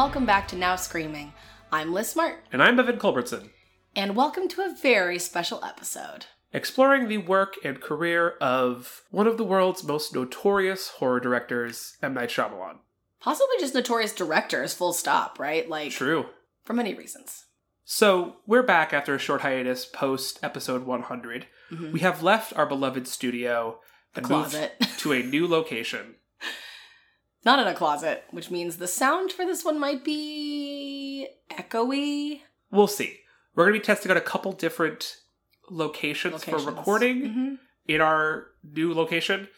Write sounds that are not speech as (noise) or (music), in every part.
welcome back to Now Screaming. I'm Liz Smart, And I'm Evan Culbertson, and welcome to a very special episode. exploring the work and career of one of the world's most notorious horror directors, M. Night Shyamalan. Possibly just notorious directors, full stop, right? Like, True. for many reasons. So, we're back after a short hiatus post episode 100. Mhm. We have left our beloved studio and moved Closet. (laughs) to a new location. Not in a closet, which means the sound for this one might be echoey. We'll see. We're going to be testing out a couple different locations, Locations. for recording Mhm. in our new location.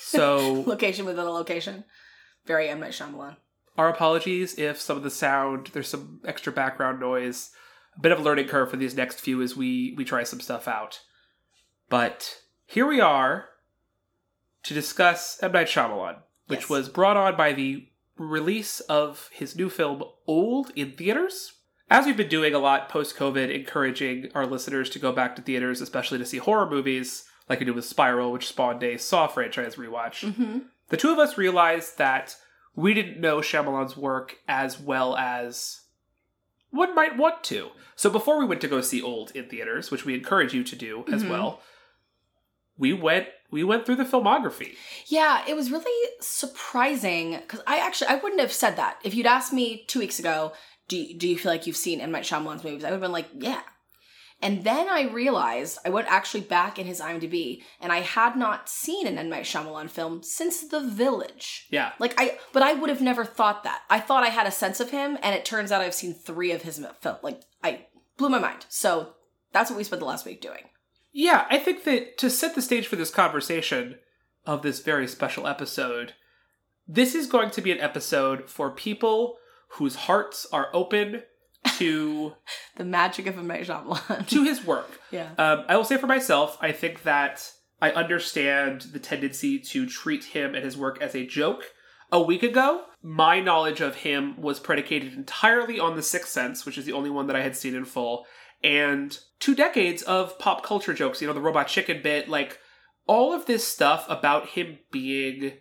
So, (laughs) Location within a location. Very M. Night Shyamalan. Our apologies if some of the sound, there's some extra background noise. A bit of a learning curve for these next few as we we try some stuff out. But here we are to discuss M. Night Shyamalan, which Yes. was brought on by the release of his new film Old in theaters. As we've been doing a lot post COVID, encouraging our listeners to go back to theaters, especially to see horror movies, like we did with Spiral, which spawned a Saw franchise rewatch Mm-hmm. the two of us realized that we didn't know Shyamalan's work as well as one might want to. So before we went to go see Old in theaters, which we encourage you to do as Mhm. well, we went we went through the filmography. Yeah, it was really surprising because I actually I wouldn't have said that if you'd asked me two weeks ago. Do you, do you feel like you've seen M Night Shyamalan's movies? I would have been like, yeah. And then I realized I went actually back in his IMDb, and I had not seen an M Night Shyamalan film since The Village. Yeah. Like I, but I would have never thought that. I thought I had a sense of him, and it turns out I've seen three of his films. Like I blew my mind. So that's what we spent the last week doing. Yeah, I think that to set the stage for this conversation of this very special episode, this is going to be an episode for people whose hearts are open to (laughs) The magic of Night Shyamalan. to his work. (laughs) yeah. Um, I will say for myself, I think that I understand the tendency to treat him and his work as a joke. A week ago, my knowledge of him was predicated entirely on The Sixth Sense, which is the only one that I had seen in full, and two decades of pop culture jokes. You know, the Robot Chicken bit, like all of this stuff about him being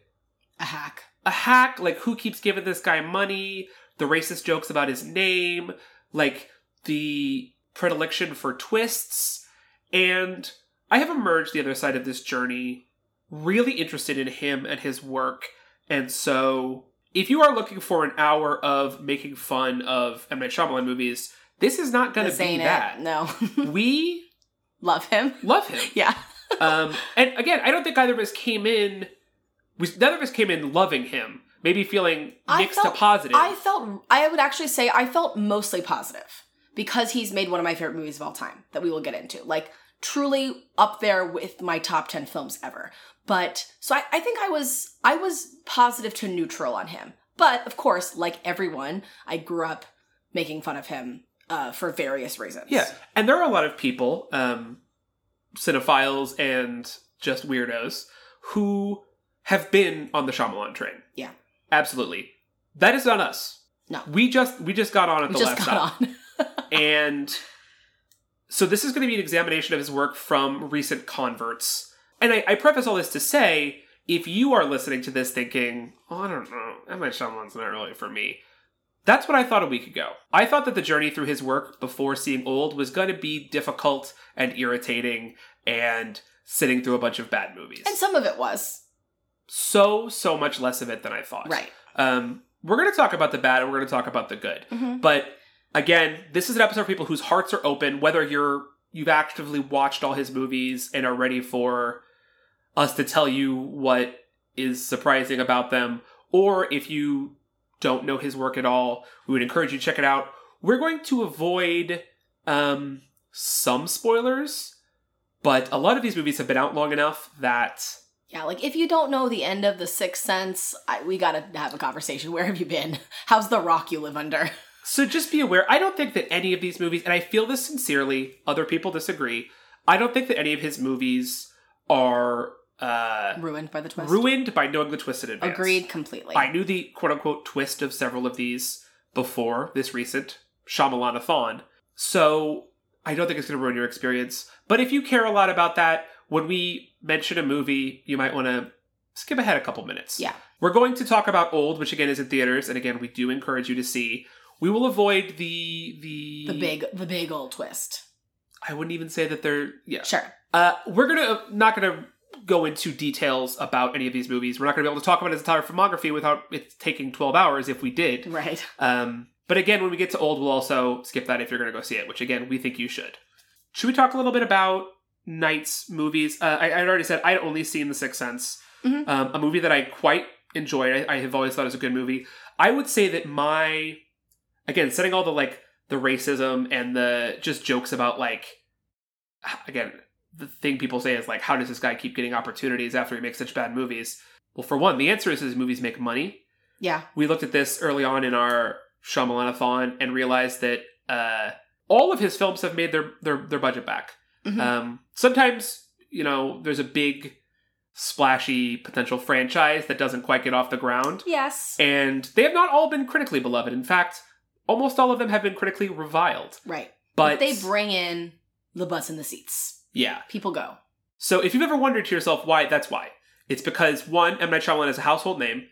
A hack. a hack, like who keeps giving this guy money, the racist jokes about his name, like the predilection for twists. And I have emerged the other side of this journey really interested in him and his work. And so, if you are looking for an hour of making fun of M. Night Shyamalan movies, this is not going to be that. it. No. (laughs) We Love him. love him (laughs) Yeah. um, and again, I don't think either of us came in. We, neither of us came in loving him. Maybe feeling mixed felt- to positive. I felt, I would actually say I felt mostly positive because he's made one of my favorite movies of all time that we will get into. Like, truly up there with my top 10 films ever. But, so I, I think I was, I was positive to neutral on him. But, of course, like everyone, I grew up making fun of him uh, for various reasons. yeah, and there are a lot of people, um, cinephiles and just weirdos, who have been on the Shyamalan train. Yeah. absolutely. That is not us. No. we just we just got on at We the just last got stop. on. (laughs) and so this is going to be an examination of his work from recent converts. And I, I preface all this to say, if you are listening to this thinking, oh, I don't know. Night Shyamalan's not really for me, that's what I thought a week ago. I thought that the journey through his work before seeing Old was going to be difficult and irritating and sitting through a bunch of bad movies. and some of it was. so, so much less of it than I thought. Right. Um, we're going to talk about the bad and we're going to talk about the good. Mhm. But again, this is an episode for people whose hearts are open, whether you're you've actively watched all his movies and are ready for us to tell you what is surprising about them, or if you don't know his work at all, we would encourage you to check it out. We're going to avoid um, some spoilers, but a lot of these movies have been out long enough that Yeah, like if you don't know the end of The Sixth Sense, I, we gotta have a conversation. (laughs) Where have you been? How's the rock you live under? (laughs) So just be aware, I don't think that any of these movies, and I feel this sincerely, other people disagree. I don't think that any of his movies are uh, Ruined by the twist. ruined by knowing the twist in advance. Agreed completely. I knew the quote unquote twist of several of these before this recent Shyamalan-a-thon. So I don't think it's going to ruin your experience. But if you care a lot about that, when we mention a movie, you might want to skip ahead a couple minutes. Yeah. We're going to talk about Old, which again is in theaters, and again we do encourage you to see. We will avoid the the The big, the big old twist. I wouldn't even say that they're yeah. Sure. Uh, we're gonna not gonna go into details about any of these movies. We're not gonna be able to talk about his entire filmography without it taking twelve hours if we did. Right. Um, but again, when we get to old, we'll also skip that if you're gonna go see it, which again we think you should. Should we talk a little bit about Night's movies? Uh, I, I already said I'd only seen The Sixth Sense, Mhm. um, a movie that I quite enjoyed. I, I have always thought it was a good movie. I would say that my again setting all the like the racism and the just jokes about like again the thing people say is like how does this guy keep getting opportunities after he makes such bad movies well for one the answer is his movies make money Yeah. we looked at this early on in our Shyamalan-a-thon and realized that uh, all of his films have made their their, their budget back Mhm. um, sometimes you know there's a big splashy potential franchise that doesn't quite get off the ground yes. and they have not all been critically beloved in fact almost all of them have been critically reviled Right. but they bring in the butts in the seats. Yeah People go. So if you've ever wondered to yourself why, that's why. It's because one, M Night Shyamalan is a household name,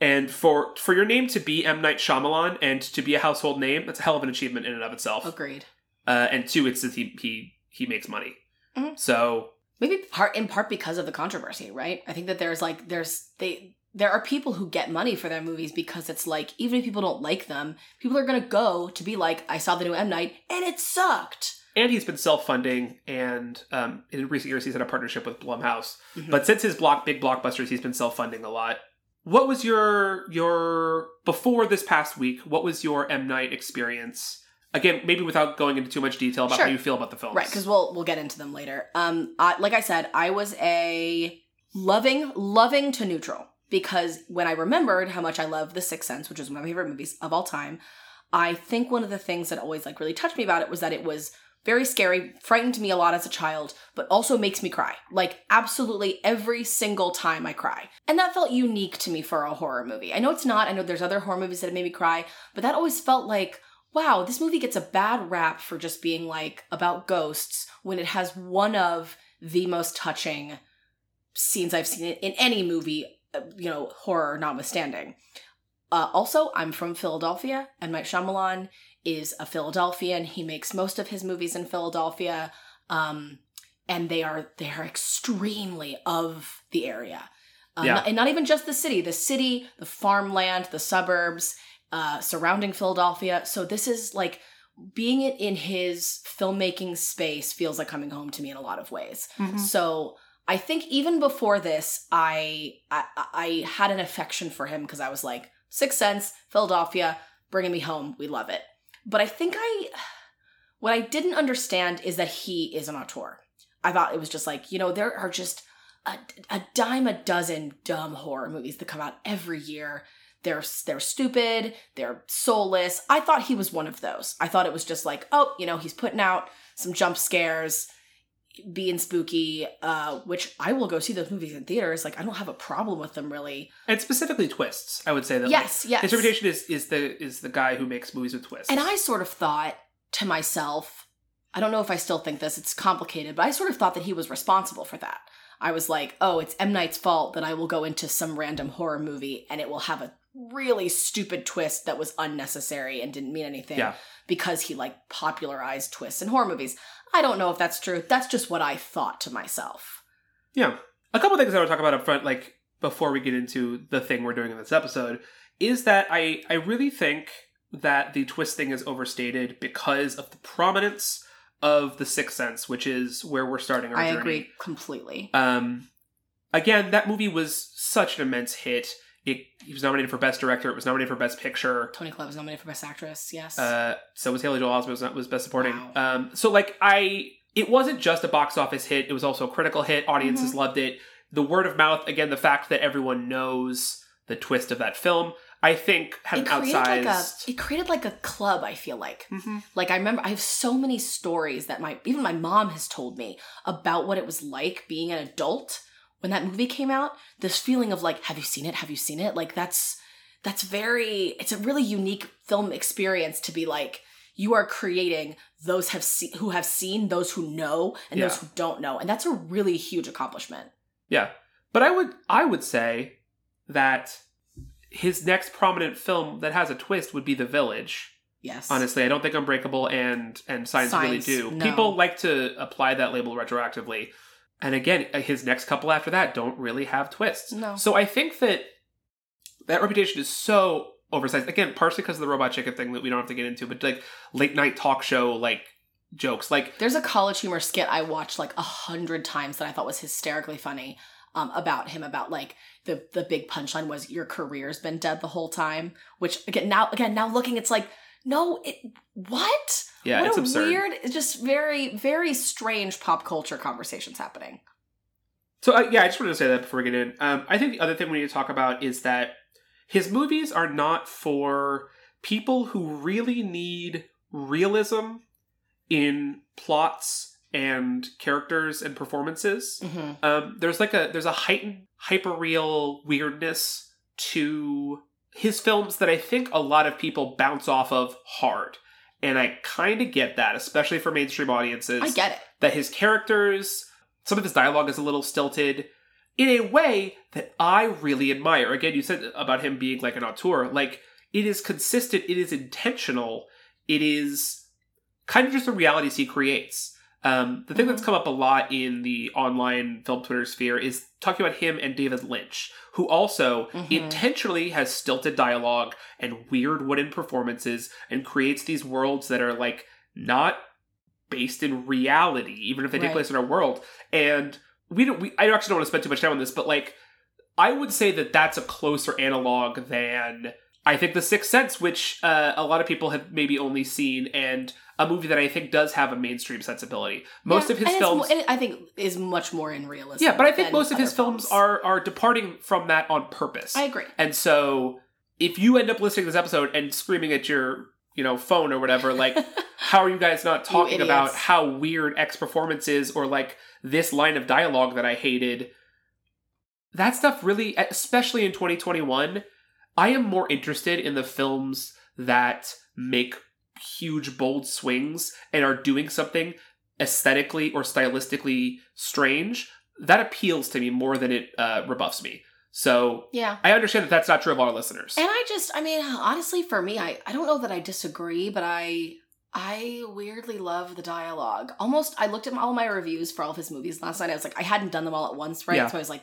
and for for your name to be M Night Shyamalan and to be a household name, that's a hell of an achievement in and of itself. Agreed. Uh, and two, it's that he he he makes money. Mhm. So Maybe part in part because of the controversy, right? I think that there's like there's they there are people who get money for their movies because it's like even if people don't like them, people are gonna go to be like, I saw the new M Night and it sucked. And he's been self funding, and um, in recent years he's had a partnership with Blumhouse. Mhm. But since his block big blockbusters, he's been self funding a lot. What was your your before this past week? What was your M Night experience? Again, maybe without going into too much detail about Sure. how you feel about the films. Right, because we'll we'll get into them later. Um, I, like I said, I was a loving, loving to neutral because when I remembered how much I love The Sixth Sense, which is one of my favorite movies of all time, I think one of the things that always like really touched me about it was that it was very scary, frightened me a lot as a child, but also makes me cry. Like absolutely every single time I cry. And that felt unique to me for a horror movie. I know it's not. I know there's other horror movies that have made me cry, but that always felt like wow, this movie gets a bad rap for just being like about ghosts when it has one of the most touching scenes I've seen in any movie, uh, you know, horror notwithstanding. Uh, also, I'm from Philadelphia, and Mike Shyamalan is a Philadelphian. He makes most of his movies in Philadelphia, um, and they are they are extremely of the area, uh, Yeah. and not even just the city, the city, the farmland, the suburbs uh, surrounding Philadelphia. So this is like being it in his filmmaking space feels like coming home to me in a lot of ways. Mhm. So I think even before this, I I, I had an affection for him because I was like Sixth Sense, Philadelphia, bringing me home. We love it. But I think I what I didn't understand is that he is an auteur. I thought it was just like you know there are just a, a dime a dozen dumb horror movies that come out every year. They're they're stupid. They're soulless. I thought he was one of those. I thought it was just like oh you know he's putting out some jump scares being spooky, uh, which I will go see those movies in theaters. Like I don't have a problem with them really. and specifically twists. I would say that. Yes, like, yes. His reputation is is the is the guy who makes movies with twists. And I sort of thought to myself, I don't know if I still think this, it's complicated, but I sort of thought that he was responsible for that. I was like, oh, it's M. Night's fault that I will go into some random horror movie and it will have a really stupid twist that was unnecessary and didn't mean anything Yeah. because he like popularized twists in horror movies. I don't know if that's true. That's just what I thought to myself. Yeah. A couple things I want to talk about up front, like before we get into the thing we're doing in this episode, is that I I really think that the twist thing is overstated because of the prominence of the Sixth Sense, which is where we're starting our I journey. agree completely. Um, again, that movie was such an immense hit. It, he was nominated for Best Director. It was nominated for Best Picture. Toni Collette was nominated for Best Actress. Yes. Uh, so was Haley Joel Osment was, was Best Supporting. Wow. Um, so like I, it wasn't just a box office hit. It was also a critical hit. Audiences Mm-hmm. loved it. The word of mouth, again, the fact that everyone knows the twist of that film, I think had it an created like a outsized. it created like a club. I feel like Mhm. like I remember I have so many stories that my even my mom has told me about what it was like being an adult when that movie came out. This feeling of like, have you seen it? Have you seen it? Like that's that's very it's a really unique film experience to be like you are creating those have seen who have seen those who know and those who don't know and that's a really huge accomplishment Yeah, but I would I would say that his next prominent film that has a twist would be The Village. Yes. Honestly, I don't think Unbreakable and and Signs, really do. no. People like to apply that label retroactively. And again, uh, his next couple after that don't really have twists. No. So I think that that reputation is so oversized. Again, partially because of the robot chicken thing that we don't have to get into, but like late night talk show like jokes. Like There's a college humor skit I watched like a hundred times that I thought was hysterically funny um, about him. About like the the big punchline was your career's been dead the whole time. Which again now again now looking it's like no it what yeah, what it's a absurd. weird just very very strange pop culture conversations happening. So uh, yeah, I just wanted to say that before we get in. Um, I think the other thing we need to talk about is that his movies are not for people who really need realism in plots and characters and performances. Mm-hmm. Um, there's like a there's a heightened hyperreal weirdness to his films that I think a lot of people bounce off of hard. And I kind of get that, especially for mainstream audiences I get it. that his characters, some of his dialogue is a little stilted in a way that I really admire. Again, you said about him being like an auteur. Like, it is consistent, it is intentional, it is kind of just the realities he creates. Um, the thing that's come up a lot in the online film Twitter sphere is talking about him and David Lynch, who also Mhm. intentionally has stilted dialogue and weird wooden performances and creates these worlds that are like not based in reality, even if they take Right. place in our world. And we don't. We, I actually don't want to spend too much time on this, but like, I would say that that's a closer analog than I think The Sixth Sense, which uh, a lot of people have maybe only seen, and a movie that I think does have a mainstream sensibility. Most Yeah, of his films. I think is much more in realism. yeah, but I think most of his films are are departing from that on purpose. I agree. And so if you end up listening to this episode and screaming at your, you know, phone or whatever, like, (laughs) how are you guys not talking about how weird X performance is or like this line of dialogue that I hated? That stuff really, especially in 2021, I am more interested in the films that make huge, bold swings and are doing something aesthetically or stylistically strange. That appeals to me more than it uh, rebuffs me. So yeah. I understand that that's not true of our listeners. And I just, I mean, honestly, for me, I, I don't know that I disagree, but I, I weirdly love the dialogue. Almost, I looked at all my reviews for all of his movies last night. I was like, I hadn't done them all at once, right? Yeah. So I was like,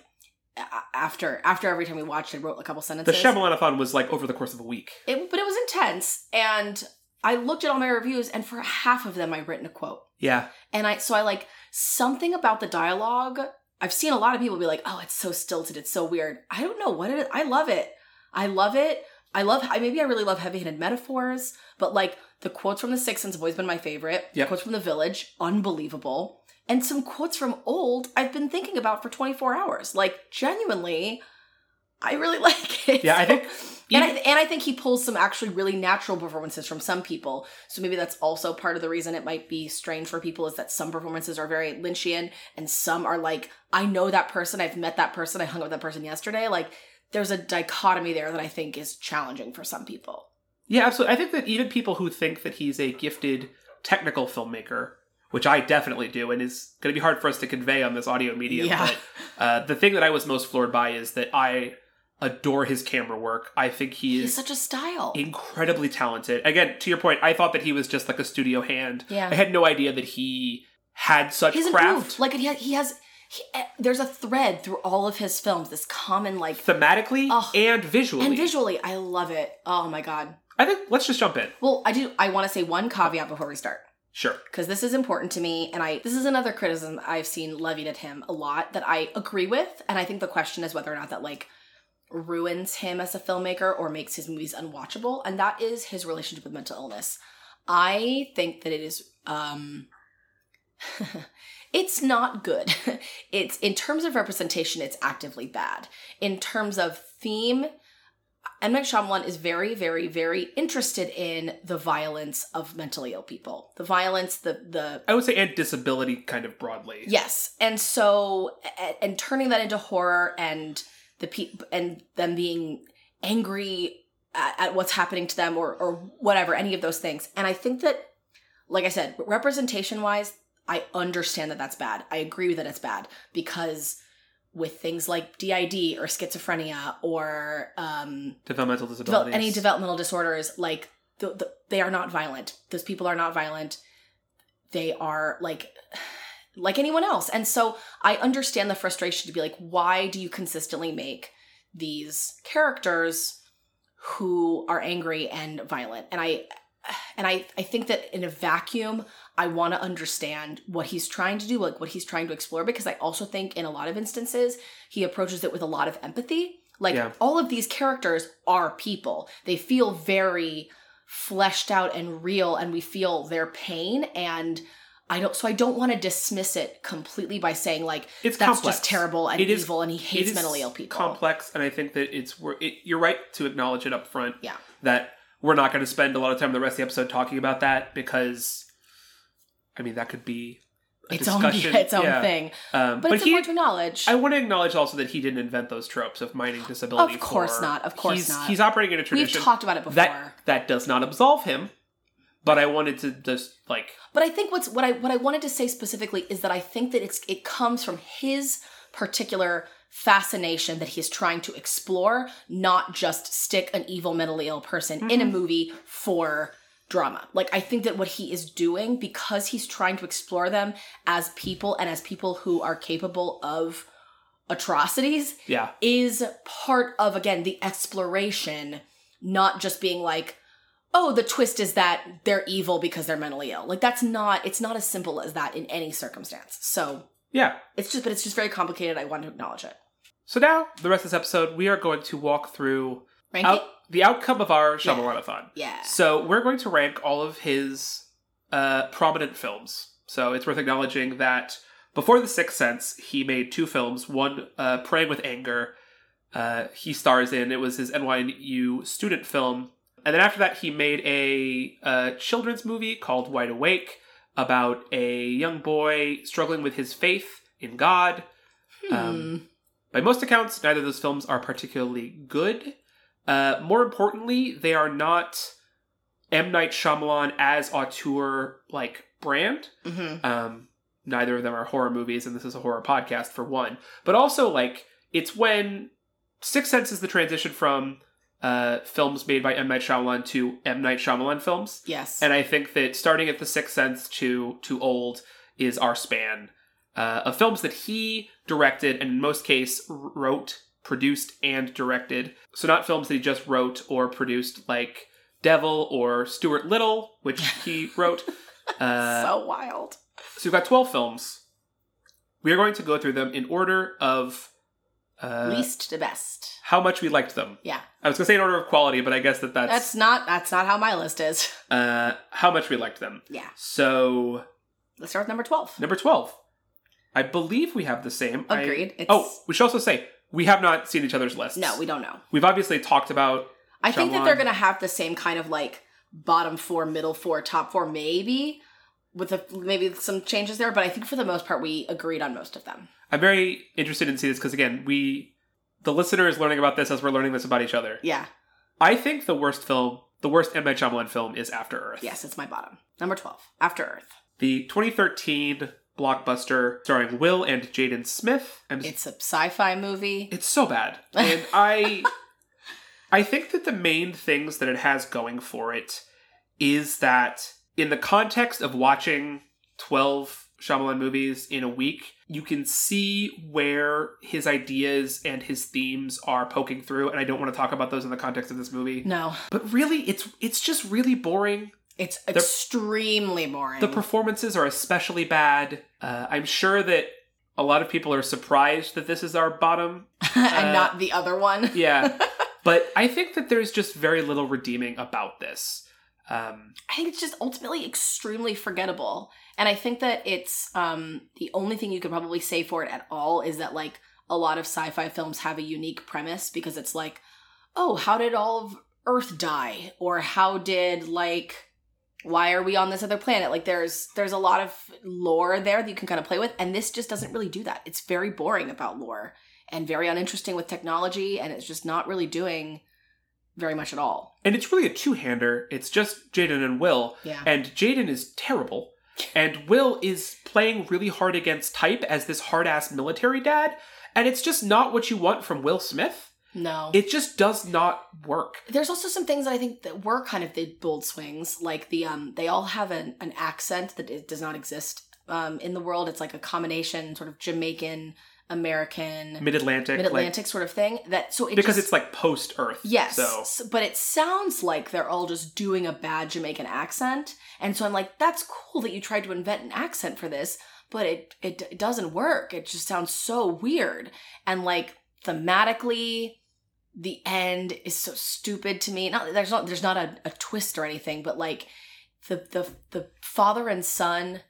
after after every time we watched, I wrote a couple sentences. Shyamalan-a-thon was like over the course of a week. It, but it was intense, and I looked at all my reviews, and for half of them, I written a quote. Yeah. And I, so I like something about the dialogue. I've seen a lot of people be like, "Oh, it's so stilted, it's so weird." I don't know what it is. I love it. I love it. I love. I maybe I really love heavy-handed metaphors, but like the quotes from The Sixth Sense have always been my favorite. Yep. Quotes from The Village, unbelievable, and some quotes from Old I've been thinking about for 24 hours. Like genuinely, I really (laughs) like it. Yeah, I think (laughs) And I, even- and I think he pulls some actually really natural performances from some people. So maybe that's also part of the reason it might be strange for people is that some performances are very Lynchian and some are like, I know that person, I've met that person, I hung out with that person yesterday. Like there's a dichotomy there that I think is challenging for some people. Yeah, absolutely. I think that even people who think that he's a gifted technical filmmaker, which I definitely do, and is going to be hard for us to convey on this audio medium, Yeah. but uh, the thing that I was most floored by is that I adore his camera work. I think he He's is such a style. incredibly talented. Again, to your point, I thought that he was just like a studio hand. Yeah. I had no idea that he had such He's craft. Like he, he has, he, eh, there's a thread through all of his films, this common like, thematically and visually. and visually, I love it. Oh my God. I think let's just jump in. Well, I do, I want to say one caveat before we start. Sure. because this is important to me and i this is another criticism i've seen levied at him a lot that i agree with and i think the question is whether or not that like ruins him as a filmmaker or makes his movies unwatchable and that is his relationship with mental illness. I think that it is um (laughs) it's not good. (laughs) It's in terms of representation it's actively bad. In terms of theme M. Night Shyamalan is very, very, very interested in the violence of mentally ill people. The violence, the the I would say and disability kind of broadly. yes, and so and, and turning that into horror and the pe- and them being angry at, at what's happening to them or or whatever, any of those things. And I think that, like I said, representation wise, I understand that that's bad. I agree that it's bad because with things like DID or schizophrenia or um, Developmental devel- disabilities. any developmental disorders, like the, the, they are not violent. Those people are not violent. They are like (sighs) like anyone else. And so I understand the frustration to be like, why do you consistently make these characters who are angry and violent? And I (sighs) and I, I think that in a vacuum, I want to understand what he's trying to do, like what he's trying to explore, because I also think in a lot of instances, he approaches it with a lot of empathy. Like Yeah. all of these characters are people. They feel very fleshed out and real, and we feel their pain. And I don't, so I don't want to dismiss it completely by saying, like, It's that's complex. just terrible and It is- evil, and he hates is mentally ill people. Complex, and I think that it's it, you're right to acknowledge it up front. Yeah. That we're not going to spend a lot of time the rest of the episode talking about that because, I mean, that could be its own, discussion. (laughs) its own Yeah. thing. Um, But, but it's he, important to acknowledge. I want to acknowledge also that he didn't invent those tropes of mining disability. Of course for- not, of course he's, not. He's operating in a tradition. We've talked about it before. that that does not absolve him. But I wanted to just like But I think what's what I what I wanted to say specifically is that I think that it's it comes from his particular fascination that he is trying to explore, not just stick an evil mentally ill person in a mm-hmm. movie for drama. Like I think that what he is doing because he's trying to explore them as people and as people who are capable of atrocities yeah. is part of again the exploration not just being like oh the twist is that they're evil because they're mentally ill. Like that's not it's not as simple as that in any circumstance. So yeah. it's just but it's just very complicated i want to acknowledge it So now the rest of this episode we are going to walk through out, the outcome of our Shyamalanathon. yeah So we're going to rank all of his uh, prominent films. So it's worth acknowledging that before The Sixth Sense, he made two films. One, uh, Praying with Anger, uh, he stars in. It was his NYU student film. And then after that, he made a uh, children's movie called Wide Awake about a young boy struggling with his faith in God. Um, Hmm. by most accounts, neither of those films are particularly good. Uh, more importantly, they are not M. Night Shyamalan as auteur like brand. Mhm. Um, neither of them are horror movies, and this is a horror podcast for one. But also, like, it's when Sixth Sense is the transition from uh, films made by M. Night Shyamalan to M. Night Shyamalan films. yes And I think that starting at the Sixth Sense to to Old is our span uh, of films that he directed and in most case wrote, produced, and directed. So not films that he just wrote or produced, like Devil or Stuart Little, which he (laughs) wrote. Uh, so wild so we've got twelve films. We are going to go through them in order of uh, least to best how much we liked them. yeah I was going to say in order of quality, but I guess that that's, that's not that's not how my list is (laughs) uh, how much we liked them. yeah So let's start with number 12 Number 12. I believe we have the same. I- agreed it's oh, we should also say we have not seen each other's lists. no we don't know We've obviously talked about. I think that they're gonna have the same kind of like bottom four, middle four, top four, maybe with a, maybe some changes there. But I think for the most part, we agreed on most of them. I'm very interested in seeing this because again, we, the listener is learning about this as we're learning this about each other. Yeah. I think the worst film, the worst M Night Shyamalan film, is After Earth. Yes, it's my bottom. Number twelve, After Earth. The 2013 blockbuster starring Will and Jaden Smith. And It's a sci-fi movie. It's so bad. And (laughs) I I think that the main things that it has going for it is that in the context of watching 12 Shyamalan movies in a week, you can see where his ideas and his themes are poking through and I don't want to talk about those in the context of this movie. No, But really it's it's just really boring. it's extremely boring. The performances are especially bad. Uh, I'm sure that a lot of people are surprised that this is our bottom (laughs) and uh, not the other one. yeah (laughs) but i think that there's just very little redeeming about this um I think it's just ultimately extremely forgettable. And I think that it's um the only thing you could probably say for it at all is that like a lot of sci-fi films have a unique premise because it's like, oh, how did all of Earth die? Or how did like why are we on this other planet? Like there's there's a lot of lore there that you can kind of play with, and this just doesn't really do that. It's very boring about lore and very uninteresting with technology, and it's just not really doing very much at all. and it's really a two-hander it's just jaden and will Yeah. and jaden is terrible and will is playing really hard against type as this hard-ass military dad and it's just not what you want from Will Smith. No. It just does not work. There's also some things that I think that were kind of the bold swings, like the um, they all have an, an accent that it does not exist um in the world. It's like a combination, sort of Jamaican, American, Mid Atlantic, Mid Atlantic sort of thing. That so it because just, it's like post Earth. Yes, So but it sounds like they're all just doing a bad Jamaican accent, and so I'm like, that's cool that you tried to invent an accent for this, but it it, it doesn't work. It just sounds so weird, and like thematically, the end is so stupid to me. Not there's not there's not a, a twist or anything, but like the the the father and son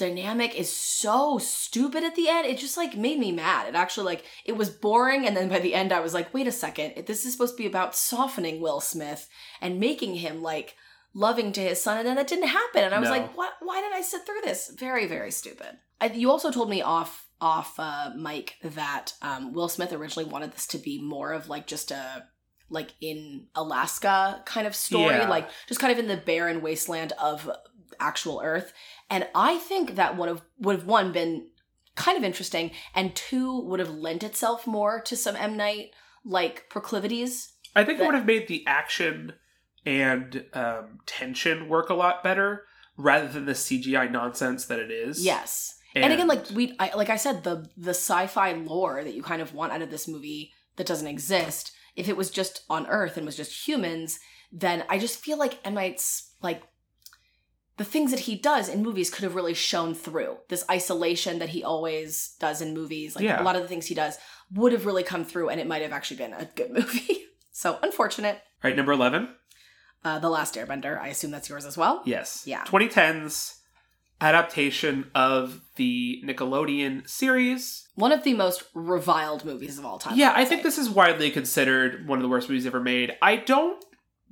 dynamic is so stupid at the end. It just like made me mad. It actually like it was boring and then by the end I was like, "Wait a second. This is supposed to be about softening Will Smith and making him like loving to his son and then that didn't happen." And I was No. like, "What why did I sit through this?" Very very stupid. I, you also told me off off uh Mike that um Will Smith originally wanted this to be more of like just a like in Alaska kind of story, Yeah. like just kind of in the barren wasteland of actual Earth. And I think that would have would have one been kind of interesting, and two would have lent itself more to some M Night like proclivities. I think it would have made the action and um, tension work a lot better rather than the CGI nonsense that it is. Yes, and, again, like we I, like I said, the the sci-fi lore that you kind of want out of this movie that doesn't exist. If it was just on Earth and was just humans, then I just feel like M Night's like the things that he does in movies could have really shown through this isolation that he always does in movies. Like Yeah. a lot of the things he does would have really come through, and it might have actually been a good (laughs) movie. so unfortunate. All right, number 11. Uh, the Last Airbender. I assume that's yours as well. Yes. Yeah. 2010's adaptation of the Nickelodeon series. One of the most reviled movies of all time. Yeah, I think this is widely considered one of the worst movies ever made. I don't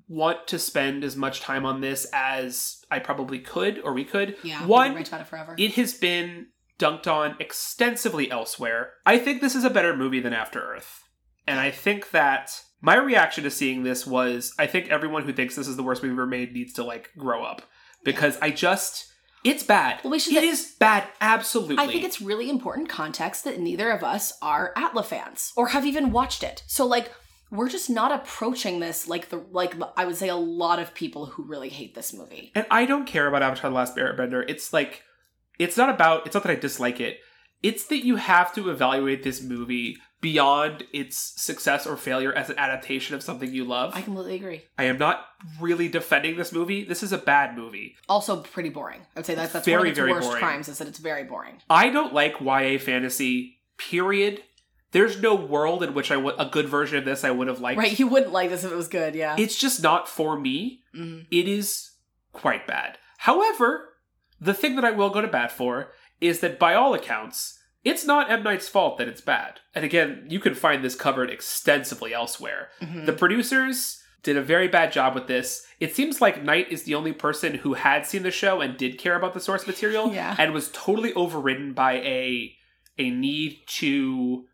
want to spend as much time on this as I probably could or we could. Yeah, One, write about it forever. It has been dunked on extensively elsewhere. I think this is a better movie than After Earth. And I think that my reaction to seeing this was I think everyone who thinks this is the worst movie ever made needs to like grow up. Because I just it's bad. Well, we should- it is bad, absolutely. I think it's really important context that neither of us are Atla fans or have even watched it. So like we're just not approaching this like the like I would say a lot of people who really hate this movie. And I don't care about Avatar: The Last Airbender. It's like, it's not about. It's not that I dislike it. It's that you have to evaluate this movie beyond its success or failure as an adaptation of something you love. I completely agree. I am not really defending this movie. This is a bad movie. Also pretty boring. I would say that's that's Very, one of its worst boring. crimes is that it's very boring. I don't like YA fantasy. Period. There's no world in which I would a good version of this I would have liked. Right, you wouldn't like this if it was good, yeah. It's just not for me. Mhm. it is quite bad. However, the thing that I will go to bat for is that by all accounts, it's not M. Night's fault that it's bad. And again, you can find this covered extensively elsewhere. Mhm. The producers did a very bad job with this. It seems like Night is the only person who had seen the show and did care about the source material (laughs) Yeah. and was totally overridden by a a need to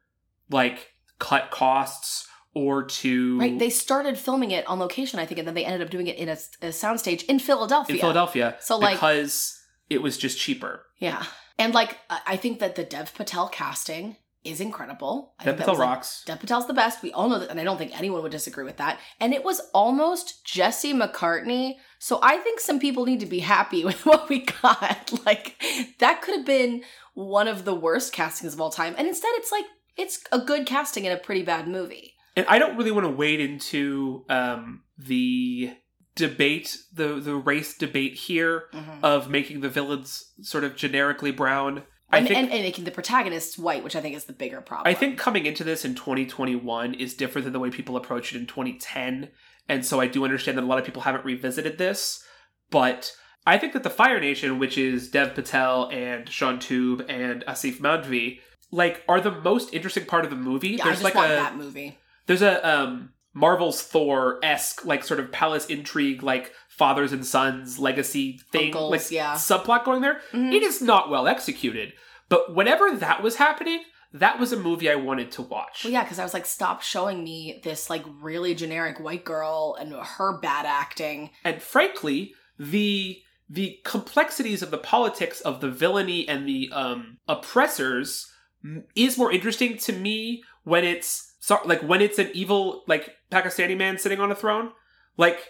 like cut costs or to Right, they started filming it on location, I think, and then they ended up doing it in a, a soundstage in Philadelphia. in Philadelphia So, like- because it was just cheaper. Yeah. And like I think that the Dev Patel casting is incredible. I Dev Patel was, like, rocks. Dev Patel's the best. We all know that, and I don't think anyone would disagree with that. And it was almost Jesse McCartney. So I think some people need to be happy (laughs) with what we got. (laughs) Like that could have been one of the worst castings of all time. And instead it's like it's a good casting in a pretty bad movie. And I don't really want to wade into um, the debate, the the race debate here of making the villains sort of generically brown. I And, think and, and making the protagonists white, which I think is the bigger problem. I think coming into this in 2021 is different than the way people approached it in 2010. And so I do understand that a lot of people haven't revisited this. But I think that the Fire Nation, which is Dev Patel and Shaun Toub and Asif Mandvi, like are the most interesting part of the movie. yeah, I There's just like want a that movie. there's a um Marvel's Thor esque like sort of palace intrigue, like fathers and sons legacy thing, Uncles, like yeah. subplot going there. Mhm. It is not well executed, but whenever that was happening, that was a movie I wanted to watch. Well, yeah, because I was like, stop showing me this like really generic white girl and her bad acting. And frankly, the the complexities of the politics of the villainy and the um oppressors is more interesting to me when it's like when it's an evil like Pakistani man sitting on a throne. Like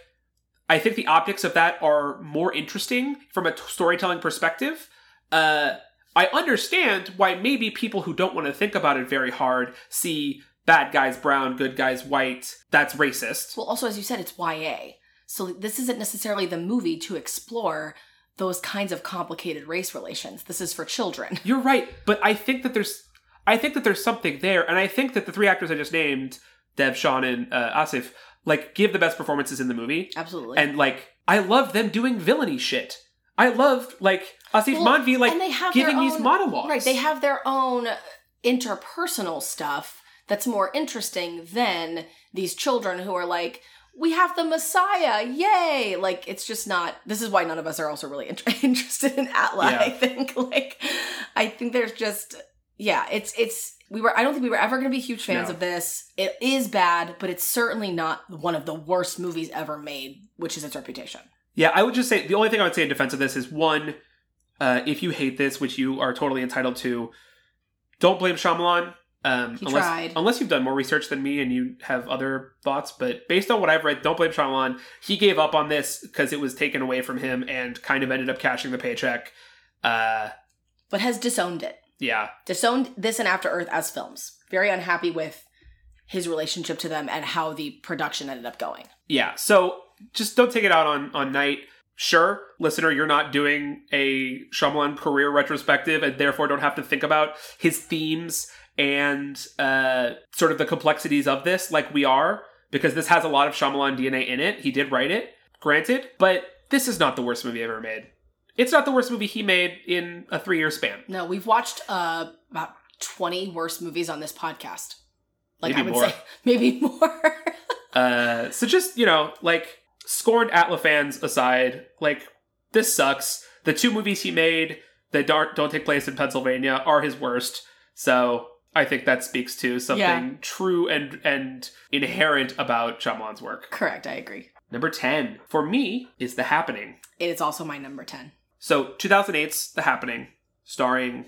I think the optics of that are more interesting from a t- storytelling perspective. Uh, I understand why maybe people who don't want to think about it very hard see bad guys brown, good guys white. That's racist. Well, also, as you said, it's YA. So this isn't necessarily the movie to explore those kinds of complicated race relations. This is for children. You're right, but I think that there's I think that there's something there, and I think that the three actors I just named, Dev, Shaun, and uh, Asif, like give the best performances in the movie. Absolutely. And like I love them doing villainy shit. I loved like Asif Well, Mandvi like they have giving their these own- monologues. Right, they have their own interpersonal stuff that's more interesting than these children who are like, we have the Messiah, yay! Like, it's just not. This is why none of us are also really inter- (laughs) interested in Atla. Yeah. I think, like, I think there's just, yeah, it's it's. We were. I don't think we were ever going to be huge fans No. of this. It is bad, but it's certainly not one of the worst movies ever made, which is its reputation. Yeah, I would just say the only thing I would say in defense of this is one, uh, if you hate this, which you are totally entitled to, don't blame Shyamalan. Um, He unless, tried. unless you've done more research than me and you have other thoughts. But based on what I've read, don't blame Shyamalan. He gave up on this because it was taken away from him and kind of ended up cashing the paycheck. Uh, But has disowned it. Yeah, disowned this and After Earth as films. Very unhappy with his relationship to them and how the production ended up going. yeah. So just don't take it out on on Night. Sure, listener, you're not doing a Shyamalan career retrospective, and therefore don't have to think about his themes and uh, sort of the complexities of this, like we are, because this has a lot of Shyamalan DNA in it. He did write it, granted, but this is not the worst movie ever made. It's not the worst movie he made in a three year span. No, we've watched uh, about 20 worst movies on this podcast. Like Maybe I would more. say (laughs) maybe more. (laughs) Uh, so just you know, like scorned Atla fans aside, like this sucks. The two movies he made that don't don't take place in Pennsylvania are his worst. So I think that speaks to something Yeah. true and and inherent about Shyamalan's work. Correct, I agree. Number ten for me is The Happening. It is also my number 10. So 2008's The Happening, starring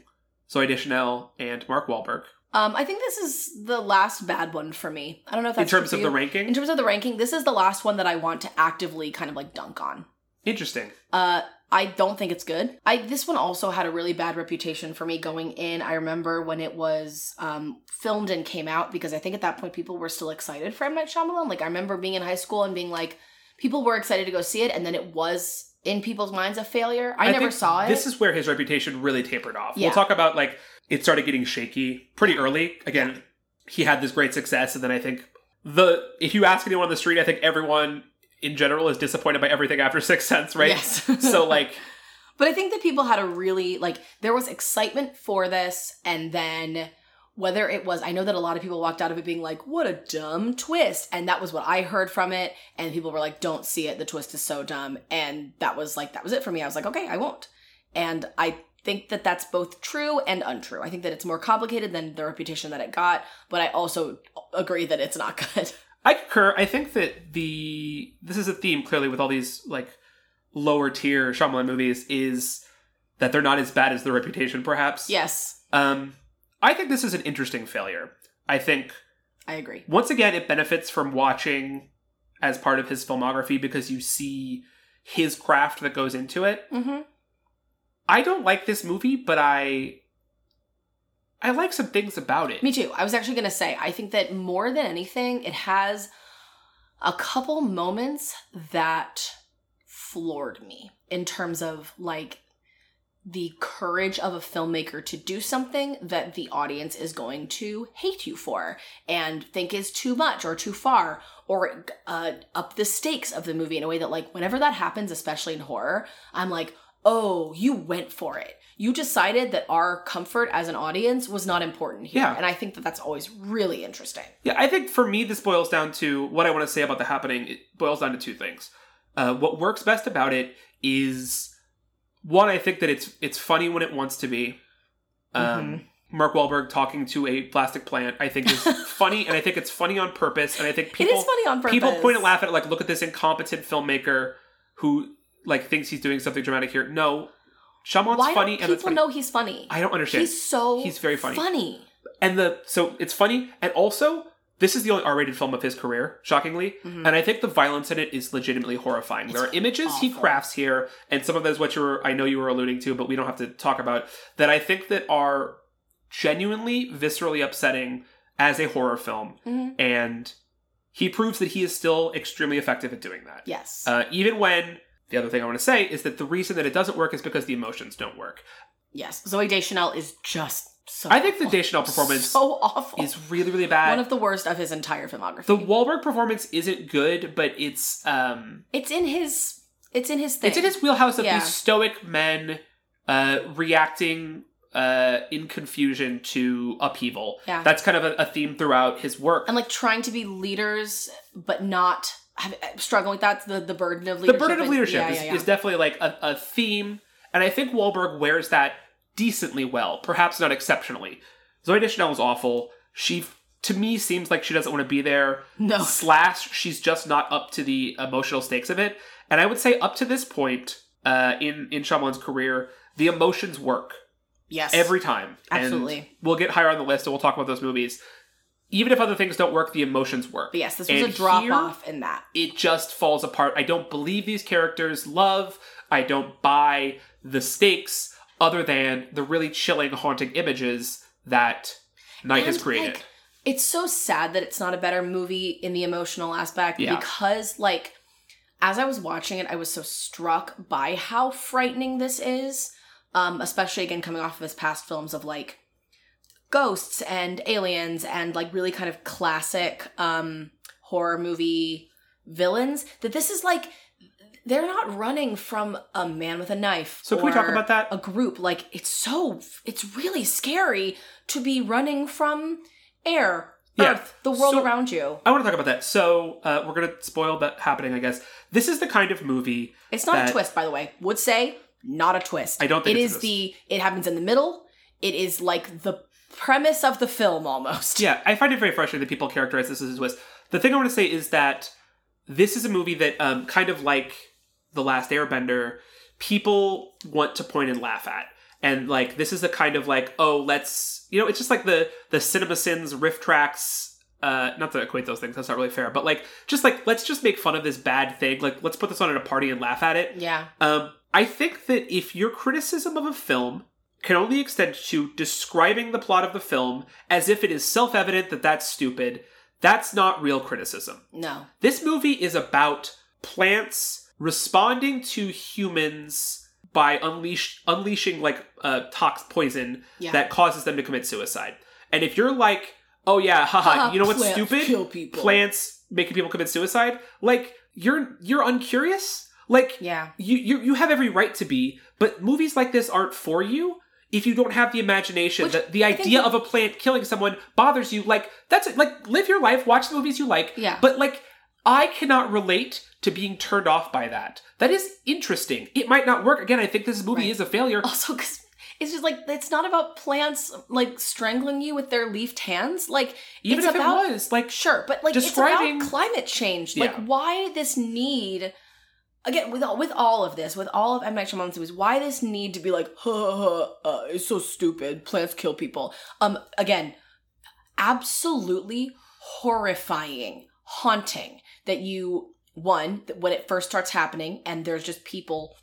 Zooey Deschanel and Mark Wahlberg. Um, I think this is the last bad one for me. I don't know if that's in terms of the ranking, In terms of the ranking, this is the last one that I want to actively kind of like dunk on. interesting. Uh, I don't think it's good. I this one also had a really bad reputation for me going in. I remember when it was um, filmed and came out because I think at that point people were still excited for M Night Shyamalan. Like I remember being in high school and being like, people were excited to go see it, and then it was in people's minds a failure. I, never think saw it. This is where his reputation really tapered off. Yeah. We'll talk about like it started getting shaky pretty early. Again, he had this great success, and then I think the if you ask anyone on the street, I think everyone in general is disappointed by everything after (laughs) Six Sense, right? Yes. (laughs) so like But I think that people had a really like there was excitement for this, and then whether it was I know that a lot of people walked out of it being like, "What a dumb twist," and that was what I heard from it, and people were like, "Don't see it. The twist is so dumb," and that was like that was it for me. I was like, "Okay, I won't," and I think that that's both true and untrue. I think that it's more complicated than the reputation that it got, but I also agree that it's not (laughs) good. I concur. I think that the this is a theme clearly with all these like lower tier Shyamalan movies is that they're not as bad as the reputation, perhaps. yes, Um, I think this is an interesting failure. I think I agree. once again it benefits from watching as part of his filmography because you see his craft that goes into it. hmm I don't like this movie, but I I like some things about it. Me too. I was actually going to say, I think that more than anything, it has a couple moments that floored me in terms of like the courage of a filmmaker to do something that the audience is going to hate you for and think is too much or too far or uh, up the stakes of the movie in a way that like whenever that happens especially in horror i'm like oh you went for it you decided that our comfort as an audience was not important here Yeah. and i think that that's always really interesting Yeah, I think for me, this boils down to what I want to say about the happening. It boils down to two things. Uh, what works best about it is one. I think that it's it's funny when it wants to be. Um, Mark Wahlberg talking to a plastic plant, I think is (laughs) funny, and I think it's funny on purpose. And I think people it is funny on purpose people point and laugh at it, like, look at this incompetent filmmaker who like thinks he's doing something dramatic here. No, Shyamalan's Why funny, don't and people funny. know he's funny? I don't understand. He's so He's very funny. Funny. and the so it's funny, and also this is the only R-rated film of his career, shockingly, and I think the violence in it is legitimately horrifying. there are images he crafts here, and some of those what you were I know you were alluding to, but we don't have to talk about that. I think that are genuinely viscerally upsetting as a horror film, Mhm. and he proves that he is still extremely effective at doing that. Yes. Uh, even when the other thing I want to say is that the reason that it doesn't work is because the emotions don't work. yes. Zooey Deschanel is just so. I think the. Deschanel (laughs) performance so awful. is really really bad. one of the worst of his entire filmography. the Wahlberg performance isn't good, but it's um it's in his. It's in his thing. it's in his wheelhouse of Yeah. these stoic men uh reacting uh in confusion to upheaval. Yeah. That's kind of a, a theme throughout his work. and like trying to be leaders, but not have, struggling with that. The the burden of leadership. the burden of and- leadership yeah, is, yeah, yeah. is definitely like a, a theme, and I think Wahlberg wears that decently well, perhaps not exceptionally. Zooey Deschanel is awful. She, to me, seems like she doesn't want to be there. No. Slash, she's just not up to the emotional stakes of it. And I would say up to this point uh, in in Shyamalan's career, the emotions work yes. every time. And Absolutely. we'll get higher on the list, and we'll talk about those movies. Even if other things don't work, the emotions work. But yes, this was And a drop here- off in that. it just falls apart. I don't believe these characters love. I don't buy the stakes other than the really chilling, haunting images that Night has created. like, it's so sad that it's not a better movie in the emotional aspect Yeah. because, like, as I was watching it, I was so struck by how frightening this is. Um, especially again coming off of his past films of like ghosts and aliens and like really kind of classic um horror movie villains. That this is like they're not running from a man with a knife. So can we talk about that? A group like it's so it's really scary to be running from air, Yeah. earth, the world So- around you. I want to talk about that. So uh, we're gonna spoil that happening, I guess. This is the kind of movie. It's not a twist, by the way. Would say not a twist. I don't think it it's a twist. the. It happens in the middle. It is like the premise of the film almost. Yeah, I find it very frustrating that people characterize this as a twist. The thing I want to say is that this is a movie that, um, kind of like The Last Airbender, people want to point and laugh at. And like this is a kind of like, oh, let's you know, it's just like the the CinemaSins riff tracks. Uh, not to equate those things, that's not really fair. But like, just like let's just make fun of this bad thing. Like, let's put this on at a party and laugh at it. Yeah. Um, I think that if your criticism of a film can only extend to describing the plot of the film as if it is self evident that that's stupid, that's not real criticism. No. This movie is about plants responding to humans by unleash unleashing like uh tox poison Yeah. that causes them to commit suicide. And if you're like, oh yeah, haha, Haha, you know what's stupid? kill people. Plants making people commit suicide. Like you're you're uncurious. Like Yeah. you, you you have every right to be, but movies like this aren't for you if you don't have the imagination Which that the idea that- of a plant killing someone bothers you. Like that's it. Like live your life, watch the movies you like. Yeah. But like I cannot relate to being turned off by that. That is interesting. It might not work. Again, I think this movie Right. is a failure. Also, because it's just like it's not about plants like strangling you with their leafed hands. Like Even it's if about it was like Sure, but like Describing- it's about climate change. Like Yeah. why this need again with all, with all of this, with all of M Night Shyamalan's movies, why this need to be like, (laughs) huh, huh, uh, it's so stupid. Plants kill people. Um, again, absolutely horrifying, haunting that you one that when it first starts happening and there's just people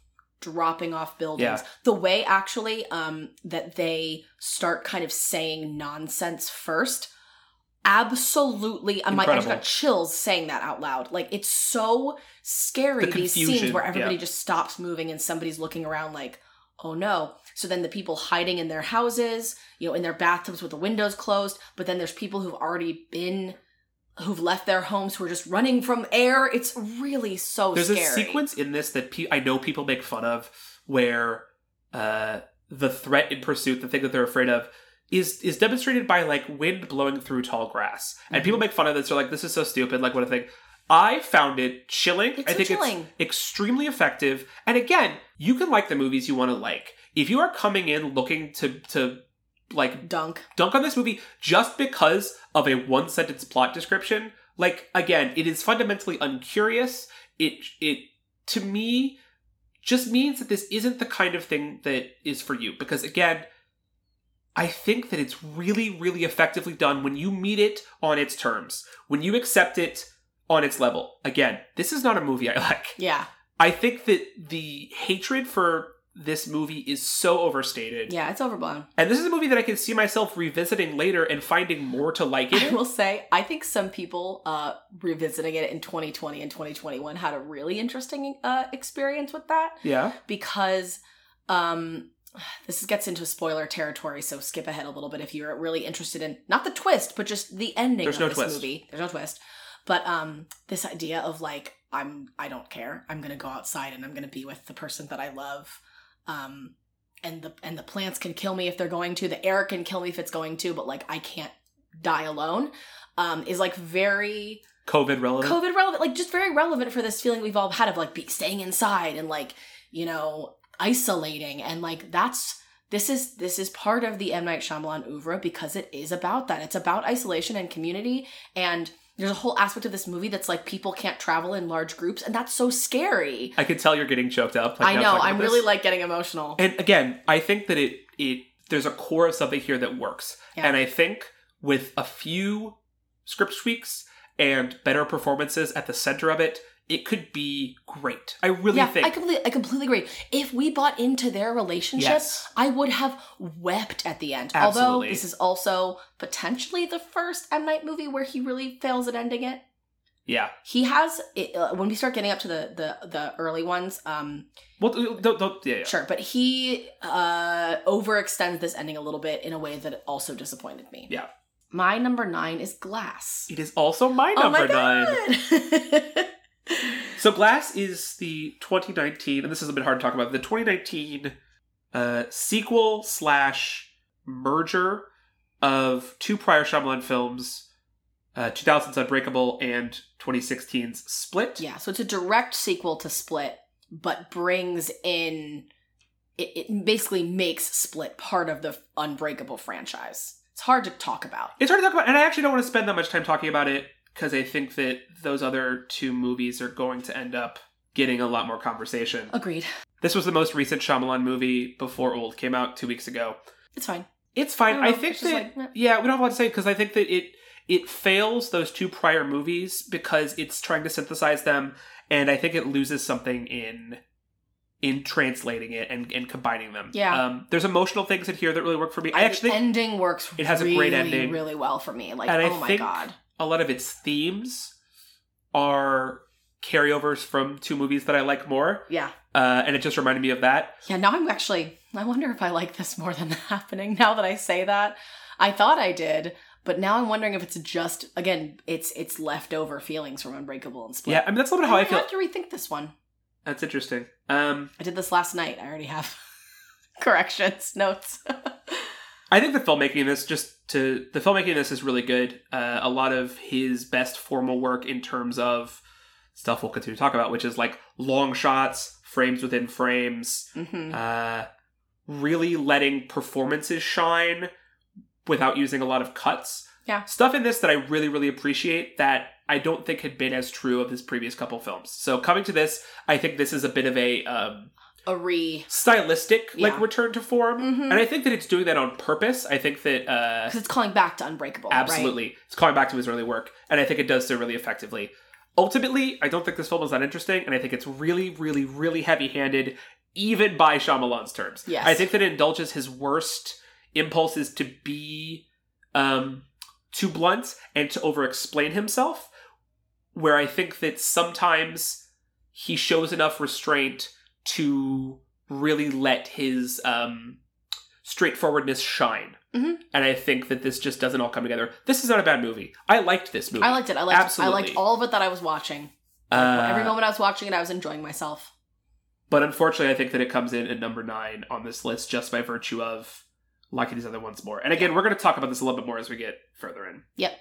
dropping off buildings Yeah. the way actually um that they start kind of saying nonsense first absolutely i might I just got chills saying that out loud like it's so scary The these scenes where everybody yeah. just stops moving and somebody's looking around like oh no so then the people hiding in their houses you know in their bathtubs with the windows closed but then there's people who've already been who've left their homes who are just running from air it's really so There's scary a sequence in this that pe- I know people make fun of where uh, the threat in pursuit, the thing that they're afraid of, is is demonstrated by like wind blowing through tall grass. And Mm-hmm. people make fun of this. They're like, "This is so stupid." Like, what a thing. I found it chilling. It's I so think chilling. it's extremely effective. And again, you can like the movies you want to like. If you are coming in looking to to like dunk dunk on this movie just because of a one sentence plot description like again it is fundamentally uncurious it it to me just means that this isn't the kind of thing that is for you. Because again, I think that it's really, really effectively done when you meet it on its terms, when you accept it on its level. Again, this is not a movie I (laughs) like. Yeah. I think that the hatred for this movie is so overstated. Yeah, it's overblown. And this is a movie that I can see myself revisiting later and finding more to like it. I will say, I think some people uh, revisiting it in 2020 and 2021 had a really interesting uh, experience with that yeah. because um, this gets into spoiler territory. So skip ahead a little bit if you're really interested in not the twist, but just the ending There's of no this twist. movie. There's no twist. But um, this idea of like I'm I don't care. I'm gonna go outside and I'm gonna be with the person that I love. Um, and the and the plants can kill me if they're going to. The air can kill me if it's going to. But like I can't die alone. Um, is like very COVID relevant. COVID relevant, like just very relevant for this feeling we've all had of like be, staying inside and like you know isolating and like that's this is this is part of the M Night Shyamalan oeuvre because it is about that. It's about isolation and community and. There's a whole aspect of this movie that's like people can't travel in large groups, and that's so scary. I can tell you're getting choked up. like, I know. I'm really this. like getting emotional. And again, I think that it it there's a core of something here that works. Yeah. And I think with a few script tweaks and better performances at the center of it, it could be great. I really yeah, think I completely, I completely agree. If we bought into their relationship, Yes. I would have wept at the end. Although this is also potentially the first M Night movie where he really fails at ending it. Yeah. He has it, uh, when we start getting up to the the the early ones. Um, Well, don't, don't, yeah, yeah. sure, but he uh overextends this ending a little bit in a way that also disappointed me. Yeah. My number nine is Glass. It is also my oh number my nine. (laughs) So Glass is the 2019, and this is a bit hard to talk about. The 2019 uh, sequel slash merger of two prior Shyamalan films, uh, 2000's Unbreakable and 2016's Split. Yeah, so it's a direct sequel to Split, but brings in it, it basically makes Split part of the Unbreakable franchise. It's hard to talk about. It's hard to talk about, and I actually don't want to spend that much time talking about it because I think that those other two movies are going to end up getting a lot more conversation. Agreed. This was the most recent Shyamalan movie before Old came out two weeks ago. It's fine. It's fine. I I, think it's that like, yeah, we don't have a lot to say because I think that it it fails those two prior movies because it's trying to synthesize them, and I think it loses something in in translating it and, and combining them. Yeah. Um, there's emotional things in here that really work for me. I The actually ending works. it has a great ending. really well for me. Like, And I oh my think- god. A lot of its themes are carryovers from two movies that I like more, Yeah, uh, and it just reminded me of that. yeah. Now I'm actually. I wonder if I like this more than (laughs) happening. Now that I say that, I thought I did, but now I'm wondering if it's just again, it's it's leftover feelings from Unbreakable and Split. Yeah, I mean that's a little bit how I might feel. have to rethink this one. That's interesting. Um, I did this last night. I already have (laughs) corrections, notes. (laughs) I think the filmmaking in this just to the filmmaking in this is really good. Uh, a lot of his best formal work in terms of stuff we'll continue to talk about, which is like long shots, frames within frames, hmm uh, really letting performances shine without using a lot of cuts. Yeah. stuff in this that I really really appreciate that I don't think had been as true of his previous couple films. So coming to this, I think this is a bit of a um, A re. stylistic like return to form. Mhm. And I think that it's doing that on purpose. I think that uh, Because it's calling back to Unbreakable. right? absolutely it's calling back to his early work, and I think it does so really effectively. Ultimately, I don't think this film is that interesting, and I think it's really, really, really heavy-handed, even by Shyamalan's terms. Yes. I think that it indulges his worst impulses to be um, too blunt and to over-explain himself. Where I think that sometimes he shows enough restraint to really let his um, straightforwardness shine. Mhm. And I think that this just doesn't all come together. This is not a bad movie. I liked this movie. I liked it. I liked. Absolutely. I liked all of it that I was watching. Uh, every moment I was watching it, I was enjoying myself. But unfortunately, I think that it comes in at number nine on this list just by virtue of liking these other ones more. And again, we're going to talk about this a little bit more as we get further in. Yep.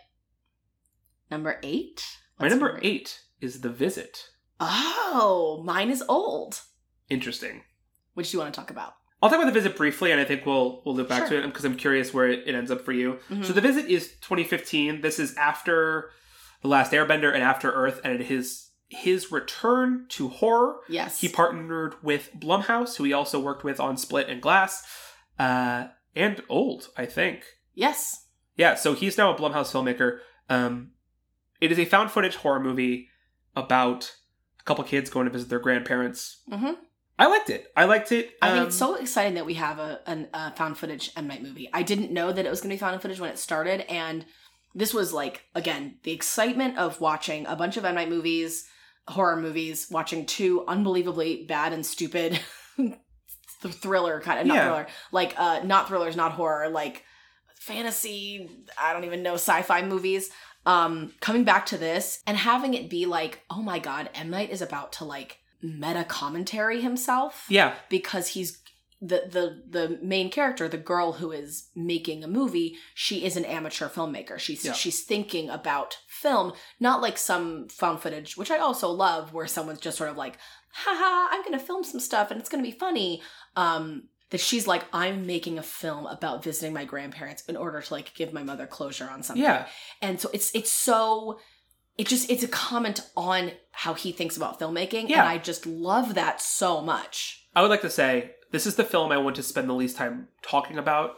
Number eight. My What's number eight is The Visit. Oh, mine is old. Interesting. Which do you want to talk about? I'll talk about The Visit briefly, and I think we'll we'll loop back Sure. to it because I'm curious where it, it ends up for you. Mhm. So The Visit is 2015. This is after The Last Airbender and After Earth, and it is his return to horror. Yes. He partnered with Blumhouse, who he also worked with on Split and Glass, uh, and Old, I think. yes. Yeah, so he's now a Blumhouse filmmaker. Um, it is a found footage horror movie about a couple kids going to visit their grandparents. hmm I liked it. I liked it. I think Um, it's so exciting that we have a, an, a found footage M Night movie. I didn't know that it was going to be found footage when it started, and this was like again the excitement of watching a bunch of M Night movies, horror movies, watching two unbelievably bad and stupid (laughs) th- thriller kind of not Yeah. thriller like uh not thrillers not horror like fantasy I don't even know sci-fi movies um coming back to this and having it be like oh my god M Night is about to like meta commentary himself yeah, because he's the the the main character, the girl who is making a movie, she is an amateur filmmaker. She's Yeah. she's thinking about film, not like some found footage, which I also love, where someone's just sort of like, haha, I'm gonna film some stuff and it's gonna be funny. Um that she's like, I'm making a film about visiting my grandparents in order to like give my mother closure on something yeah, and so it's it's so it just it's a comment on how he thinks about filmmaking Yeah. and i just love that so much I would like to say this is the film I want to spend the least time talking about.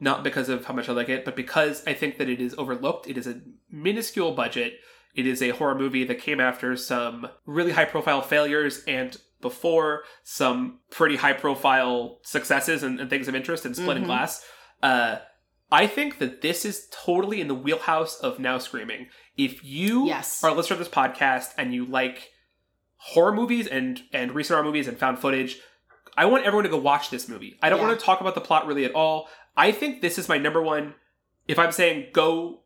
Not because of how much I like it, but because I think that it is overlooked. It is a minuscule budget. It is a horror movie that came after some really high profile failures and before some pretty high profile successes and, and things of interest in splitting Mhm. Glass. Uh, I think that this is totally in the wheelhouse of Now Screaming. If you Yes. are a listener to this podcast and you like horror movies and and recent horror movies and found footage, I want everyone to go watch this movie. I don't Yeah. want to talk about the plot really at all. I think this is my number one. If I'm saying go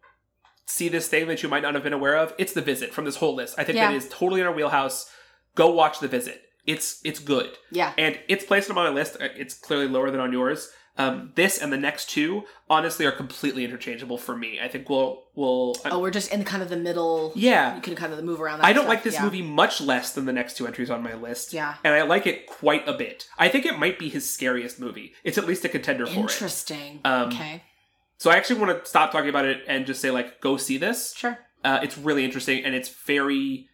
see this thing that you might not have been aware of, it's The Visit from this whole list. I think Yeah. that is totally in our wheelhouse. Go watch The Visit. It's it's good yeah and it's placed on my list. It's clearly lower than on yours. Um, this and the next two honestly are completely interchangeable for me. I think we'll we'll oh we're just in kind of the middle yeah. you can kind of move around that I don't stuff. like this yeah. movie much less than the next two entries on my list. yeah And I like it quite a bit. I think it might be his scariest movie. It's at least a contender for it. interesting Um, okay So I actually want to stop talking about it and just say like, go see this. sure Uh, it's really interesting and it's very,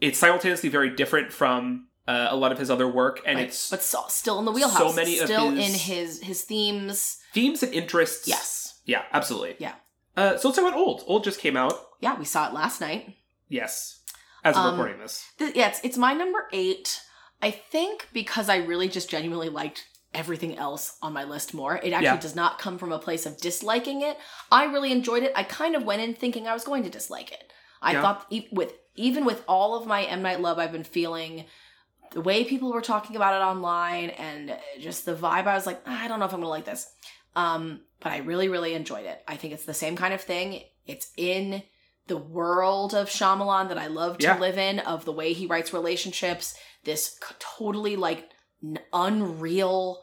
it's simultaneously very different from uh, a lot of his other work, and Right. it's but so, still in the wheelhouse so many of still his- in his his themes themes and interests. yes Yeah, absolutely. Yeah. Uh, so let's talk about Old. Old just came out. yeah we saw it last night Yes. As I'm Um, recording this. Th- yeah, it's, it's my number eight. I think because I really just genuinely liked everything else on my list more. It actually Yeah. does not come from a place of disliking it. I really enjoyed it. I kind of went in thinking I was going to dislike it. I Yeah. thought e- with even with all of my M Night love I've been feeling, the way people were talking about it online and just the vibe, I was like, "Ah, I don't know if I'm gonna like this. Um, but I really, really enjoyed it. I think it's the same kind of thing. It's in the world of Shyamalan that I love to Yeah. live in, of the way he writes relationships, this totally like n- unreal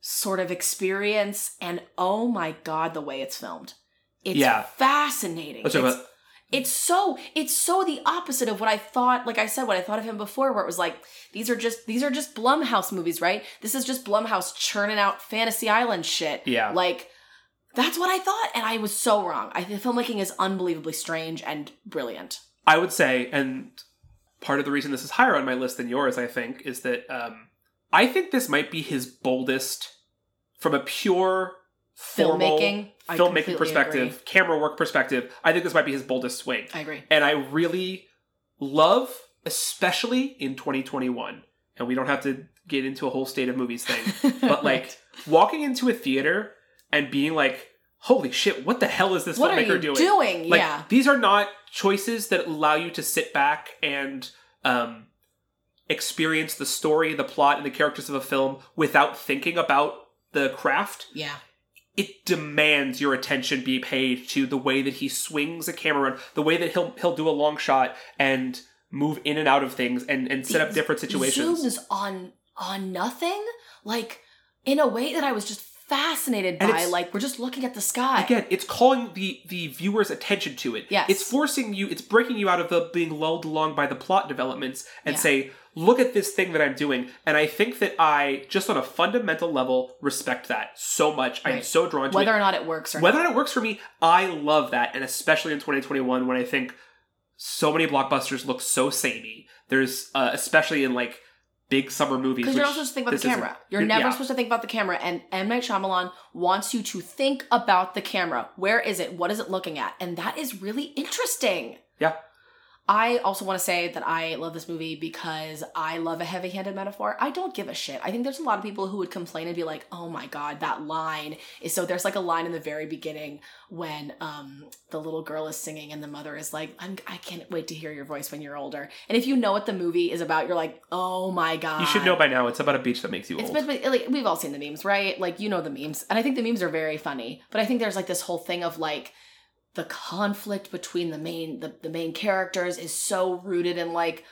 sort of experience, and oh my god, the way it's filmed. It's Yeah. fascinating. Let's talk It's- about it's so it's so the opposite of what I thought. Like I said, what I thought of him before, where it was like these are just these are just Blumhouse movies, right? This is just Blumhouse churning out Fantasy Island shit. Yeah. like that's what I thought, and I was so wrong. I think filmmaking is unbelievably strange and brilliant. I would say, and part of the reason this is higher on my list than yours, I think, is that um, I think this might be his boldest from a pure formal Filmmaking, filmmaking perspective, agree. camera work perspective. I think this might be his boldest swing. I agree. and I really love, especially in 2021. And we don't have to get into a whole state of movies thing, (laughs) but like Right. walking into a theater and being like, "Holy shit, what the hell is this what filmmaker doing?" doing? Like yeah, these are not choices that allow you to sit back and um, experience the story, the plot, and the characters of a film without thinking about the craft yeah, it demands your attention be paid to the way that he swings a camera around, the way that he'll he'll do a long shot and move in and out of things and and set up different situations. Zooms on on nothing, like in a way that I was just fascinated And by. Like we're just looking at the sky. Again, it's calling the the viewer's attention to it. Yes. It's forcing you, it's breaking you out of the being lulled along by the plot developments and Yeah. say, look at this thing that I'm doing. And I think that I, just on a fundamental level, respect that so much. I'm so drawn to whether it. or not it works or Whether or not. not it works for me, I love that. And especially in 2021 when I think so many blockbusters look so samey. There's uh, especially in like big summer movies. Because you're not supposed to think about the isn't- camera. You're never Yeah. supposed to think about the camera. And M. Night Shyamalan wants you to think about the camera. Where is it? What is it looking at? And that is really interesting. Yeah. I also want to say that I love this movie because I love a heavy handed metaphor. I don't give a shit. I think there's a lot of people who would complain and be like, oh my God, that line is so. There's like a line in the very beginning when um, the little girl is singing and the mother is like, I'm, I can't wait to hear your voice when you're older. And if you know what the movie is about, you're like, oh my God. You should know by now. It's about a beach that makes you It's old. but, like we've all seen the memes, right? Like you know the memes, and I think the memes are very funny. But I think there's like this whole thing of like the conflict between the main the, the main characters is so rooted in like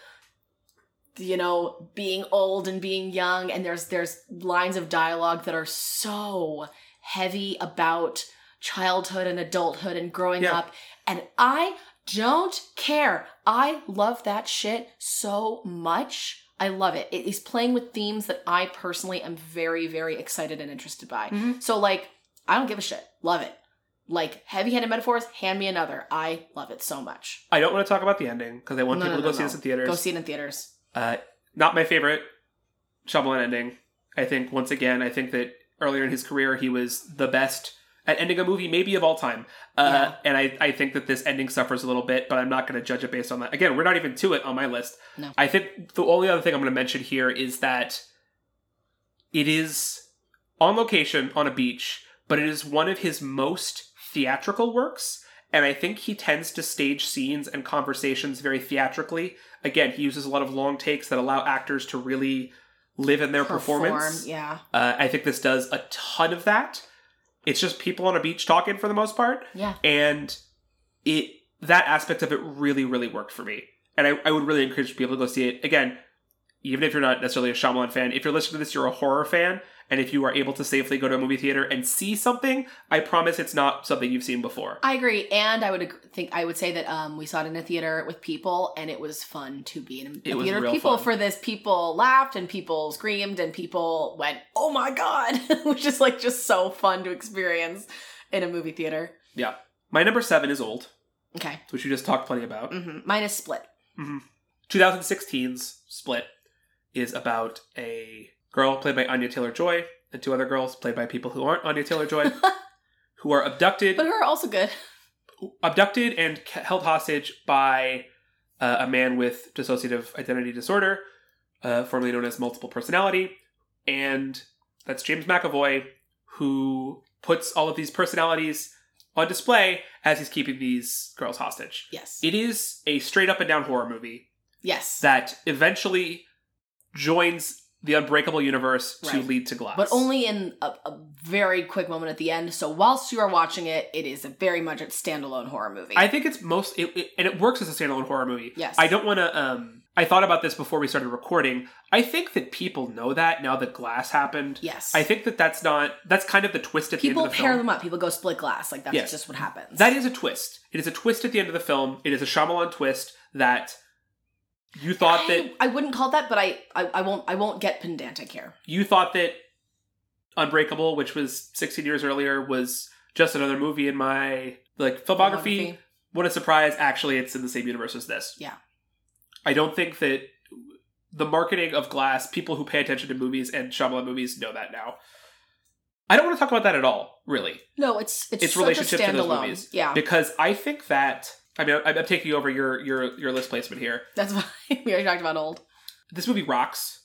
you know being old and being young, and there's there's lines of dialogue that are so heavy about childhood and adulthood and growing Yeah. up, and I don't care. I love that shit so much. I love it. It is playing with themes that I personally am very, very excited and interested by. Mhm. So, like, I don't give a shit. Love it. Like, heavy handed metaphors, hand me another. I love it so much. I don't want to talk about the ending because I want No, people no, to go no, see no. this in theaters. Go see it in theaters. Uh, not my favorite Shyamalan ending. I think once again, I think that earlier in his career he was the best at ending a movie, maybe of all time. Uh, Yeah. And I, I think that this ending suffers a little bit, but I'm not going to judge it based on that. Again, we're not even to it on my list. No. I think the only other thing I'm going to mention here is that it is on location on a beach, but it is one of his most theatrical works. And I think he tends to stage scenes and conversations very theatrically. Again, he uses a lot of long takes that allow actors to really live in their performance. Yeah. Uh, I think this does a ton of that. It's just people on a beach talking for the most part, Yeah. and it that aspect of it really, really worked for me. And I, I would really encourage people to go see it. Again, even if you're not necessarily a Shyamalan fan, if you're listening to this, you're a horror fan, and if you are able to safely go to a movie theater and see something, I promise it's not something you've seen before. I agree, and I would ag- think I would say that um, we saw it in a theater with people, and it was fun to be in a theater with people fun. for this. People laughed and people screamed and people went, "Oh my god!" (laughs) which is like just so fun to experience in a movie theater. Yeah. My number seven is old, Okay, which we just talked plenty about. hmm mine is split. 2016's Split is about a girl played by Anya Taylor Joy and two other girls played by people who aren't Anya Taylor Joy, (laughs) who are abducted, But are also good. abducted and held hostage by uh, a man with dissociative identity disorder, uh, formerly known as multiple personality, and that's James McAvoy, who puts all of these personalities on display as he's keeping these girls hostage. Yes. It is a straight up and down horror movie yes. that eventually joins the Unbreakable universe to lead to Glass. but only in a, a very quick moment at the end. So whilst you are watching it, it is a very much a standalone horror movie. I think it's most, it, it- and it works as a standalone horror movie. Yes. I don't want to. um I thought about this before we started recording. I think that people know that now that Glass happened. yes. I think that that's not. That's kind of the twist at the end of the film. People pair them up. People go split glass. Like that's Yes. just what happens. That is a twist. It is a twist at the end of the film. It is a Shyamalan twist that you thought that I, wouldn't call that, but I, I I won't I won't get pedantic here. you thought that Unbreakable, which was 16 years earlier, was just another movie in my like filmography. What a surprise! Actually, it's in the same universe as this. Yeah. I don't think that the marketing of Glass, people who pay attention to movies and Shyamalan movies know that now. I don't want to talk about that at all, really, No, it's it's, Its such relationship a to those standalone. movies. Yeah, because I think that I mean I'm I'm taking over your your your list placement here. that's (laughs) fine. we already talked about old. This movie rocks.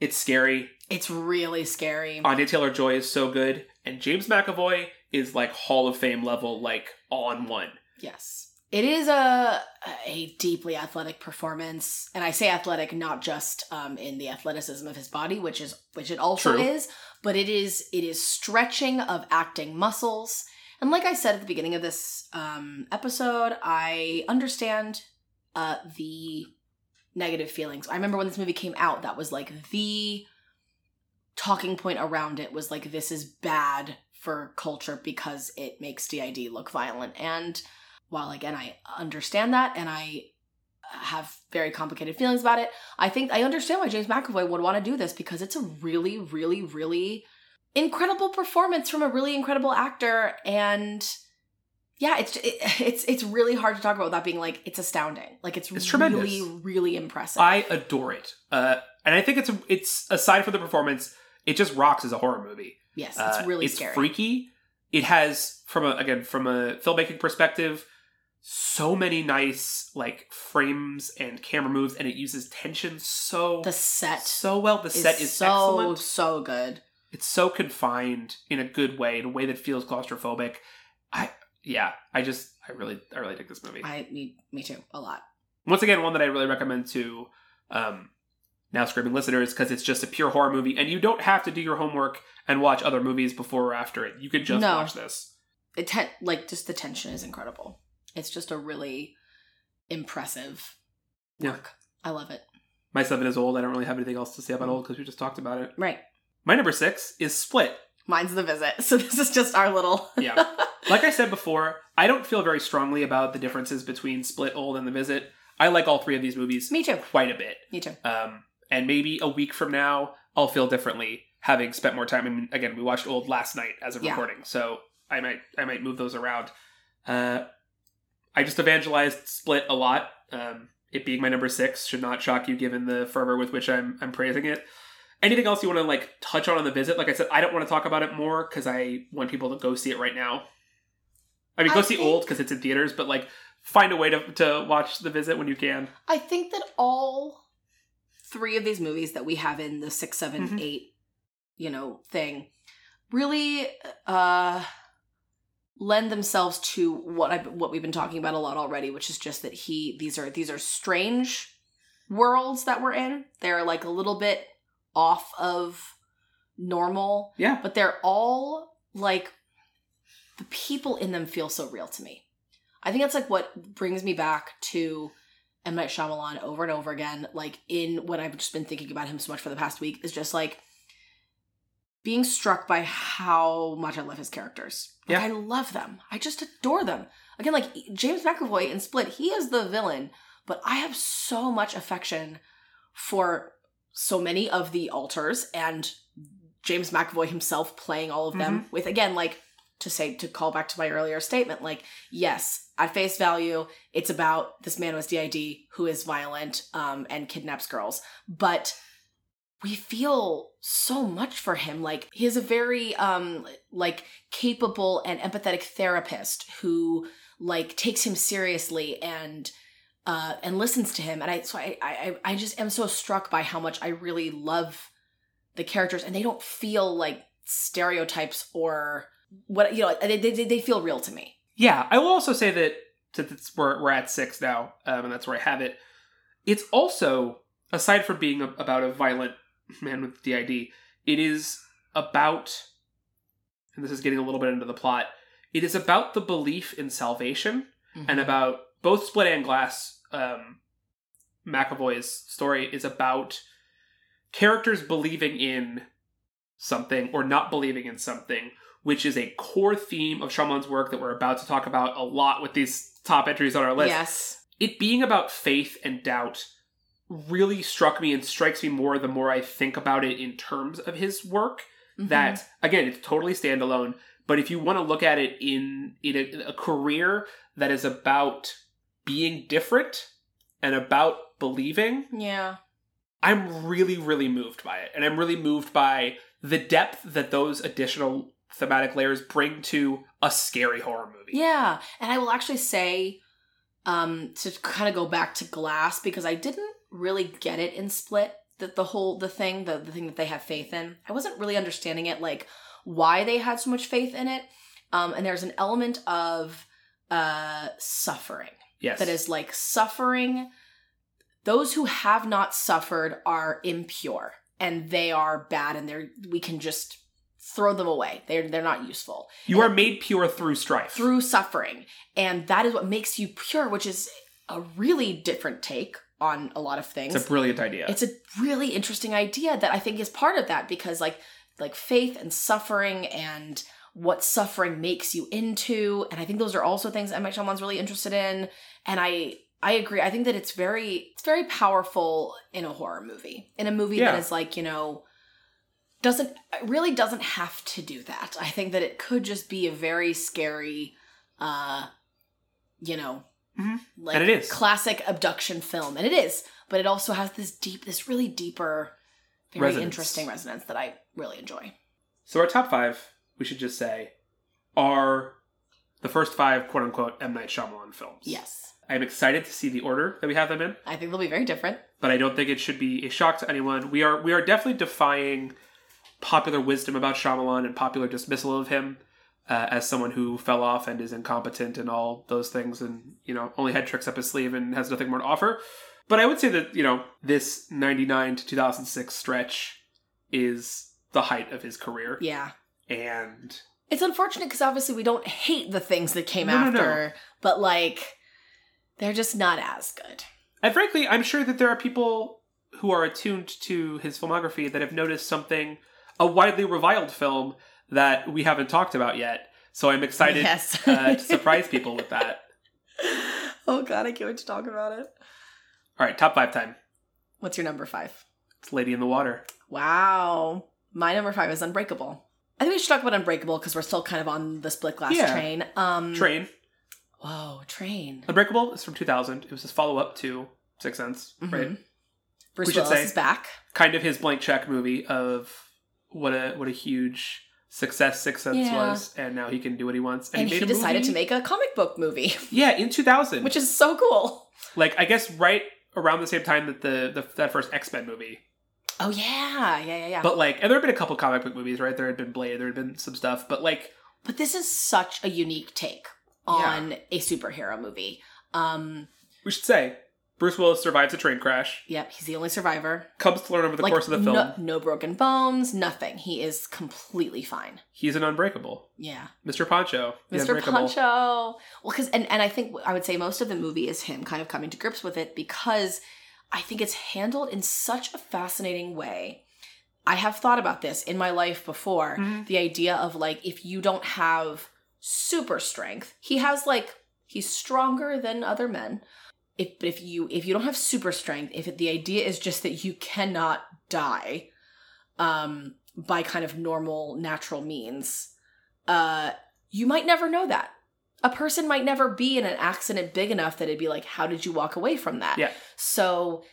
It's scary. It's really scary. Anya Taylor Joy is so good, and James McAvoy is like Hall of Fame level, like on one. Yes. It is a a deeply athletic performance, and I say athletic not just um, in the athleticism of his body, which is which it also True. is, but it is it is stretching of acting muscles. And like I said at the beginning of this um, episode, I understand uh, the negative feelings. I remember when this movie came out, that was like the talking point around it was like this is bad for culture because it makes DID look violent. And while again I understand that and I have very complicated feelings about it, I think I understand why James McAvoy would want to do this because it's a really, really, really incredible performance from a really incredible actor and yeah, it's it, it's it's really hard to talk about without being like it's astounding. Like it's, It's really tremendous. really impressive. I adore it. Uh, and I think it's it's aside from the performance, it just rocks as a horror movie. yes, Uh, it's really scary. it's scary. freaky. It has from a again from a filmmaking perspective, so many nice like frames and camera moves, and it uses tension so The set so well. The set is so excellent. so good. It's so confined in a good way, in a way that feels claustrophobic. I yeah, I just I really I really dig this movie. I me me too a lot. Once again, one that I really recommend to um, now screaming listeners because it's just a pure horror movie, and you don't have to do your homework and watch other movies before or after it. You could just No. watch this. It ten- like just the tension is incredible. It's just a really impressive Yeah. work. I love it. My seven is old. I don't really have anything else to say about old because we just talked about it. Right. My number six is Split. Mine's the visit. (laughs) So this is just our little (laughs) Yeah. Like I said before, I don't feel very strongly about the differences between Split, Old, and The Visit. I like all three of these movies Me too. quite a bit. Me too. Um, and maybe a week from now, I'll feel differently having spent more time. I mean, again, we watched Old last night as of Yeah. recording, so I might I might move those around. Uh, I just evangelized Split a lot. Um, it being my number six should not shock you, given the fervor with which I'm I'm praising it. Anything else you want to like touch on on the visit? Like I said, I don't want to talk about it more because I want people to go see it right now. I mean, go I see think- Old because it's in theaters, but like find a way to to watch the visit when you can. I think that all three of these movies that we have in the six, seven, Mhm. eight, you know, thing really uh lend themselves to what I what we've been talking about a lot already, which is just that he these are these are strange worlds that we're in. They're like a little bit off of normal, Yeah, but they're all like the people in them feel so real to me. I think that's like what brings me back to M Night Shyamalan over and over again. Like in what I've just been thinking about him so much for the past week is just like being struck by how much I love his characters. Like, Yeah. I love them. I just adore them. Again, like James McAvoy in Split, he is the villain, but I have so much affection for so many of the alters and James McAvoy himself playing all of them with again like to say to call back to my earlier statement like yes at face value it's about this man with DID who is violent um and kidnaps girls. But we feel so much for him. Like he is a very um like capable and empathetic therapist who like takes him seriously and uh and listens to him and i so i i i just am so struck by how much i really love the characters and they don't feel like stereotypes or what you know they they, they feel real to me Yeah, I will also say that since it's, we're, we're at six now, um, and that's where I have it. It's also, aside from being a, about a violent man with DID, it is about, and this is getting a little bit into the plot, it is about the belief in salvation and about both Split and Glass. Um, McAvoy's story is about characters believing in something or not believing in something, which is a core theme of Shyamalan's work that we're about to talk about a lot with these top entries on our list. yes It being about faith and doubt really struck me and strikes me more the more I think about it in terms of his work Mhm. that again it's totally standalone but if you want to look at it in in a, a career that is about being different and about believing yeah. I'm really really moved by it. And i'm really moved by the depth that those additional thematic layers bring to a scary horror movie. Yeah, and I will actually say, um, to kind of go back to Glass because I didn't really get it in Split. That the whole the thing the the thing that they have faith in, I wasn't really understanding it like why they had so much faith in it. Um, and there's an element of uh suffering yes that is like suffering. Those who have not suffered are impure and they are bad, and they're we can just throw them away. They're they're not useful you are made pure through strife through suffering. And that is what makes you pure, which is a really different take on a lot of things. it's a brilliant idea It's a really interesting idea that I think is part of that because like like faith and suffering and what suffering makes you into. And I think those are also things M. Night Shyamalan's really interested in. And I I agree. I think that it's very it's very powerful in a horror movie. In a movie Yeah. that is like, you know, doesn't really doesn't have to do that. I think that it could just be a very scary uh, you know, Mhm. like And it is. classic abduction film, and it is. But it also has this deep, this really deeper, very Resonance. interesting resonance that I really enjoy. So our top five, we should just say, are the first five quote unquote M Night Shyamalan films. Yes, I'm excited to see the order that we have them in, I think they'll be very different. but I don't think it should be a shock to anyone. We are we are definitely defying popular wisdom about Shyamalan and popular dismissal of him uh, as someone who fell off and is incompetent and all those things, and you know only had tricks up his sleeve and has nothing more to offer. But I would say that you know this '99 to 2006 stretch is the height of his career, Yeah. And It's unfortunate because obviously we don't hate the things that came No, no, no. after, but like they're just not as good. And frankly, I'm sure that there are people who are attuned to his filmography that have noticed something, a widely reviled film that we haven't talked about yet. So I'm excited Yes. uh, to surprise people with that. (laughs) oh god, I can't wait to talk about it. All right, top five time. What's your number five? It's Lady in the Water. Wow. My number five is Unbreakable. I think we should talk about Unbreakable because we're still kind of on the split glass Yeah. train. Um Train. Whoa, train. Unbreakable is from 2000. It was his follow up to Sixth Sense, Mhm. right? Bruce We should Willis say- is back. Kind of his blank check movie of what a what a huge success Sixth Sense Yeah. was, and now he can do what he wants. And, made he a decided movie- to make a comic book movie, (laughs) yeah in 2000, which is so cool. like I guess right around the same time that the, the that first X Men movie. Oh yeah, yeah, yeah, yeah. But like, and there had been a couple comic book movies, right? There had been Blade, there had been some stuff, but like, But this is such a unique take on a superhero movie. Um, we should say Bruce Willis survives a train crash, yep, he's the only survivor. comes to learn over the like course of the film no, no broken bones, nothing. He is completely fine. he's an unbreakable, Yeah, Mr. Poncho, Mr. Poncho. Well, because and and I think I would say most of the movie is him kind of coming to grips with it because I think it's handled in such a fascinating way. I have thought about this in my life before. Mhm. The idea of like if you don't have super strength, he has like he's stronger than other men. If but if you if you don't have super strength, if it, the idea is just that you cannot die, um, by kind of normal natural means, uh, you might never know that. A person might never be in an accident big enough that it'd be like, how did you walk away from that? Yeah. So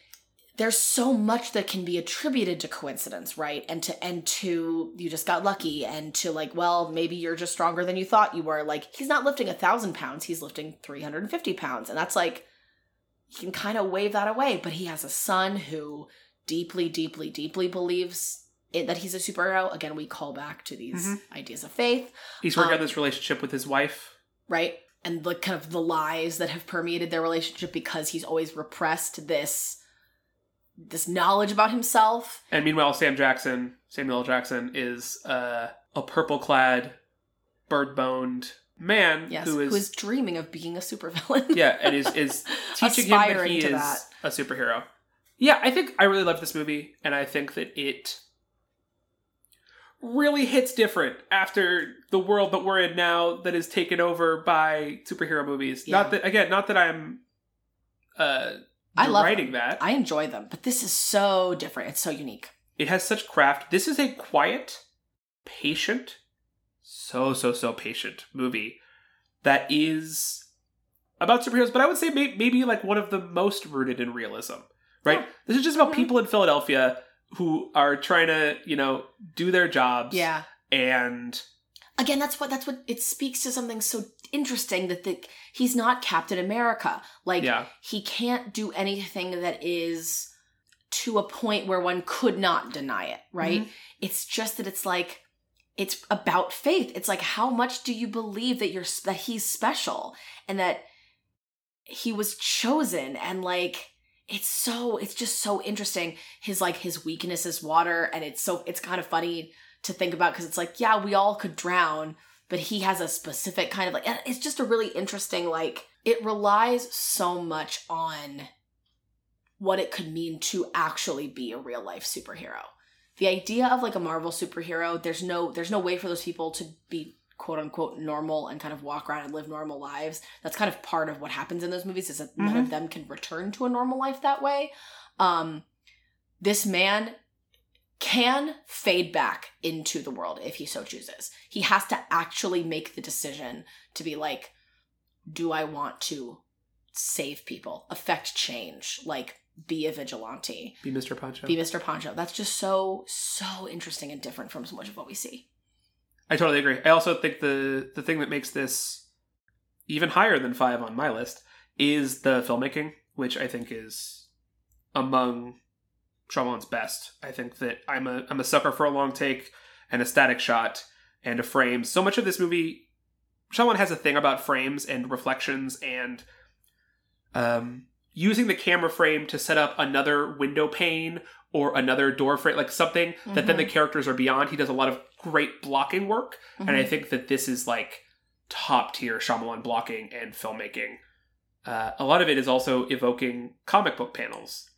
there's so much that can be attributed to coincidence, right? And to and to you just got lucky, and to like, well, maybe you're just stronger than you thought you were. Like he's not lifting a thousand pounds; he's lifting three hundred and fifty pounds, and that's like you can kind of wave that away. But he has a son who deeply, deeply, deeply believes it, that he's a superhero. Again, we call back to these Mhm. ideas of faith He's working Um, on this relationship with his wife. Right? And the kind of the lies that have permeated their relationship because he's always repressed this this knowledge about himself. And meanwhile, Sam Jackson, Samuel L. Jackson, is uh, a purple clad, bird boned man Yes, who is, who is dreaming of being a supervillain. yeah, and is is (laughs) teaching him that he is that. a superhero. Yeah, I think I really love this movie, and I think that it really hits different after the world that we're in now that is taken over by superhero movies. Yeah. Not that again, not that I'm uh I love writing that. I enjoy them, but this is so different. It's so unique. It has such craft. This is a quiet, patient, so so so patient movie that is about superheroes, but I would say may- maybe like one of the most rooted in realism. Right? Yeah. This is just about Mhm. people in Philadelphia who are trying to, you know, do their jobs. Yeah. And Again, that's what that's what it speaks to something so interesting that the, he's not Captain America. Like yeah, he can't do anything that is to a point where one could not deny it, right? Mhm. It's just that it's like it's about faith. It's like how much do you believe that you're that he's special and that he was chosen and like it's so it's just so interesting his like his weakness is water and it's so it's kind of funny to think about because it's like yeah we all could drown but he has a specific kind of like it's just a really interesting like it relies so much on what it could mean to actually be a real life superhero. The idea of like a marvel superhero there's no there's no way for those people to be quote unquote normal and kind of walk around and live normal lives that's kind of part of what happens in those movies is that none Mhm. of them can return to a normal life that way um this man can fade back into the world if he so chooses he has to actually make the decision to be like do I want to save people, affect change, like be a vigilante, Be Mr. Poncho. be Mr. Poncho? That's just so so interesting and different from so much of what we see. I totally agree. I also think the the thing that makes this even higher than five on my list is the filmmaking, which I think is among Shyamalan's best. I think that I'm a I'm a sucker for a long take and a static shot and a frame. So much of this movie, Shyamalan has a thing about frames and reflections and um, using the camera frame to set up another window pane or another door frame, like something that then the characters are beyond. He does a lot of great blocking work, and I Mhm. think that this is like top tier Shyamalan blocking and filmmaking. Uh, a lot of it is also evoking comic book panels,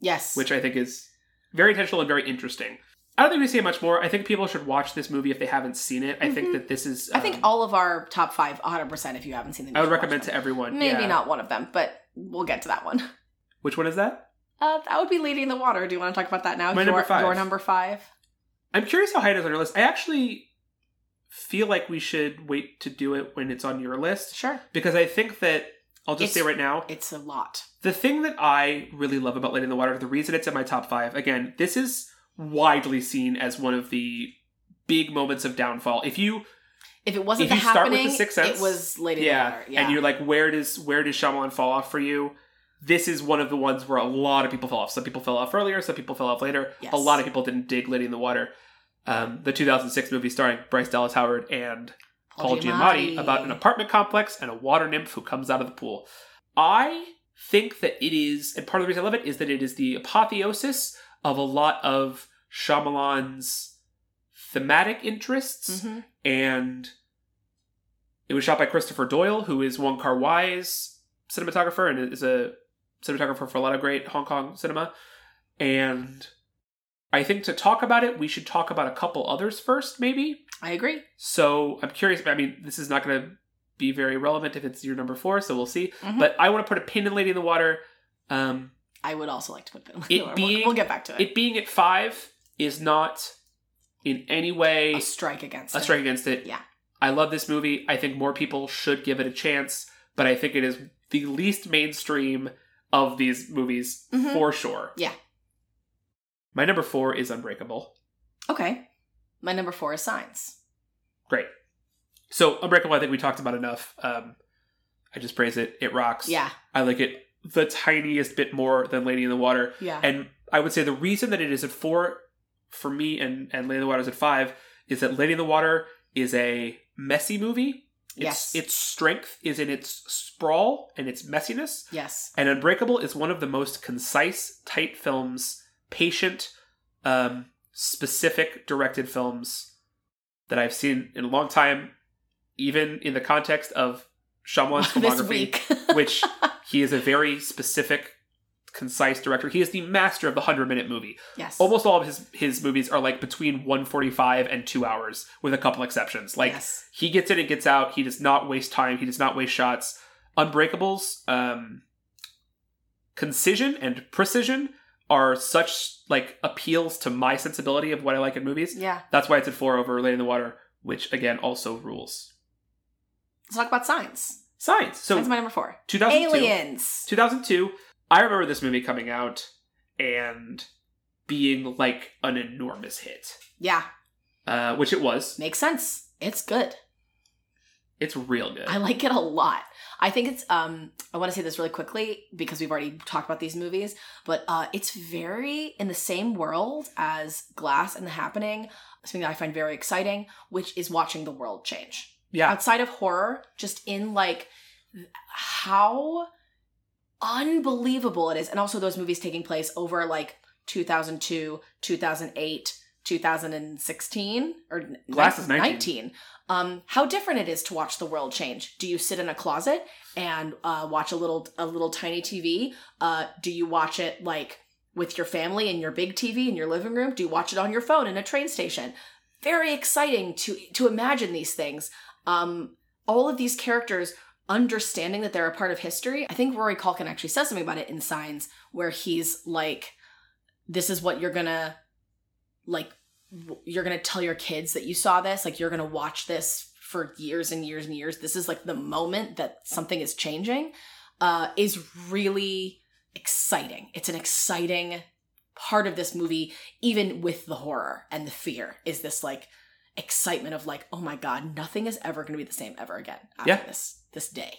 yes, which I think is very intentional and very interesting. I don't think we say much more. I think people should watch this movie if they haven't seen it. I think Mhm. that this is. I think um, all of our top five, 100. percent If you haven't seen them, I would recommend to everyone. Maybe yeah. not one of them, but we'll get to that one. (laughs) Which one is that? Uh, that would be Lady in the Water. Do you want to talk about that now? My your, number five. Your number five. I'm curious how high it is on your list. I actually feel like we should wait to do it when it's on your list Sure. because I think that I'll just It's- say right now It's a lot. the thing that I really love about Lady in the Water, the reason it's in my top five, again, this is widely seen as one of the big moments of downfall. If you If it wasn't If you start with happening, The Sixth Sense, it was Lady yeah, in the Water. Yeah. and you're like, where does where does Shyamalan fall off for you? This is one of the ones where a lot of people fell off. Some people fell off earlier, some people fell off later. Yes. A lot of people didn't dig Lady in the Water. Um, the 2006 movie starring Bryce Dallas Howard and Paul Giamatti about an apartment complex and a water nymph who comes out of the pool. I think that it is, and part of the reason I love it is that it is the apotheosis of a lot of Shyamalan's thematic interests, Mhm. and it was shot by Christopher Doyle, who is Wong Kar Wai's cinematographer and is a cinematographer for a lot of great Hong Kong cinema. And I think to talk about it, we should talk about a couple others first, maybe. I agree. So I'm curious. I mean, this is not going to be very relevant if it's your number four, so we'll see. Mhm. But I want to put a pin in Lady in the Water. Um, I would also like to put pin in Lady It in the Water. being- we'll, we'll get back to it. it being at five is not in any way a strike against a it. strike against it. Yeah. I love this movie. I think more people should give it a chance, but I think it is the least mainstream of these movies Mhm. for sure. Yeah. My number four is Unbreakable. Okay. My number four is Signs. Great. So Unbreakable, I think we talked about enough. Um, I just praise it. It rocks. Yeah. I like it the tiniest bit more than Lady in the Water. Yeah. And I would say the reason that it is at four for me and, and Lady in the Water is at five is that Lady in the Water is a messy movie. Its, Yes. Its strength is in its sprawl and its messiness. yes. And Unbreakable is one of the most concise, tight films, patient, um, specific directed films that I've seen in a long time, even in the context of Shyamalan's (laughs) filmography which (laughs) he is a very specific, concise director. He is the master of the hundred minute movie. yes. Almost all of his his movies are like between one forty five and two hours, with a couple exceptions. Like yes. he gets in and gets out. He does not waste time. He does not waste shots. Unbreakables, um, concision and precision are such like appeals to my sensibility of what I like in movies. Yeah. That's why it's at four over Lady in the Water, which again also rules. Let's talk about Signs. Signs. So That's my number four. 2002. Aliens. 2002 i remember this movie coming out and being like an enormous hit Yeah. uh, which it was Makes sense. It's good. it's real good I like it a lot. I think it's um I want to say this really quickly because we've already talked about these movies, but uh it's very in the same world as Glass and The Happening, something that I find very exciting, which is watching the world change. yeah Outside of horror, just in like how unbelievable it is. And also those movies taking place over like 2002, 2008, 2016 or Glass 19. 19 um how different it is to watch the world change. Do you sit in a closet and uh watch a little a little tiny tv uh do you watch it like with your family in your big tv in your living room? Do you watch it on your phone in a train station? Very exciting to to imagine these things. Um all of these characters understanding that they're a part of history i think rory culkin actually says something about it in signs where he's like this is what you're gonna like you're gonna tell your kids that you saw this like you're gonna watch this for years and years and years. This is like the moment that something is changing. Uh, is really exciting. It's an exciting part of this movie, even with the horror and the fear. Is this like excitement of like, oh my god, nothing is ever going to be the same ever again after Yeah. this this day.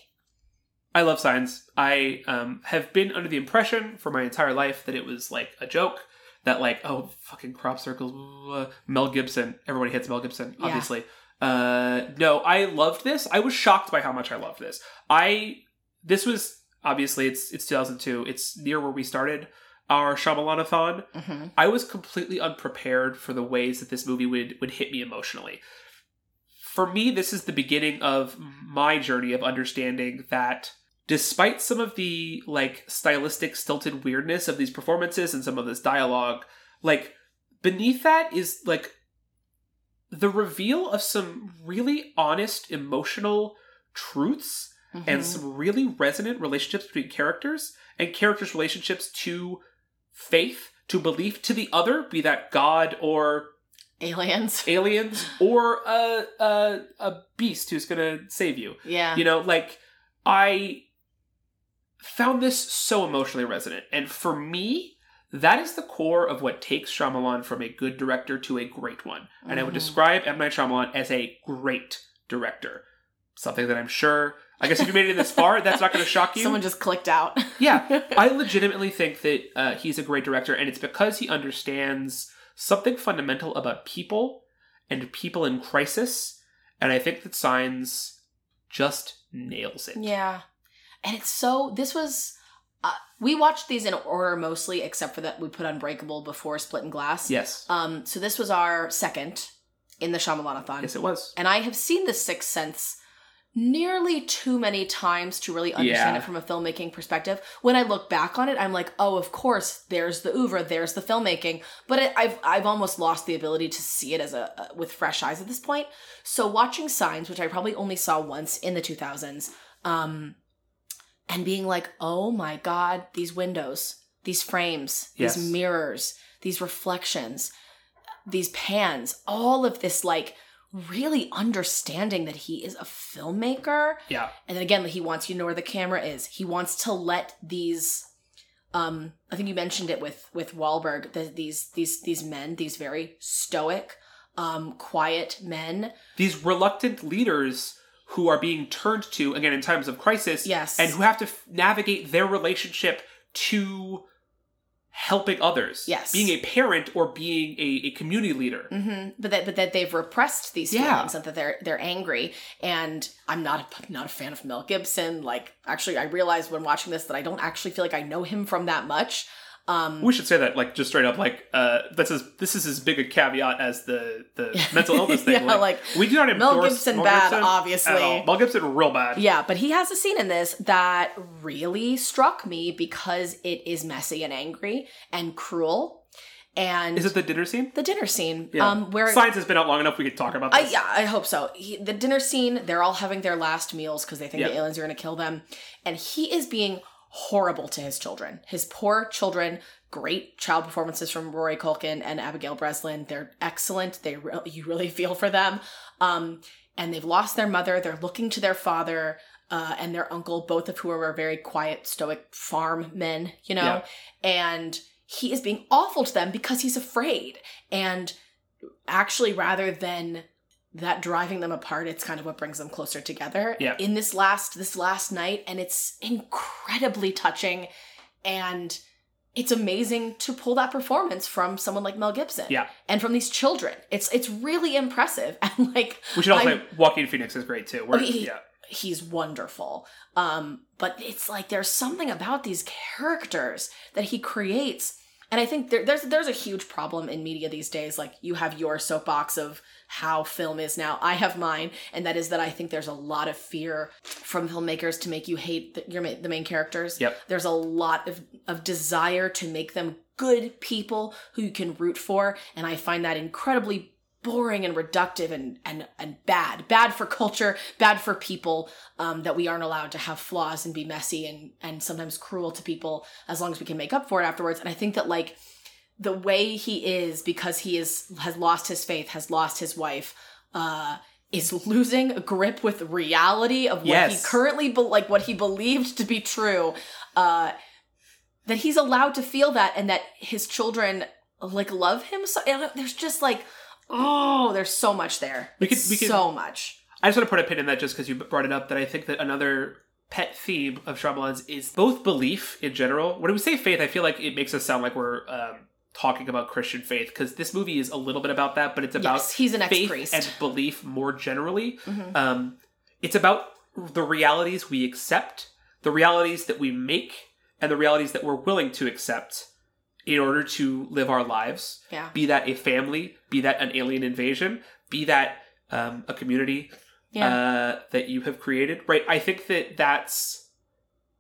I love Signs. I um, have been under the impression for my entire life that it was like a joke. That like, oh, fucking crop circles. uh, Mel Gibson. Everybody hates Mel Gibson, Yeah. obviously. Uh, no, I loved this. I was shocked by how much I loved this. I this was obviously it's it's 2002. It's near where we started our Shyamalan-a-thon. Mm-hmm. I was completely unprepared for the ways that this movie would would hit me emotionally. For me, this is the beginning of my journey of understanding that despite some of the like stylistic stilted weirdness of these performances and some of this dialogue, like beneath that is like the reveal of some really honest emotional truths Mm-hmm. and some really resonant relationships between characters and characters' relationships to faith, to belief, to the other, be that God or aliens. (laughs) aliens or a a, a beast who's gonna save you. Yeah. You know, like I found this so emotionally resonant, and for me. That is the core of what takes Shyamalan from a good director to a great one. And I would Mhm. describe M. Night Shyamalan as a great director. Something that I'm sure, I guess if you made it this far, that's not going to shock you. Someone just clicked out. Yeah, (laughs) I legitimately think that uh, he's a great director, and it's because he understands something fundamental about people and people in crisis. And I think that Signs just nails it. Yeah. And it's so, this was, uh, we watched these in order mostly, except for that we put Unbreakable before Split and Glass. Yes. Um, so this was our second in the Shyamalan-a-thon. Yes, it was. And I have seen The Sixth Sense nearly too many times to really understand Yeah. it from a filmmaking perspective. When I look back on it, I'm like, oh, of course, there's the oeuvre, there's the filmmaking. But it, I've I've almost lost the ability to see it as a with fresh eyes at this point. So watching Signs, which I probably only saw once in the 2000s, um, and being like, oh my god, these windows, these frames, Yes. these mirrors, these reflections, these pans, all of this like really understanding that he is a filmmaker. Yeah. and then again he wants you to know where the camera is. He wants to let these um i think you mentioned it with with Wahlberg that these these these men these very stoic um quiet men. These reluctant leaders who are being turned to, again, in times of crisis, yes. and who have to f- navigate their relationship to helping others. Yes. Being a parent or being a, a community leader. hmm But that, but that they've repressed these Yeah. feelings, and that they're they're angry. And I'm not a, not a fan of Mel Gibson. Like, actually, I realized when watching this that I don't actually feel like I know him from that much. Um, We should say that, like, just straight up, like, uh, that's as this is as big a caveat as the the (laughs) mental illness thing. Yeah, like, we do not Mel endorse Gibson bad, obviously. at all. Mel Gibson real bad. Yeah, but he has a scene in this that really struck me because it is messy and angry and cruel. And Is it the dinner scene? the dinner scene, Yeah. um, where Signs has been out long enough. We could talk about I, this. yeah, I hope so. He, the dinner scene, they're all having their last meals because they think the aliens are going to kill them, and he is being horrible to his children. His poor children. Great child performances from Rory Culkin and Abigail Breslin. They're excellent. They re- you really feel for them. Um, and they've lost their mother. They're looking to their father uh, and their uncle, both of who are very quiet, stoic farm men. You know, Yeah. and he is being awful to them because he's afraid. And actually, rather than that driving them apart it's kind of what brings them closer together Yeah. in this last this last night and it's incredibly touching and it's amazing to pull that performance from someone like Mel Gibson Yeah. and from these children it's it's really impressive (laughs) and like We should also I- say Joaquin Phoenix is great too. We're, Oh, he- yeah. he's wonderful. Um, but it's like there's something about these characters that he creates. And I think there, there's there's a huge problem in media these days. Like you have your soapbox of how film is now. I have mine, and that is that I think there's a lot of fear from filmmakers to make you hate the, your ma- the main characters. Yep. There's a lot of of desire to make them good people who you can root for, and I find that incredibly boring and reductive and and and bad bad for culture bad for people um that we aren't allowed to have flaws and be messy and and sometimes cruel to people as long as we can make up for it afterwards and i think that like the way he is because he is has lost his faith has lost his wife uh is losing a grip with reality of what Yes. he currently be- like what he believed to be true uh that he's allowed to feel that and that his children like love him so there's just like oh there's so much there We could- we could- so much I just want to put a pin in that just because you brought it up. That I think that another pet theme of Shyamalan's is both belief in general. When we say faith, I feel like it makes us sound like we're um, talking about Christian faith because this movie is a little bit about that, but it's about yes he's an faith ex-priest and belief more generally. Mhm. Um, it's about the realities we accept, the realities that we make, and the realities that we're willing to accept in order to live our lives. yeah Be that a family, be that an alien invasion, be that um, a community yeah uh, that you have created. Right? I think that that's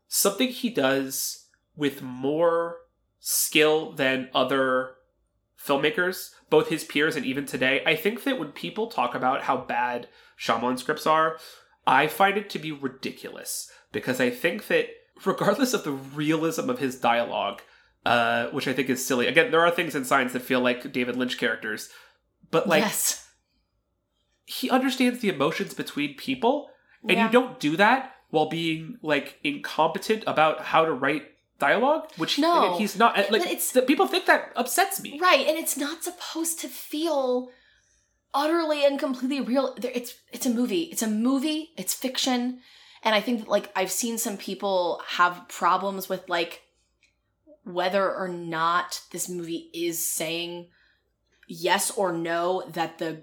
something he does with more skill than other filmmakers, both his peers and even today. I think that when people talk about how bad Shyamalan scripts are, I find it to be ridiculous because I think that regardless of the realism of his dialogue, uh, which I think is silly. Again, there are things in Signs that feel like David Lynch characters, but like yes he understands the emotions between people, and Yeah. you don't do that while being like incompetent about how to write dialogue. Which No. he's not. Like But it's- people think that upsets me. Right, and it's not supposed to feel utterly and completely real. It's it's a movie. It's a movie. It's fiction, and I think that, like I've seen some people have problems with like whether or not this movie is saying yes or no that the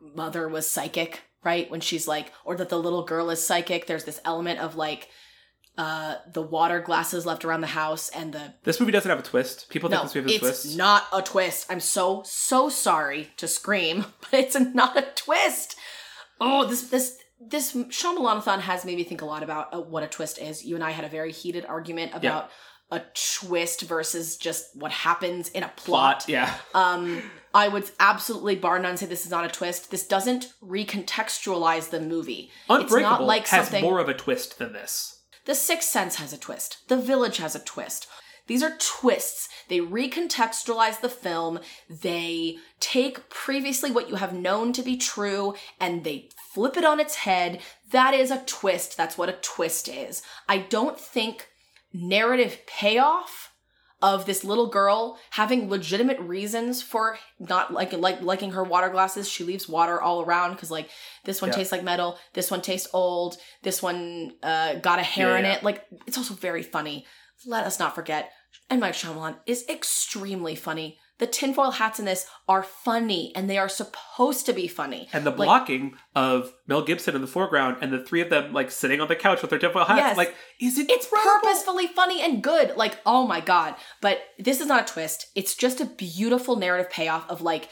mother was psychic, right? When she's like, or that the little girl is psychic. There's this element of like uh the water glasses left around the house and the This movie doesn't have a twist. People think no, this movie has a it's twist. not a twist. I'm so so sorry to scream, (laughs) but it's not a twist. Oh, this this this Shyamalanathon has made me think a lot about uh, what a twist is. You and I had a very heated argument about a twist versus just what happens in a plot. Plot, yeah. (laughs) Um, I would absolutely bar none say this is not a twist. This doesn't recontextualize the movie. Unbreakable it's not like has something. more of a twist than this. The Sixth Sense has a twist. The Village has a twist. These are twists. They recontextualize the film. They take previously what you have known to be true and they flip it on its head. That is a twist. That's what a twist is. I don't think narrative payoff of this little girl having legitimate reasons for not liking like liking her water glasses. She leaves water all around because like this one Yeah. tastes like metal, this one tastes old, this one uh, got a hair Yeah, in yeah. it. Like it's also very funny. Let us not forget, M. Night Shyamalan is extremely funny. The tinfoil hats in this are funny, and they are supposed to be funny. And the Like- blocking of Mel Gibson in the foreground and the three of them like sitting on the couch with their tinfoil hats, Yes. like, is it It's purposefully funny and good. Like, oh my god. But this is not a twist. It's just a beautiful narrative payoff of like,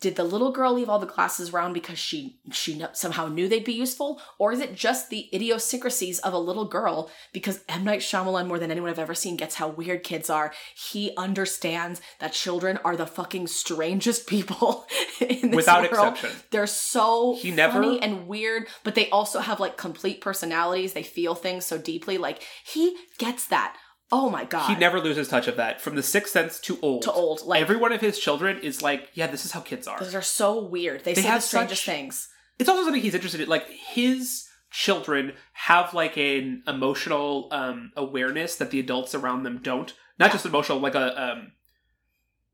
did the little girl leave all the glasses around because she she somehow knew they'd be useful, or is it just the idiosyncrasies of a little girl? Because M Night Shyamalan, more than anyone I've ever seen, gets how weird kids are. He understands that children are the fucking strangest people (laughs) in this Without world. exception. They're so He never- funny and weird, but they also have like complete personalities. They feel things so deeply. Like he gets that. Oh my god. He never loses touch of that. From the sixth sense to old. to old. Like Every one of his children is like, yeah, this is how kids are. those are so weird. They, They say have the strangest such- things. it's also something he's interested in. Like his children have like an emotional um, awareness that the adults around them don't. Not Yeah. just emotional, like a um,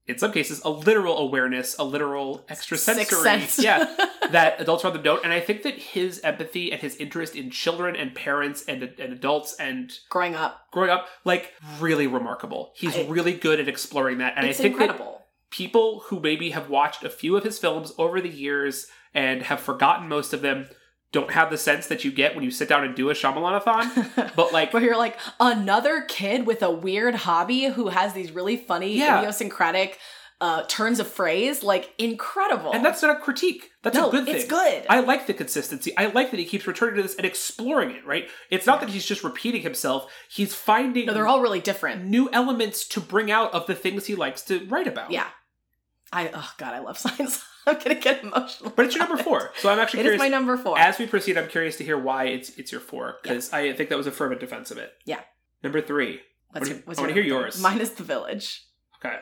in some cases a literal awareness, a literal extrasensory, yeah, (laughs) that adults around them don't. And I think that his empathy and his interest in children and parents and and adults and Growing up. growing up, like really remarkable. He's I- really good at exploring that, and it's I think that incredible. people who maybe have watched a few of his films over the years and have forgotten most of them don't have the sense that you get when you sit down and do a Shyamalanathon. (laughs) But like, Where you're like another kid with a weird hobby who has these really funny Yeah. idiosyncratic uh, turns of phrase, like incredible. and that's not a critique. That's no, a good thing. it's good. I like the consistency. I like that he keeps returning to this and exploring it. Right? It's not that he's just repeating himself. He's finding no, they're all really different. new elements to bring out of the things he likes to write about. Yeah. I oh god, I love (laughs) Signs. I'm gonna get emotional. But it's your number four, so I'm actually It is curious. my number four. As we proceed, I'm curious to hear why it's it's your four because I think that was a fervent defense of it. Yeah. Number three. What's I your- what's I your wanna hear yours. Mine is the village. Okay.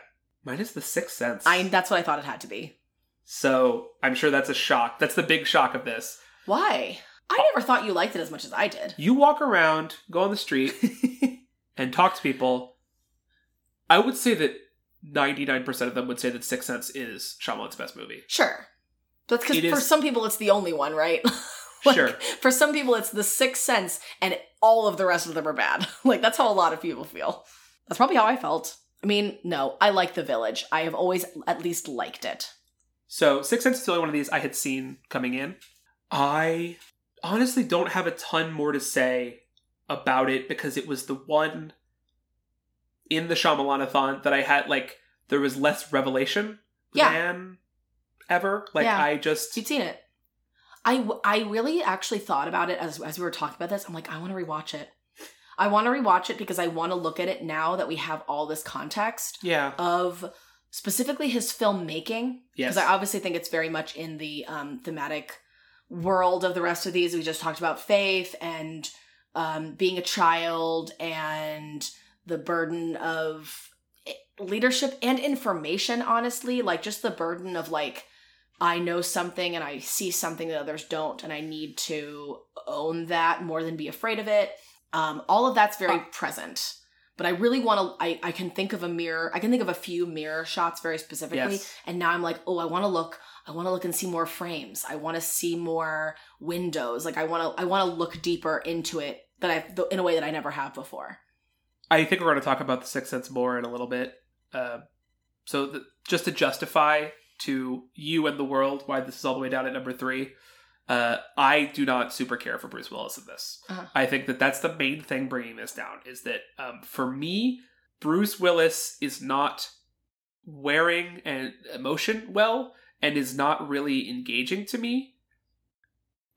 Mine is the sixth sense. I that's what I thought it had to be. So I'm sure that's a shock. That's the big shock of this. Why? I never thought you liked it as much as I did. You walk around, go on the street, (laughs) and talk to people. I would say that 99% of them would say that Sixth Sense is Shyamalan's best movie. Sure. That's because for is- some people it's the only one, right? (laughs) Like, Sure. For some people it's the sixth sense and all of the rest of them are bad. (laughs) like that's how a lot of people feel. That's probably how I felt. I mean, no, I like The Village. I have always at least liked it. So Sixth Sense is the only one of these I had seen coming in. I honestly don't have a ton more to say about it because it was the one in the Shyamalanathon that I had like there was less revelation Yeah. than ever. Like Yeah. I just You'd seen it. I, w- I really actually thought about it as, as we were talking about this. I'm like, I want to rewatch it. I want to rewatch it because I want to look at it now that we have all this context yeah of specifically his filmmaking. yes Because I obviously think it's very much in the um, thematic world of the rest of these. We just talked about faith and um, being a child and the burden of eh, leadership and information, honestly. Like just the burden of like, I know something and I see something that others don't, and I need to own that more than be afraid of it. Um, all of that's very present. But I really want to. I, I can think of a mirror. I can think of a few mirror shots very specifically, Yes. and now I'm like, oh, I want to look. I want to look and see more frames. I want to see more windows. Like I want to. I want to look deeper into it that I in a way that I never have before. I think we're going to talk about the Sixth Sense more in a little bit. Uh, so, the, just to justify to you and the world why this is all the way down at number three, uh, I do not super care for Bruce Willis in this. Uh-huh. I think that that's the main thing bringing this down is that um, for me, Bruce Willis is not wearing an emotion well and is not really engaging to me.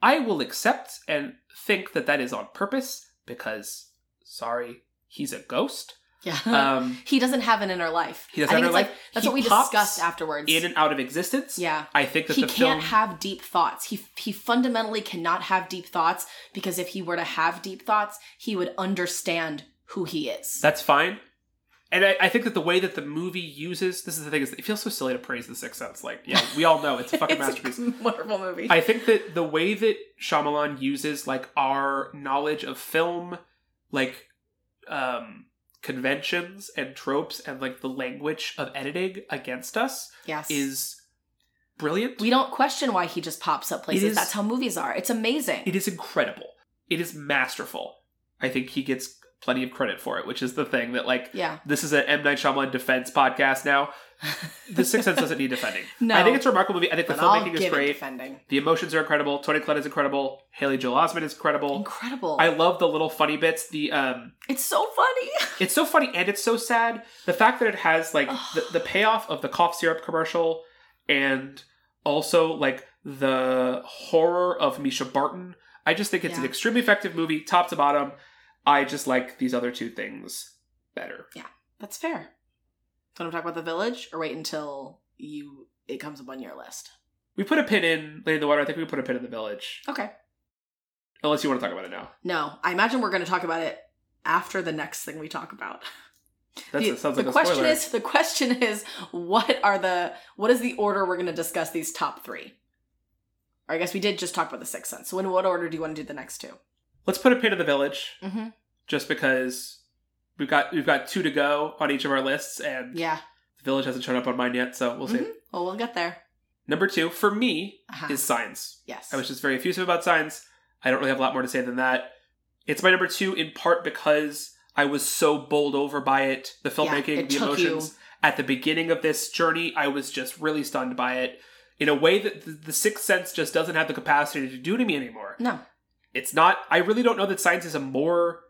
I will accept and think that that is on purpose because, sorry, he's a ghost. Yeah. (laughs) Um, he doesn't have an inner life. He doesn't I think have an it's inner like that's He what we discussed afterwards. in and out of existence. yeah. I think that he can't film. have deep thoughts. He he fundamentally cannot have deep thoughts because if he were to have deep thoughts, he would understand who he is. That's fine. And I, I think that the way that the movie uses this is the thing is it feels so silly to praise the Sixth Sense. Like, yeah, we all know it's a (laughs) fucking masterpiece. a (laughs) wonderful movie. I think that the way that Shyamalan uses like our knowledge of film, like um conventions and tropes and like the language of editing against us yes. is brilliant. we don't question why he just pops up places. is- That's how movies are. It's amazing. It is incredible. It is masterful. I think he gets plenty of credit for it, which is the thing that like yeah. this is an M Night Shyamalan defense podcast now. The Sixth Sense doesn't need defending. (laughs) No. I think it's a remarkable movie. I think the filmmaking is great. defending. The emotions are incredible. Toni Collette is incredible. Haley Joel Osment is incredible. Incredible. I love the little funny bits. The um, it's so funny. (laughs) it's so funny and it's so sad. The fact that it has like the, the payoff of the cough syrup commercial and also like the horror of Mischa Barton. I just think it's an extremely effective movie, top to bottom. I just like these other two things better. Yeah, that's fair. Want to talk about the village, or wait until you it comes up on your list? We put a pin in Lady in the Water. I think we put a pin in the village. Okay. Unless you want to talk about it now. No, I imagine we're going to talk about it after the next thing we talk about. That's, the, that sounds the like a question spoiler. is the question is what are the what is the order we're going to discuss these top three? Or I guess we did just talk about the sixth sense. So in what order do you want to do the next two? Let's put a pin in the village, Mm-hmm. just because we've got we've got two to go on each of our lists, and Yeah. the village hasn't shown up on mine yet, so we'll see. Mhm. Well, we'll get there. Number two for me Uh-huh. is Signs. yes. I was just very effusive about Signs. I don't really have a lot more to say than that. It's my number two in part because I was so bowled over by it, the filmmaking, it the took you- emotions. At the beginning of this journey, I was just really stunned by it in a way that the, the Sixth Sense just doesn't have the capacity to do to me anymore. no. It's not. I really don't know that Signs is a more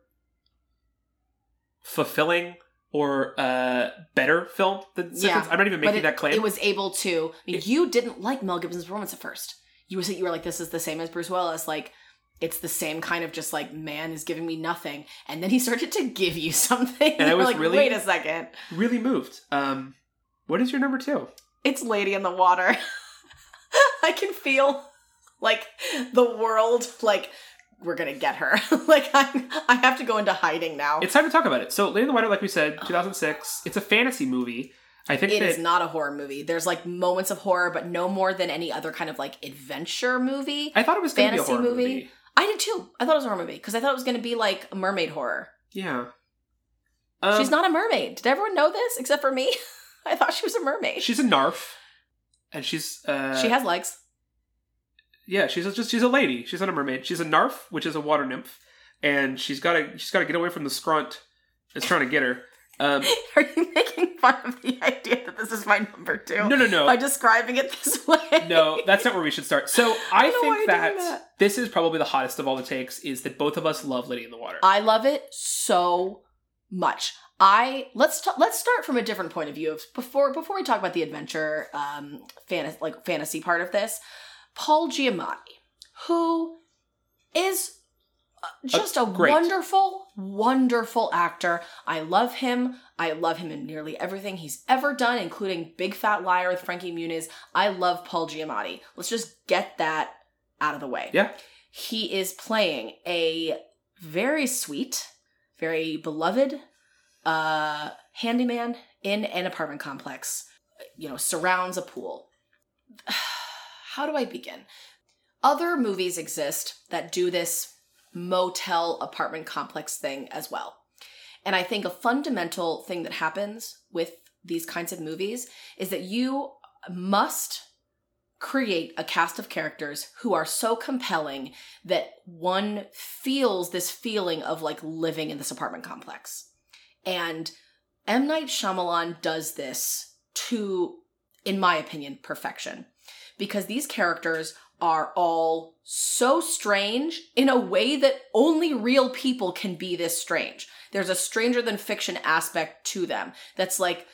fulfilling or uh, better film than Sixth Yeah, I'm not even making it, that claim. it was able to. I mean, It- you didn't like Mel Gibson's performance at first. You were you were like, this is the same as Bruce Willis. Like, it's the same kind of just like man is giving me nothing, and then he started to give you (laughs) something. And I was like, really- wait a second. really moved. Um, what is your number two? It's Lady in the Water. (laughs) I can feel like the world like we're gonna get her. (laughs) like I I have to go into hiding now. It's time to talk about it. So, Lady in the Water, like we said, 2006. It's a fantasy movie. I think It that is not a horror movie. There's like moments of horror, but no more than any other kind of like adventure movie. I thought it was going be a fantasy horror movie. movie. I did too. I thought it was a horror movie because I thought it was going to be like a mermaid horror. Yeah. Um, She's not a mermaid. Did everyone know this except for me? (laughs) I thought she was a mermaid. She's a narf, and she's. Uh, she has legs. Yeah, she's a, just she's a lady. She's not a mermaid. She's a narf, which is a water nymph, and she's got to she's got to get away from the scrunt that's trying to get her. Um, (laughs) Are you making fun of the idea that this is my number two? no, no, no. By describing it this way. no, that's not where we should start. So (laughs) I, why think that, that. this is probably the hottest of all the takes. Is that both of us love Lady in the Water? I love it so much. I let's t- let's start from a different point of view of before before we talk about the adventure um fantasy like fantasy part of this. Paul Giamatti, who is uh, just a wonderful, wonderful actor. I love him. I love him in nearly everything he's ever done, including Big Fat Liar with Frankie Muniz. I love Paul Giamatti. Let's just get that out of the way yeah, he is playing a very sweet, very beloved uh handyman in an apartment complex, you know, surrounds a pool. (sighs) How do I begin? Other movies exist that do this motel apartment complex thing as well. And I think a fundamental thing that happens with these kinds of movies is that you must create a cast of characters who are so compelling that one feels this feeling of like living in this apartment complex. And M. Night Shyamalan does this to, in my opinion, perfection. Because these characters are all so strange in a way that only real people can be this strange. There's a stranger than fiction aspect to them that's like,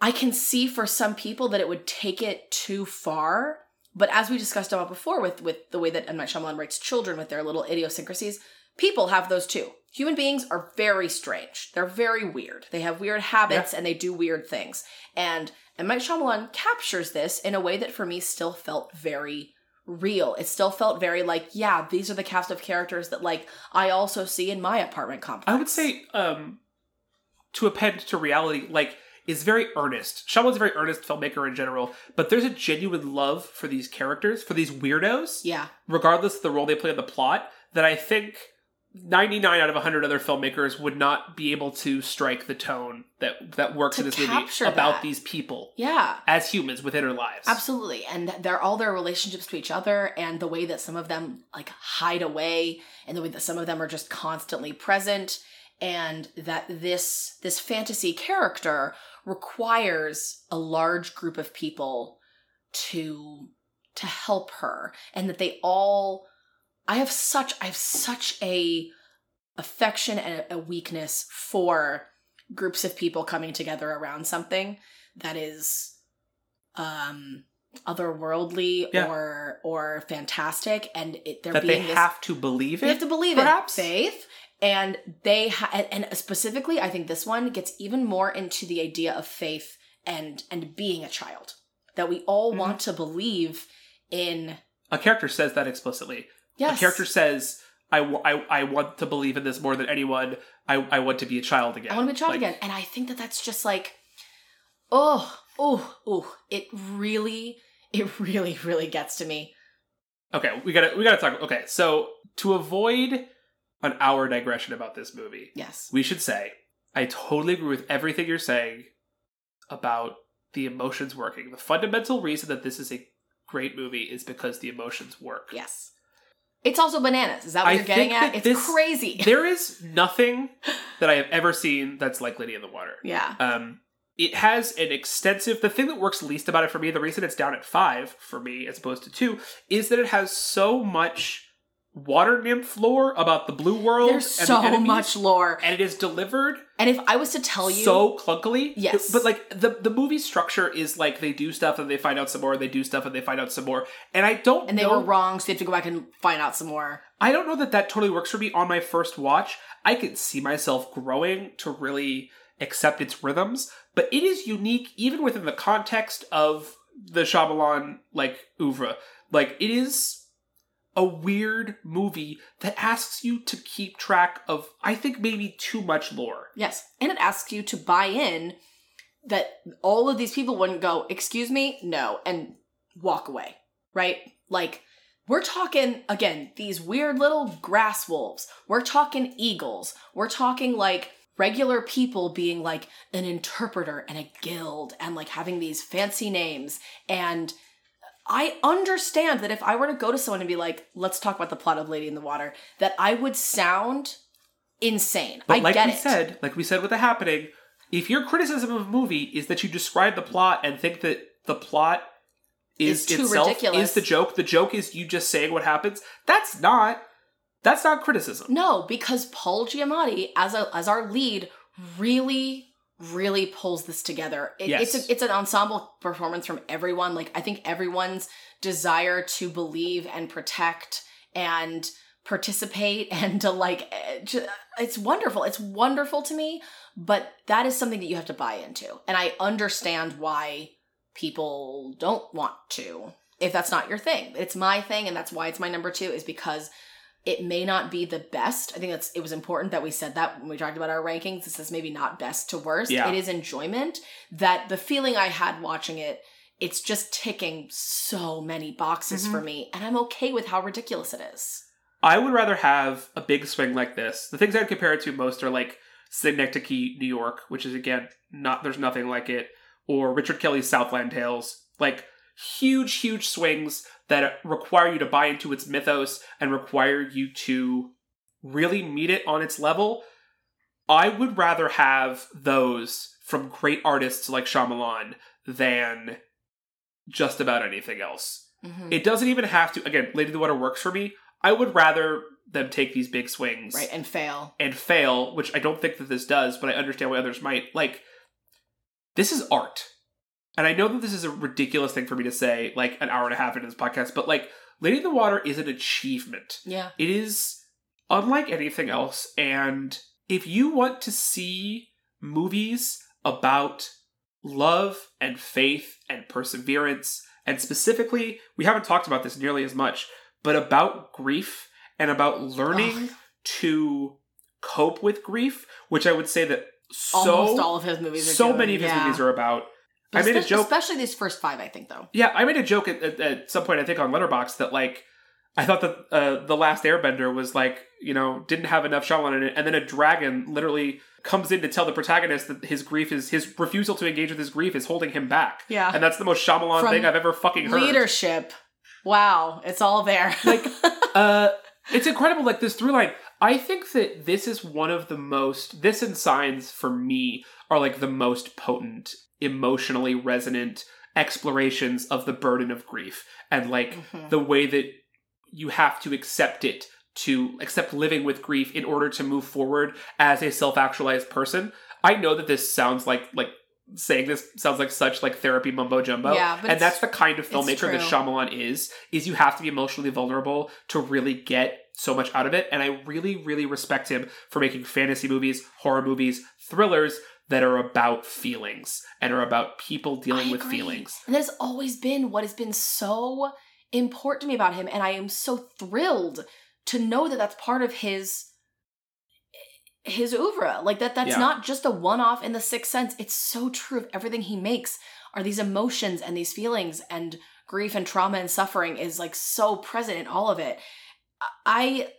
I can see for some people that it would take it too far. But as we discussed about before with, with the way that M. Night Shyamalan writes children with their little idiosyncrasies, people have those too. Human beings are very strange. They're very weird. They have weird habits and they do weird things. And M. Night Shyamalan captures this in a way that for me still felt very real. It still felt very like, yeah, these are the cast of characters that like I also see in my apartment complex. I would say um, to append to reality, like is very earnest. Shyamalan's a very earnest filmmaker in general, but there's a genuine love for these characters, for these weirdos, Yeah. regardless of the role they play in the plot. That I think 99 out of 100 other filmmakers would not be able to strike the tone that that works in this movie about that. these people Yeah. as humans within their lives. Absolutely. And they're all their relationships to each other and the way that some of them like hide away and the way that some of them are just constantly present and that this this fantasy character requires a large group of people to to help her and that they all I have such I have such a affection and a weakness for groups of people coming together around something that is um otherworldly Yeah. or or fantastic and it there that they this have to believe it. they have to believe perhaps? it faith and they ha- and specifically i think this one gets even more into the idea of faith and and being a child that we all Mhm. want to believe in a character says that explicitly. Yes A character says, I, w- I, I want to believe in this more than anyone. I, I want to be a child again. i want to be a child Like, again and i think that that's just like oh oh oh it really it really really gets to me Okay, we gotta we gotta talk. Okay, so to avoid an hour digression about this movie, yes we should say I totally agree with everything you're saying about the emotions working. The fundamental reason that this is a great movie is because the emotions work. yes it's also bananas is that what I you're getting at it's this- crazy (laughs) There is nothing that I have ever seen that's like Lady in the Water. yeah Um, it has an extensive. The thing that works least about it for me, the reason it's down at five for me as opposed to two, is that it has so much water nymph lore about the blue world. there's and so the enemies, much lore and it is delivered and if i was to tell you so clunkily. Yes. but like the the movie structure is like they do stuff and they find out some more. They do stuff and they find out some more. And I don't and they know, were wrong, so you have to go back and find out some more. I don't know that that totally works for me on my first watch. I could see myself growing to really accept its rhythms, but it is unique even within the context of the Shyamalan like oeuvre. Like it is a weird movie that asks you to keep track of I think maybe too much lore. Yes, and it asks you to buy in that all of these people wouldn't go, "Excuse me, no," and walk away, right? Like we're talking again these weird little grass wolves. We're talking eagles. We're talking like regular people being like an interpreter and a guild and like having these fancy names and I understand that if I were to go to someone and be like, let's talk about the plot of Lady in the Water, that I would sound insane. But I like get we it. said, like we said with the happening, if your criticism of a movie is that you describe the plot and think that the plot is Is too itself ridiculous. is the joke, the joke is you just saying what happens. That's not that's not criticism. No, because Paul Giamatti as a as our lead really really pulls this together. It, Yes. It's a, it's an ensemble performance from everyone. Like I think everyone's desire to believe and protect and participate (laughs) and to like eh, it's wonderful. It's wonderful to me, but that is something that you have to buy into. And I understand why people don't want to if that's not your thing. It's my thing and that's why it's my number 2 is because it may not be the best. I think that's it was important that we said that when we talked about our rankings. This is maybe not best to worst. Yeah. It is enjoyment. That the feeling I had watching it, it's just ticking so many boxes Mhm. for me, and I'm okay with how ridiculous it is. I would rather have a big swing like this. The things I'd compare it to most are like Synecdoche, New York, which is again not there's nothing like it, or Richard Kelly's Southland Tales. Like huge, huge swings that require you to buy into its mythos and require you to really meet it on its level. I would rather have those from great artists like Shyamalan than just about anything else. Mhm. It doesn't even have to. Again, Lady of the Water works for me. I would rather them take these big swings right, and fail. and fail, which I don't think that this does, but I understand why others might. Like, this is art. And I know that this is a ridiculous thing for me to say, like an hour and a half into this podcast, but like, Lady in the Water is an achievement. Yeah. It is unlike anything else. And if you want to see movies about love and faith and perseverance, and specifically, we haven't talked about this nearly as much, but about grief and about learning to cope with grief, which I would say that so Almost all of his movies are so doing, many of his yeah. movies are about. I made a joke especially these first five. I think though. yeah, I made a joke at, at, at some point, I think, on Letterboxd that like I thought that uh, the last Airbender was like you know didn't have enough Shyamalan in it, and then a dragon literally comes in to tell the protagonist that his grief is his refusal to engage with his grief is holding him back, Yeah. and that's the most Shyamalan From thing I've ever fucking heard. Leadership. Wow, it's all there. Like, (laughs) uh, it's incredible. Like this through line. I think that this is one of the most. This and signs for me are like the most potent, emotionally resonant explorations of the burden of grief and like Mhm. the way that you have to accept it to accept living with grief in order to move forward as a self-actualized person. I know that this sounds like like saying this sounds like such like therapy mumbo jumbo. Yeah, and that's the kind of filmmaker that. Shyamalan is. Is you have to be emotionally vulnerable to really get so much out of it. And I really, really respect him for making fantasy movies, horror movies, thrillers that are about feelings and are about people dealing I with agree. feelings. And that has always been what has been so important to me about him. And I am so thrilled to know that that's part of his his oeuvre. Like that that's Yeah. not just a one-off in the sixth sense. It's so true of everything he makes are these emotions and these feelings and grief and trauma and suffering is like so present in all of it. I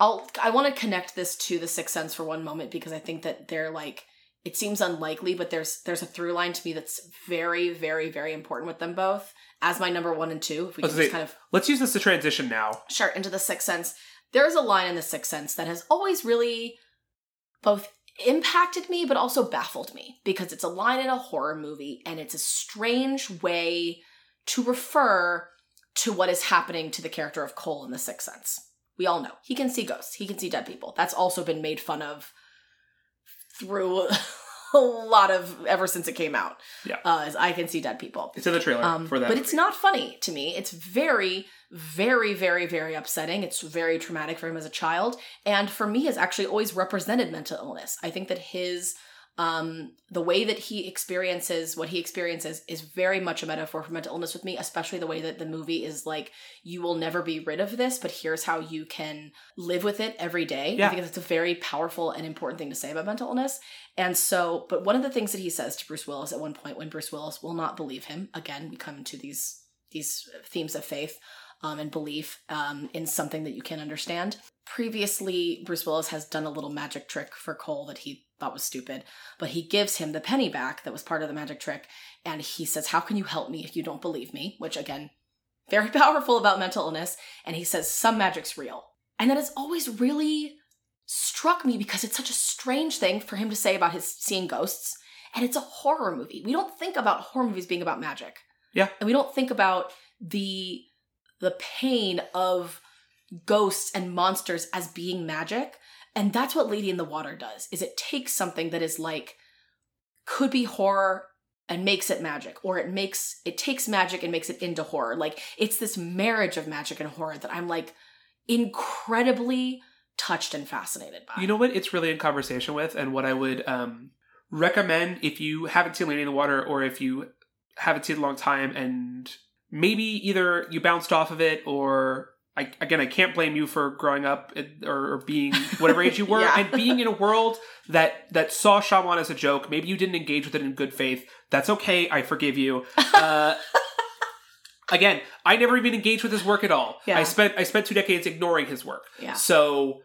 I'll I want to connect this to the sixth sense for one moment because I think that they're like it seems unlikely, but there's there's a through line to me that's very, very, very important with them both as my number one and two. If we I can just kind of Let's use this to transition now. start into the sixth sense. There is a line in the sixth sense that has always really both impacted me but also baffled me because it's a line in a horror movie and it's a strange way to refer to what is happening to the character of Cole in the sixth sense. We all know he can see ghosts, he can see dead people. That's also been made fun of through (laughs) a lot of ever since it came out. Yeah. uh, as I can see dead people. It's in the trailer Um, for that. but it's not funny to me. It's very, very, very, very upsetting. It's very traumatic for him as a child, and for me, has actually always represented mental illness. I think that his Um, the way that he experiences what he experiences is very much a metaphor for mental illness with me, especially the way that the movie is like, you will never be rid of this, but here's how you can live with it every day. Yeah. I think that's a very powerful and important thing to say about mental illness. And so, but one of the things that he says to Bruce Willis at one point when Bruce Willis will not believe him, again, we come into these these themes of faith um, and belief um, in something that you can't understand. Previously, Bruce Willis has done a little magic trick for Cole that he thought was stupid, but he gives him the penny back that was part of the magic trick, and he says, How can you help me if you don't believe me? Which, again, very (laughs) powerful about mental illness. And he says, Some magic's real. And that has always really struck me because it's such a strange thing for him to say about his seeing ghosts. And it's a horror movie. We don't think about horror movies being about magic. Yeah. And we don't think about the the pain of ghosts and monsters as being magic. And that's what Lady in the Water does. Is it takes something that is like could be horror and makes it magic or it makes it takes magic and makes it into horror. Like it's this marriage of magic and horror that I'm like incredibly touched and fascinated by. You know what it's really in conversation with, and what I would um, recommend if you haven't seen Lady in the Water, or if you haven't seen it a long time, and maybe either you bounced off of it, or I, again, I can't blame you for growing up or, or being whatever age you (laughs) were, Yeah. and being in a world that that saw Shyamalan as a joke. Maybe you didn't engage with it in good faith. That's okay. I forgive you. Uh, (laughs) again, I never even engaged with his work at all. Yeah. I spent I spent two decades ignoring his work. Yeah. So,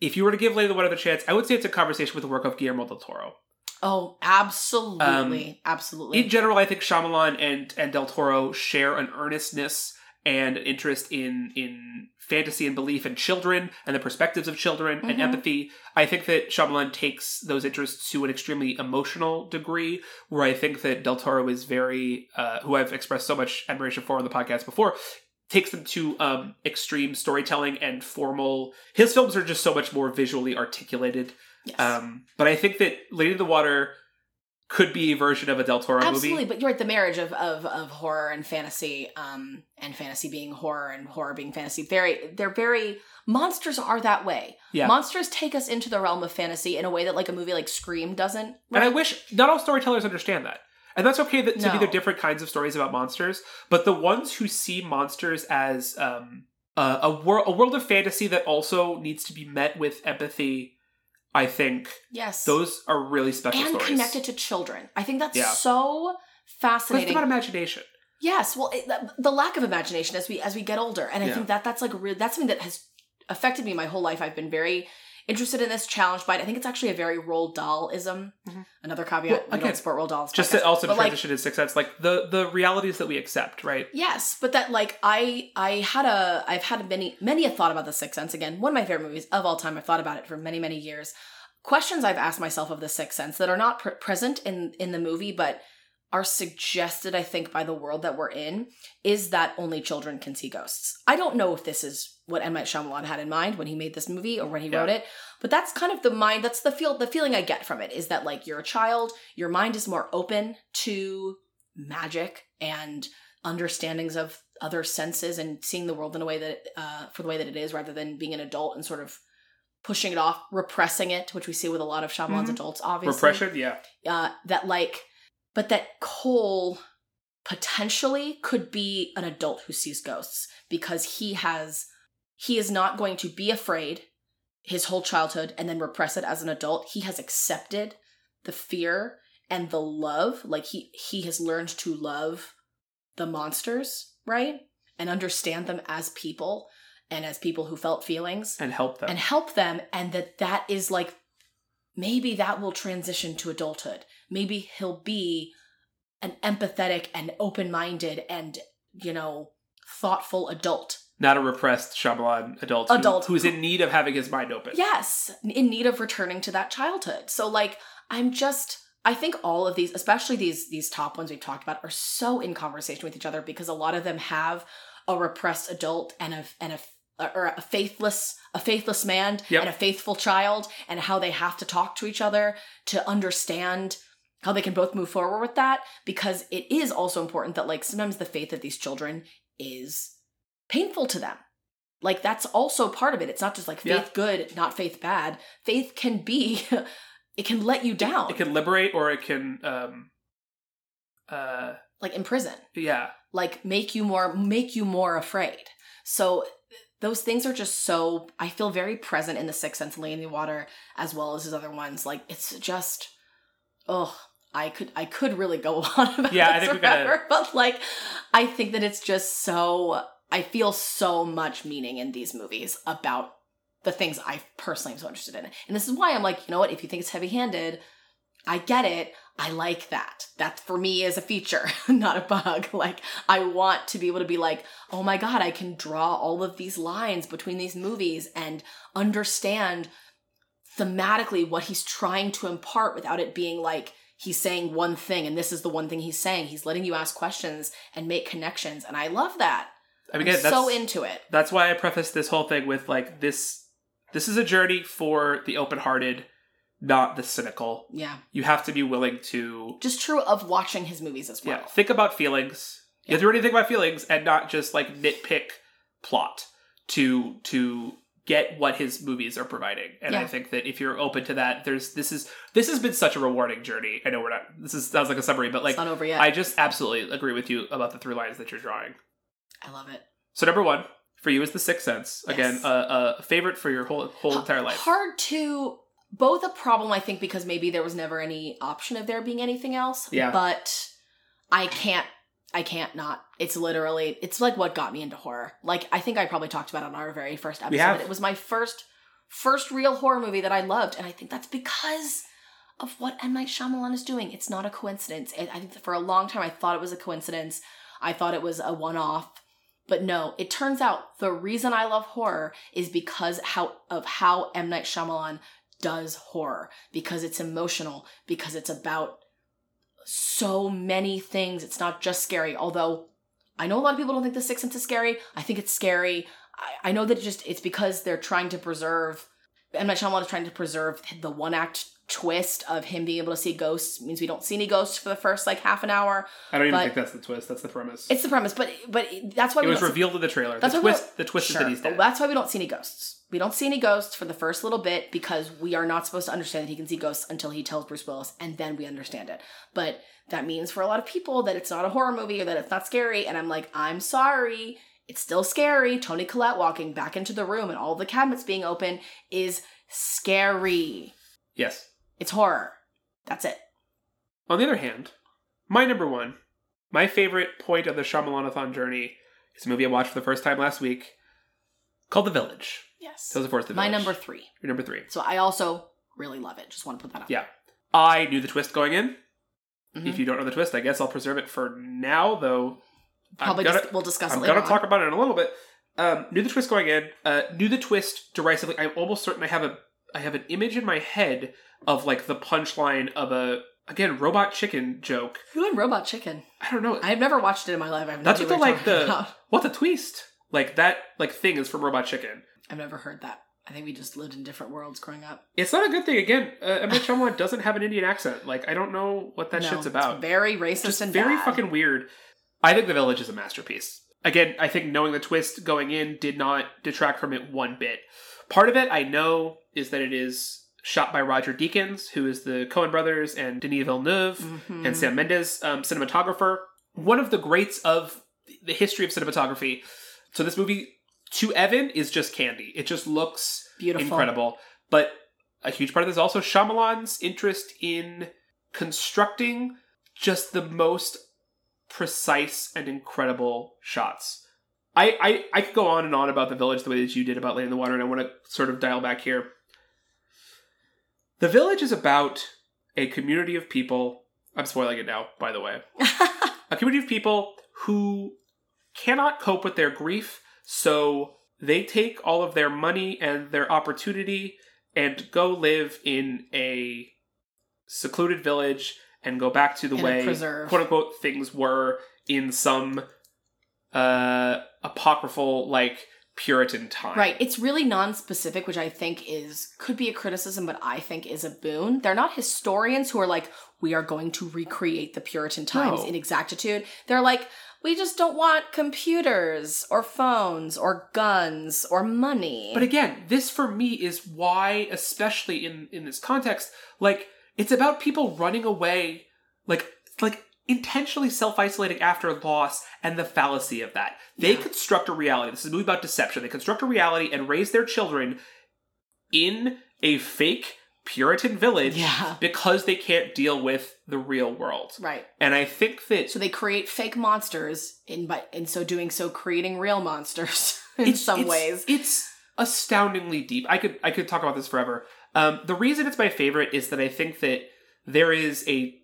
if you were to give Lady the Water the chance, I would say it's a conversation with the work of Guillermo del Toro. Oh, absolutely. absolutely. In general, I think Shyamalan and and del Toro share an earnestness and an interest in in fantasy and belief and children and the perspectives of children and Mhm. empathy. I think that Shyamalan takes those interests to an extremely emotional degree, where I think that del Toro is very, uh, who I've expressed so much admiration for on the podcast before, takes them to um, extreme storytelling and formal. His films are just so much more visually articulated. yes. Um, but I think that Lady in the Water could be a version of a Del Toro Absolutely, movie. but you're right. The marriage of, of of horror and fantasy, um, and fantasy being horror and horror being fantasy. Very, they're very monsters are that way. Yeah. monsters take us into the realm of fantasy in a way that like a movie like Scream doesn't. And I wish not all storytellers understand that. And that's okay that, to be No. there different kinds of stories about monsters, but the ones who see monsters as um, uh, a, wor- a world of fantasy that also needs to be met with empathy, I think yes, those are really special and stories. connected to children. I think that's Yeah. so But it's fascinating. about imagination. Yes, well, it, the, lack of imagination as we as we get older, and I Yeah. think that that's like real that's something that has affected me my whole life. I've been very interested in this, challenged by it. I think it's actually a very Roald Dahl-ism. Mhm. Another caveat: Well, we don't support Roald. Just to also to but like, transition in Sixth Sense, like the the realities that we accept, right? yes, but that like I I had a I've had many many a thought about the Sixth Sense again. One of my favorite movies of all time. I've thought about it for many many years. Questions I've asked myself of the Sixth Sense that are not pr- present in in the movie, but are suggested, I think, by the world that we're in, is that only children can see ghosts. I don't know if this is what M. Night Shyamalan had in mind when he made this movie or when he Yeah. wrote it, but that's kind of the mind. That's the feel. The feeling I get from it is that like you're a child, your mind is more open to magic and understandings of other senses and seeing the world in a way that uh, for the way that it is, rather than being an adult and sort of pushing it off, repressing it, which we see with a lot of Shyamalan's Mhm. adults, obviously Repression, yeah. uh, that like, but that Cole potentially could be an adult who sees ghosts because he has, he is not going to be afraid his whole childhood and then repress it as an adult. He has accepted the fear and the love. Like he he has learned to love the monsters, right? And understand them as people and as people who felt feelings And help them. and help them and that that is like maybe that will transition to adulthood maybe he'll be an empathetic and open-minded and you know thoughtful adult Not a repressed Shyamalan adult, who- Adult. who's in need of having his mind open. yes in need of returning to that childhood so like i'm just i think all of these especially these these top ones we've talked about are so in conversation with each other because a lot of them have a repressed adult and a and a or a faithless a faithless man Yep. and a faithful child and how they have to talk to each other to understand how they can both move forward with that because it is also important that like sometimes the faith of these children is painful to them like that's also part of it it's not just like faith Yeah. good not faith bad faith can be (laughs) it can let you down, It can liberate or it can um uh like imprison, yeah. like make you more make you more afraid. So those things are just so I feel very present in the Sixth Sense and Lady in the Water as well as his other ones. Like it's just oh I could I could really go (laughs) on about Yeah, I think forever, but like I think that it's just so I feel so much meaning in these movies about the things I personally am so interested in. And this is why I'm like, you know what, if you think it's heavy handed, I get it. I like that. That for me is a feature, (laughs) not a bug. (laughs) Like, I want to be able to be like, oh my God, I can draw all of these lines between these movies and understand thematically what he's trying to impart without it being like he's saying one thing and this is the one thing he's saying. He's letting you ask questions and make connections. And I love that. I mean, I'm that's so into it. that's why I preface this whole thing with like this this is a journey for the open-hearted, not the cynical. Yeah. You have to be willing to Just true of watching his movies as well. yeah, think about feelings. You have to really think about feelings and not just like nitpick plot to to get what his movies are providing. And I think that if you're open to that, there's this is this has been such a rewarding journey. I know we're not this is sounds like a summary, but like it's not over yet. I just absolutely agree with you about the three lines that you're drawing. I love it. So number one for you is the Sixth Sense. Again, Yes. a, a favorite for your whole whole entire life. Hard to both a problem, I think, because maybe there was never any option of there being anything else. Yeah. But I can't I can't not. It's literally it's like what got me into horror. Like I think I probably talked about it on our very first episode. have. It was my first first real horror movie that I loved, and I think that's because of what M Night Shyamalan is doing. It's not a coincidence. I I think for a long time I thought it was a coincidence. I thought it was a one off. But no, it turns out the reason I love horror is because how of how M Night Shyamalan does horror because it's emotional because it's about so many things. It's not just scary. Although I know a lot of people don't think The Sixth Sense is scary. I think it's scary. I, I know that it just it's because they're trying to preserve. M Night Shyamalan is trying to preserve the one act twist of him being able to see ghosts means we don't see any ghosts for the first like half an hour. I don't even think that's the twist. That's the premise. It's the premise, but but that's why it we was don't see- revealed in the trailer. That's the twist. The twist Sure, is that he's dead. that's why we don't see any ghosts. We don't see any ghosts for the first little bit because we are not supposed to understand that he can see ghosts until he tells Bruce Willis, and then we understand it. But that means for a lot of people that it's not a horror movie or that it's not scary. And I'm like, I'm sorry, it's still scary. Toni Collette walking back into the room and all the cabinets being open is scary. Yes. It's horror. That's it. On the other hand, my number one, my favorite point of the Shyamalanathon journey is a movie I watched for the first time last week called The Village. Yes. Of Forest, The My Village. number three. Your number three. So I also really love it. Just want to put that up. Yeah. I knew the twist going in. Mhm. If you don't know the twist, I guess I'll preserve it for now, though. Probably gonna, dis- we'll discuss I'm it later. gonna talk about it in a little bit. Um, knew the twist going in. Uh, knew the twist derisively. I'm almost certain I have a I have an image in my head of like the punchline of a again robot chicken joke. Who in Robot Chicken? I don't know. I've never watched it in my life. I've That's what the like the about. (laughs) what the twist like that like thing is from Robot Chicken. I've never heard that. I think we just lived in different worlds growing up. It's not a good thing. Again, uh, Night (laughs) doesn't have an Indian accent. Like I don't know what that No, shit's about. It's very racist just and very bad. fucking weird. I think The Village is a masterpiece. Again, I think knowing the twist going in did not detract from it one bit. Part of it I know is that it is shot by Roger Deakins, who is the Coen brothers and Denis Villeneuve Mhm. and Sam Mendes, um, cinematographer. One of the greats of the history of cinematography. So this movie, to Evan, is just candy. It just looks Beautiful. incredible. But a huge part of this is also Shyamalan's interest in constructing just the most precise and incredible shots. I, I, I could go on and on about the village the way that you did about in the Water, and I want to sort of dial back here. The village is about a community of people. I'm spoiling it now, by the way. (laughs) A community of people who cannot cope with their grief, so they take all of their money and their opportunity and go live in a secluded village and go back to the In way quote unquote things were in some uh apocryphal like puritan time right. It's really non-specific, which I think is could be a criticism, but I think is a boon. They're not historians who are like, we are going to recreate the Puritan times No. in exactitude. They're like, We just don't want computers or phones or guns or money. But again, this for me is why, especially in in this context, like it's about people running away, like like intentionally self isolating after loss and the fallacy of that. They Yeah. construct a reality. This is a movie about deception. They construct a reality and raise their children in a fake Puritan village Yeah. because they can't deal with the real world. right. And I think that So they create fake monsters in by in so doing so creating real monsters (laughs) in it's- some it's- ways. It's astoundingly deep. I could I could talk about this forever. Um, the reason it's my favorite is that I think that there is a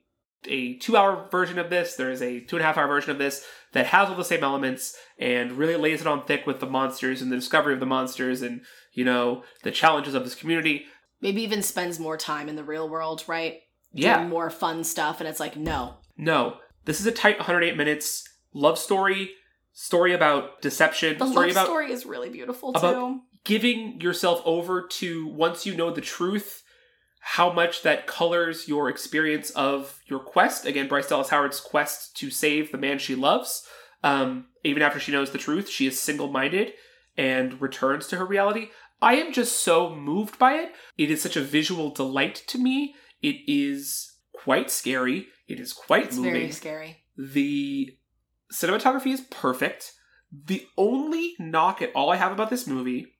a two hour version of this. There is a two and a half hour version of this that has all the same elements and really lays it on thick with the monsters and the discovery of the monsters and you know the challenges of this community. Maybe even spends more time in the real world, right? Yeah, Doing more fun stuff and it's like, no. no, this is a tight 108 minutes love story, story about deception, The story love about story is really beautiful about- too. giving yourself over to once you know the truth how much that colors your experience of your quest. Again bryce dallas howard's quest to save the man she loves. Um, even after she knows the truth she is single-minded and returns to her reality. I am just so moved by it. It is such a visual delight to me. It is quite scary. It is quite It's moving. very scary. the cinematography is perfect. The only knock at all I have about this movie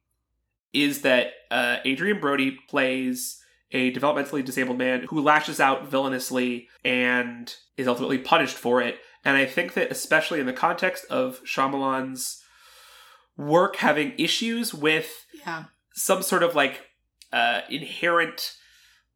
is that uh, Adrien Brody plays a developmentally disabled man who lashes out villainously and is ultimately punished for it. And I think that, especially in the context of Shyamalan's work having issues with Yeah. some sort of like uh, inherent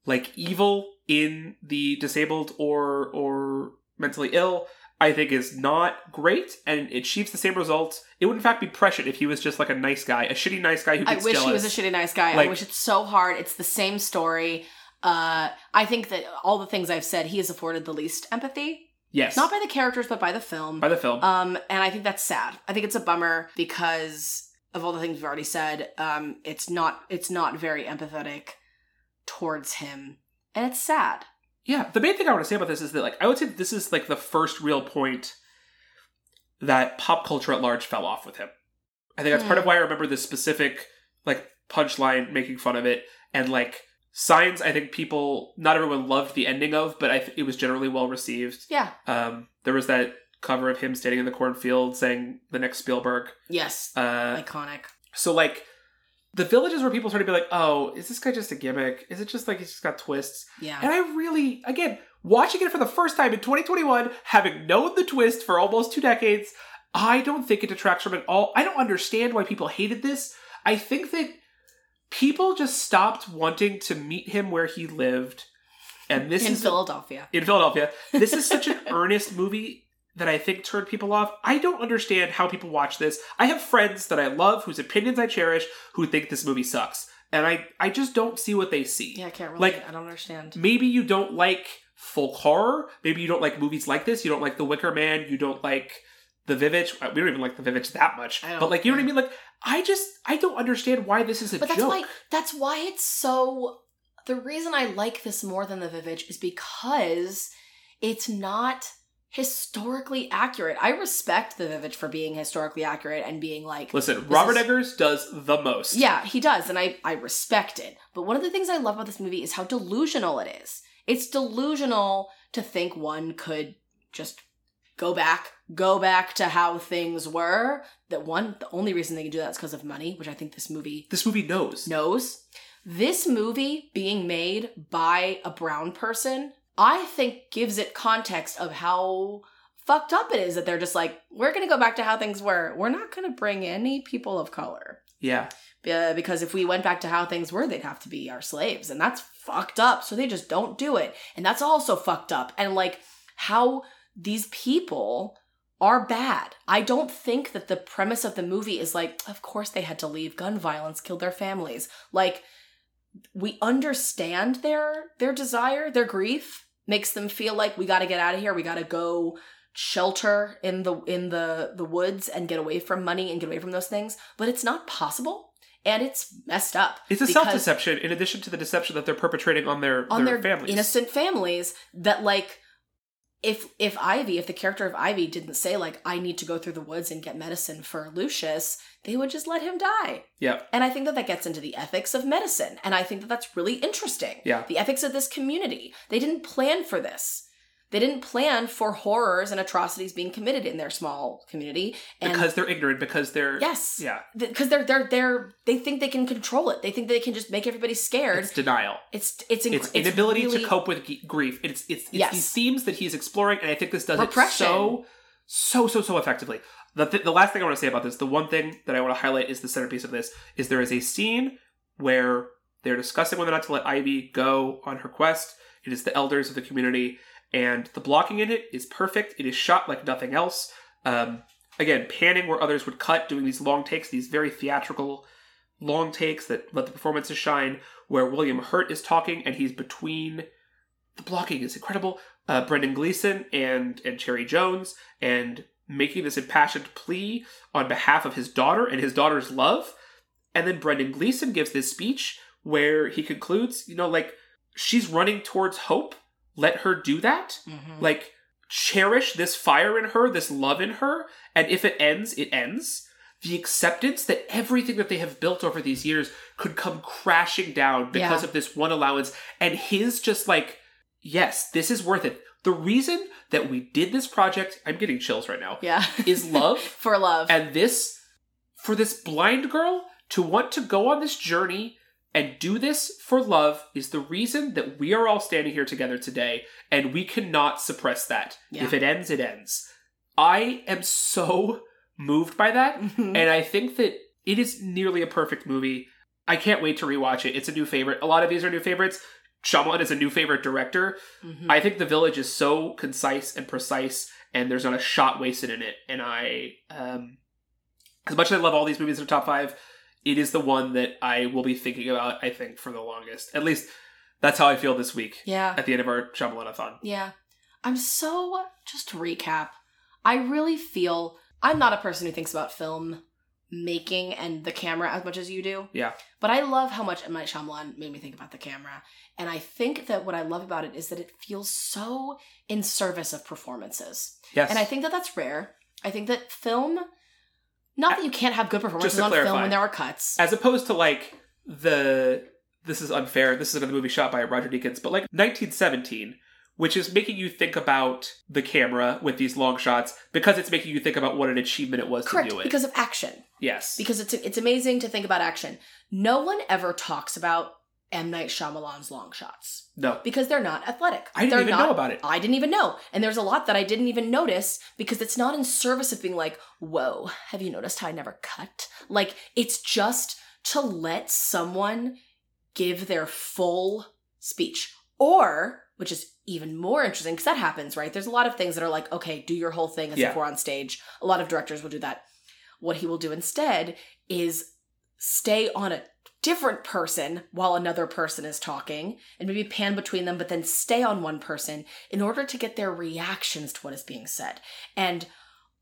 like evil in the disabled or or mentally ill i think is not great and it achieves the same result it would in fact be prescient if he was just like a nice guy a shitty nice guy who I wish jealous he was a shitty nice guy. Like- I wish it's so hard. It's the same story. Uh, I think that all the things I've said, he has afforded the least empathy, yes not by the characters, but by the film. by the film Um, and I think that's sad. I think it's a bummer because of all the things we've already said. Um, it's not it's not very empathetic towards him, and it's sad. Yeah, the main thing I want to say about this is that like I would say this is like the first real point that pop culture at large fell off with him. I think that's part of why I remember this specific like punchline making fun of it and like signs. I think people not everyone loved the ending of, but I th- it was generally well received. Yeah. Um, there was that cover of him standing in the cornfield saying the next Spielberg. Yes. Uh, Iconic. so like the villages where people start to be like, oh, is this guy just a gimmick? Is it just like he's just got twists? Yeah. And I really, again, watching it for the first time in 2021, having known the twist for almost two decades, I don't think it detracts from it at all. I don't understand why people hated this. I think that people just stopped wanting to meet him where he lived. And this in is Philadelphia. in Philadelphia. This is such an (laughs) earnest movie that I think turned people off. I don't understand how people watch this. I have friends that I love whose opinions I cherish who think this movie sucks. And I, I just don't see what they see. Yeah, I can't really. Like- I don't understand. Maybe you don't like folk horror. Maybe you don't like movies like this. You don't like The Wicker Man. You don't like The Vivitch. Uh, We don't even like The Vivitch that much. But like, you know what I mean? Like, I just, I don't understand why this is a But that's joke. why that's why it's so the reason I like this more than the Vivitch is because it's not historically accurate. I respect the Vivitch for being historically accurate and being like Listen, Robert is- Eggers does the most. Yeah, he does, and I, I respect it. But one of the things I love about this movie is how delusional it is. It's delusional to think one could just go back, go back to how things were. That one, the only reason they can do that is because of money, which I think this movie This movie knows. knows. This movie being made by a brown person, I think gives it context of how fucked up it is that they're just like, we're gonna go back to how things were. We're not gonna bring any people of color. Yeah. Uh, because if we went back to how things were, they'd have to be our slaves. And that's fucked up. So they just don't do it. And that's also fucked up. And like how these people are bad. I don't think that the premise of the movie is like, of course they had to leave. Gun violence killed their families. Like, we understand their their desire, their grief makes them feel like we got to get out of here. We got to go shelter in the in the the woods and get away from money and get away from those things. But it's not possible, and it's messed up. It's a self deception in addition to the deception that they're perpetrating on their, on their, their families. innocent families that like if if Ivy, if the character of Ivy didn't say like I need to go through the woods and get medicine for Lucius, they would just let him die. Yeah. And I think that that gets into the ethics of medicine, and I think that that's really interesting. Yeah. The ethics of this community. They didn't plan for this. They didn't plan for horrors and atrocities being committed in their small community. And because they're ignorant, because they're yes, yeah, because they're they're they're they think they can control it. They think they can just make everybody scared. it's denial. It's it's inc- It's inability really- to cope with g- grief. It's it's, it's Yes. these themes that he's exploring, and I think this does Repression. it so so so so effectively. The th- the last thing I want to say about this, the one thing that I want to highlight is the centerpiece of this is there is a scene where they're discussing whether or not to let Ivy go on her quest. It is the elders of the community, and the blocking in it is perfect. It is shot like nothing else. Um, again, panning where others would cut, doing these long takes, these very theatrical long takes that let the performances shine. Where William Hurt is talking and he's between. The blocking is incredible. Uh, Brendan Gleeson and and Cherry Jones and making this impassioned plea on behalf of his daughter and his daughter's love. And then Brendan Gleeson gives this speech where he concludes, you know, like she's running towards hope. Let her do that Mhm. like cherish this fire in her this love in her and if it ends it ends the acceptance that everything that they have built over these years could come crashing down because Yeah. of this one allowance and his just like yes this is worth it the reason that we did this project i'm getting chills right now yeah (laughs) is love (laughs) for love. and this for this blind girl to want to go on this journey and do this for love is the reason that we are all standing here together today and we cannot suppress that Yeah. if it ends it ends i am so moved by that Mhm. and i think that it is nearly a perfect movie i can't wait to rewatch it it's a new favorite a lot of these are new favorites Shyamalan is a new favorite director. Mhm. I think The Village is so concise and precise, and there's not a shot wasted in it. And I, um, as much as I love all these movies in the top five, it is the one that I will be thinking about. I think for the longest. At least that's how I feel this week yeah. at the end of our Shyamalanathon. Yeah. I'm so, just to recap, I really feel I'm not a person who thinks about film making and the camera as much as you do. Yeah. But I love how much M. Night Shyamalan made me think about the camera. And I think that what I love about it is that it feels so in service of performances. Yes, And I think that that's rare. I think that film, not that you can't have good performances on film when there are cuts. as opposed to like the this is unfair. This is another movie shot by Roger Deakins, but like 1917, which is making you think about the camera with these long shots because it's making you think about what an achievement it was Correct, to do it. because of action. yes, because it's it's amazing to think about action. No one ever talks about M Night Shyamalan's long shots no, because they're not athletic. I didn't They're even not- know about it. I didn't even know, and there's a lot that I didn't even notice because it's not in service of being like, "Whoa, have you noticed how I never cut?" Like it's just to let someone give their full speech, or which is even more interesting because that happens, right? There's a lot of things that are like, okay, do your whole thing as Yeah. if we're on stage. A lot of directors will do that. What he will do instead is stay on a different person while another person is talking and maybe pan between them, but then stay on one person in order to get their reactions to what is being said. And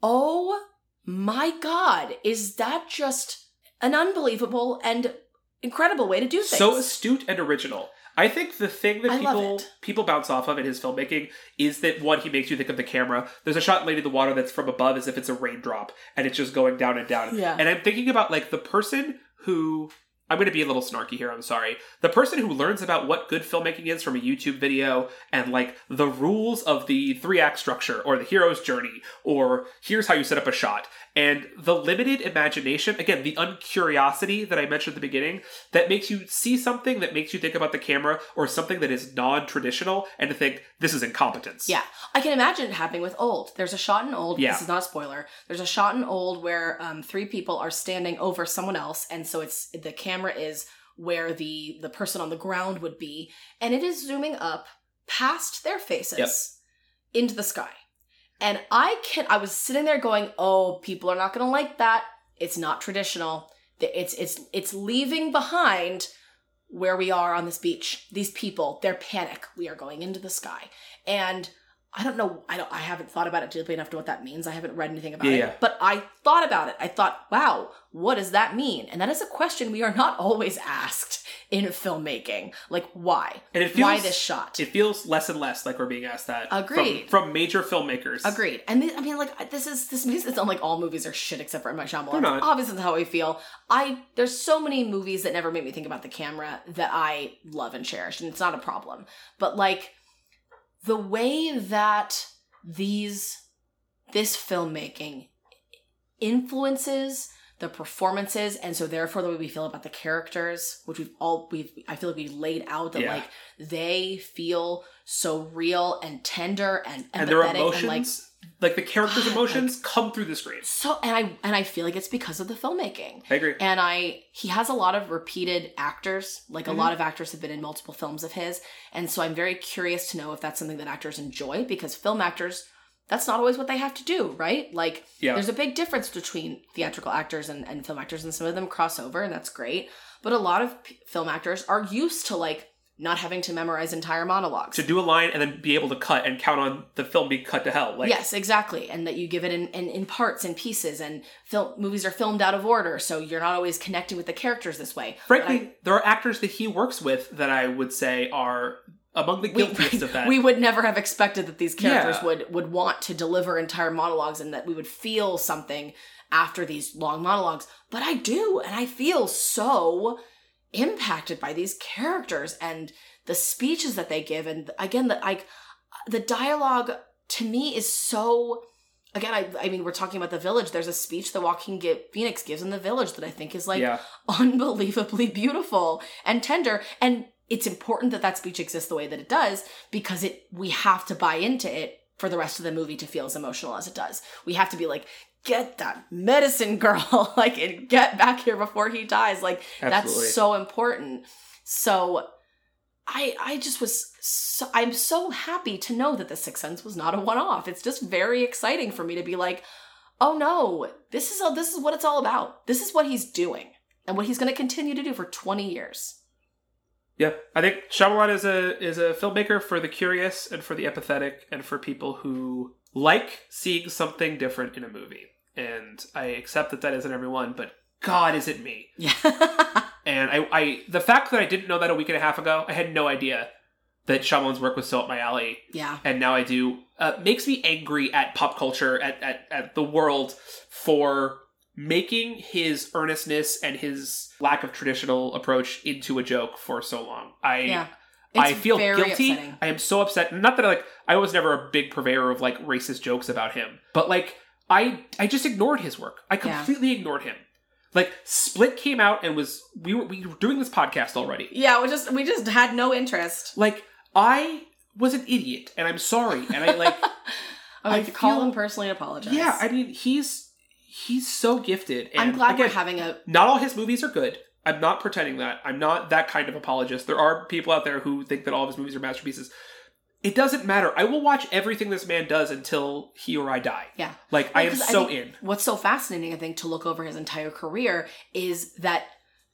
oh my God, is that just an unbelievable and incredible way to do things? so astute and original. I think the thing that people people bounce off of in his filmmaking is that one, he makes you think of the camera. There's a shot in Lady of the Water that's from above as if it's a raindrop and it's just going down and down. Yeah. And I'm thinking about like the person who I'm going to be a little snarky here. I'm sorry. The person who learns about what good filmmaking is from a YouTube video and like the rules of the three act structure or the hero's journey or here's how you set up a shot and the limited imagination, again, the uncuriosity that I mentioned at the beginning that makes you see something that makes you think about the camera or something that is non traditional and to think this is incompetence. Yeah, I can imagine it happening with Old. There's a shot in Old. Yeah. This is not a spoiler. There's a shot in Old where um, three people are standing over someone else, and so it's the camera is where the the person on the ground would be, and it is zooming up past their faces Yep. into the sky. And I can I was sitting there going, "Oh, people are not going to like that. It's not traditional. It's it's it's leaving behind where we are on this beach. These people, their panic. We are going into the sky." And I don't know. I don't. I haven't thought about it deeply enough to what that means. I haven't read anything about Yeah, it. yeah. But I thought about it. I thought, wow, what does that mean? And that is a question we are not (laughs) always asked in filmmaking. Like why? And it why this shot? It feels less and less like we're being asked that. from- Agreed. From, major filmmakers. Agreed. And th- I mean, like this is this makes it sound like all movies are shit except for M. Night Shyamalan. They're not. Obviously, that's how I feel. I there's so many movies that never make me think about the camera that I love and cherish, and it's not a problem. But like the way that these this filmmaking influences the performances and so therefore the way we feel about the characters which we've all we've i feel like we've laid out that Yeah. like they feel so real and tender and And their empathetic emotions, and like like, the characters' (sighs) God, emotions, come through the screen. so and i and i feel like it's because of the filmmaking I agree. and i he has a lot of repeated actors like Mhm. a lot of actors have been in multiple films of his and so i'm very curious to know if that's something that actors enjoy because film actors that's not always what they have to do right like yeah. there's a big difference between theatrical actors and, and film actors and some of them cross over and that's great but a lot of p- film actors are used to like not having to memorize entire monologues to do a line and then be able to cut and count on the film being cut to hell. Like, yes, exactly, and that you give it in, in, in parts and pieces, and film movies are filmed out of order, so you're not always connecting with the characters this way. frankly, But there are actors that he works with that I would say are among the I- we, guiltiest of that. (laughs) we would never have expected that these characters Yeah. would would want to deliver entire monologues, and that we would feel something after these long monologues. But I do, and I feel so impacted by these characters and the speeches that they give, and again, the like the dialogue to me is so again I, I mean we're talking about the village. There's a speech that Joaquin Phoenix gives in the village that I think is like yeah. unbelievably beautiful and tender. And it's important that that speech exists the way that it does because it we have to buy into it for the rest of the movie to feel as emotional as it does. We have to be like get that medicine girl. (laughs) Like and get back here before he dies. Like Absolutely. that's so important. So i i just was so i'm so happy to know that the sixth sense was not a one-off. It's just very exciting for me to be like oh no this is all this is what it's all about. This is what he's doing and what he's going to continue to do for 20 years. Yeah, I think Shyamalan is a is a filmmaker for the curious and for the empathetic and for people who like seeing something different in a movie. And I accept that that isn't everyone, but God, is it me? yeah (laughs) And I, I the fact that I didn't know that a week and a half ago, I had no idea that Shyamalan's work was so up my alley, yeah and now I do. Uh, makes me angry at pop culture, at, at at the world for making his earnestness and his lack of traditional approach into a joke for so long. I yeah I feel guilty. upsetting. I am so upset. Not that I like I was never a big purveyor of like racist jokes about him, but like I I just ignored his work. I Yeah. completely ignored him. Like Split came out and was we were we were doing this podcast already. yeah we just we just had no interest Like I was an idiot and I'm sorry and I like (laughs) i would I call him personally and apologize yeah, I mean he's he's so gifted and i'm glad again, we're having a not all his movies are good. I'm not pretending that. I'm not that kind of apologist. There are people out there who think that all of his movies are masterpieces. It doesn't matter. I will watch everything this man does until he or I die. yeah Like I am so think in. What's so fascinating, I think, to look over his entire career is that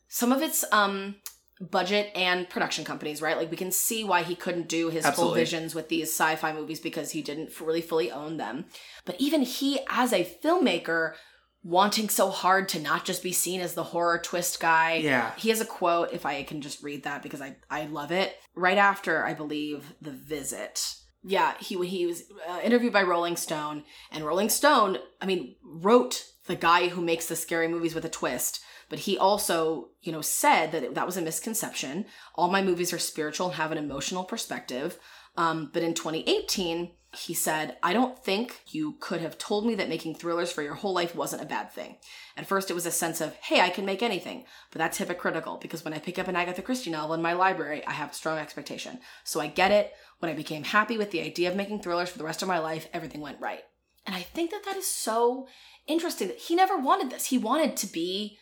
some of it's um budget and production companies, right? Like we can see why he couldn't do his full visions with these sci-fi movies because he didn't really fully own them. But even he, as a filmmaker, wanting so hard to not just be seen as the horror twist guy. Yeah. He has a quote, if I can just read that because I, I love it. Right after, I believe, The Visit. Yeah, he, he was uh, interviewed by Rolling Stone, and Rolling Stone, I mean, wrote the guy who makes the scary movies with a twist. But he also, you know, said that it, that was a misconception. All my movies are spiritual and have an emotional perspective. Um, but in 2018, he said, I don't think you could have told me that making thrillers for your whole life wasn't a bad thing. At first, it was a sense of, hey, I can make anything. But that's hypocritical because when I pick up an Agatha Christie novel in my library, I have a strong expectation. So I get it. When I became happy with the idea of making thrillers for the rest of my life, everything went right. And I think that that is so interesting that he never wanted this. He wanted to be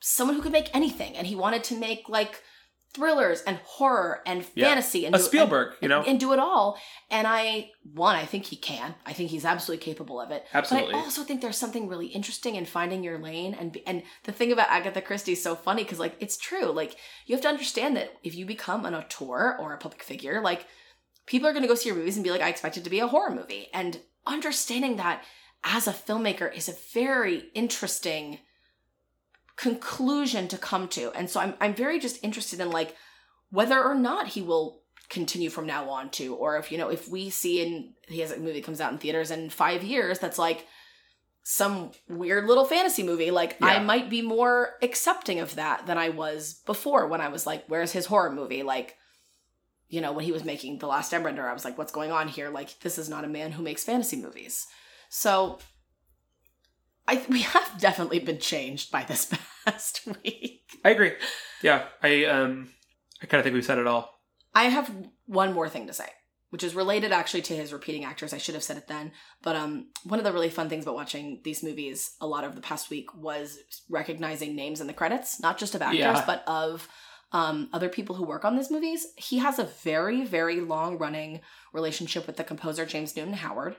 someone who could make anything. And he wanted to make like thrillers and horror and Yeah. fantasy and A do- Spielberg, and- you know? and do it all. And I one, I think he can. I think he's absolutely capable of it. Absolutely. But I also think there's something really interesting in finding your lane and and the thing about Agatha Christie is so funny because like it's true. Like you have to understand that if you become an auteur or a public figure, like people are going to go see your movies and be like, I expect it to be a horror movie. And understanding that as a filmmaker is a very interesting conclusion to come to. And so I'm I'm very just interested in like whether or not he will continue from now on to or if you know if we see in he has a movie comes out in theaters in 5 years that's like some weird little fantasy movie like I might be more accepting of that than I was before when I was like where's his horror movie? Like you know when he was making The Last Airbender I was like what's going on here? Like this is not a man who makes fantasy movies. So I we have definitely been changed by this (laughs) past week I agree. Yeah, I um, I kind of think we've said it all. I have one more thing to say, which is related actually to his repeating actors. I should have said it then, but um, one of the really fun things about watching these movies a lot of the past week was recognizing names in the credits, not just of actors, Yeah. but of um, other people who work on these movies. He has a very, very long running relationship with the composer James Newton Howard.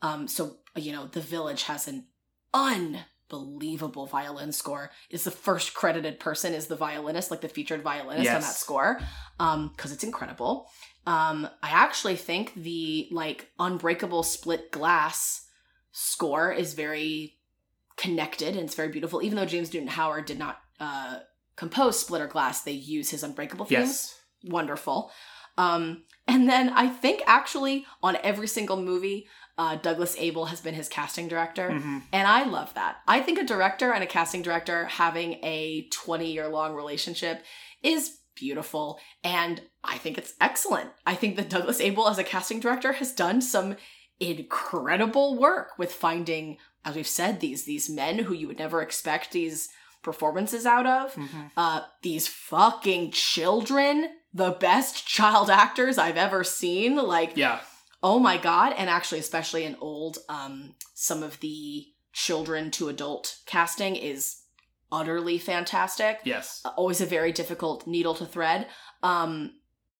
Um, so you know, The Village has an unbelievable violin score. Is the first credited person is the violinist, like the featured violinist on that score, um, because it's incredible. Um, I actually think the like Unbreakable Split Glass score is very connected and it's very beautiful. Even though James Newton Howard did not uh, compose Splitter Glass, they use his Unbreakable themes Yes, wonderful. Um, and then I think actually on every single movie, uh, Douglas Aibel has been his casting director. hmm And I love that. I think a director and a casting director having a 20 year long relationship is beautiful. And I think it's excellent. I think that Douglas Aibel as a casting director has done some incredible work with finding, as we've said, these these men who you would never expect these performances out of hmm uh these fucking children the best child actors i've ever seen like yeah, oh my god. And actually especially in old um some of the children to adult casting is utterly fantastic. Yes, always a very difficult needle to thread. Um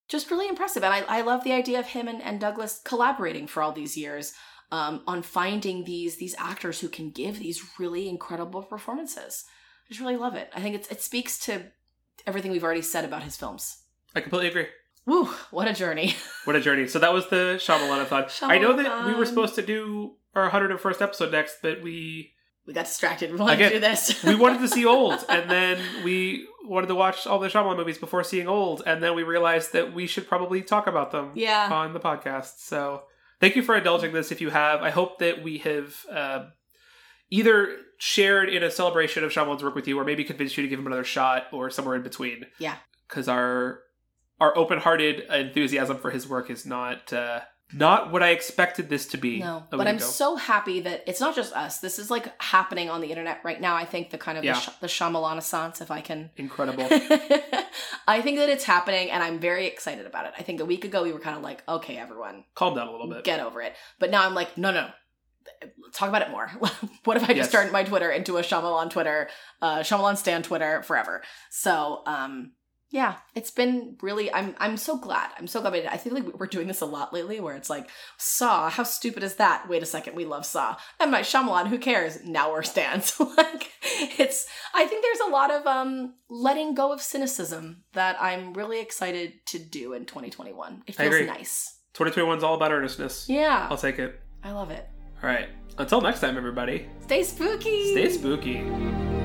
just really impressive. And i, I love the idea of him and, and douglas collaborating for all these years um, on finding these these actors who can give these really incredible performances. I just really love it. I think it's, it speaks to everything we've already said about his films. I completely agree. Woo, what a journey. (laughs) What a journey! So that was the Shyamalan-a-thon. I know that we were supposed to do our 101st episode next, but we We got distracted. We wanted Again, to do this. (laughs) we wanted to see (laughs) Old, and then we wanted to watch all the Shyamalan movies before seeing Old, and then we realized that we should probably talk about them yeah. on the podcast. So thank you for indulging this. If you have, I hope that we have uh, either shared in a celebration of Shyamalan's work with you, or maybe convinced you to give him another shot, or somewhere in between. Yeah. because our our open-hearted enthusiasm for his work is not uh, not what I expected this to be. No, but I'm ago. so happy that it's not just us. This is like happening on the internet right now. I think the kind of Yeah. the, sh- the Shyamalan-essence, if I can. incredible. (laughs) I think that it's happening, and I'm very excited about it. I think a week ago we were kind of like, okay, everyone, Calm down a little bit. get over it. But now I'm like, no, no, let's talk about it more. (laughs) what if I Yes. just turned my Twitter into a Shyamalan Twitter, uh, Shyamalan Stan Twitter forever? So, um, yeah, it's been really. I'm I'm so glad. I'm so glad. we did. I feel like we're doing this a lot lately, where it's like Saw. How stupid is that? Wait a second, we love Saw. And my Shyamalan. Who cares? Now we're stands. (laughs) like it's. I think there's a lot of um letting go of cynicism that I'm really excited to do in 2021. It I feels agree. nice. 2021 is all about earnestness. Yeah, I'll take it. I love it. All right. Until next time, everybody. Stay spooky. Stay spooky.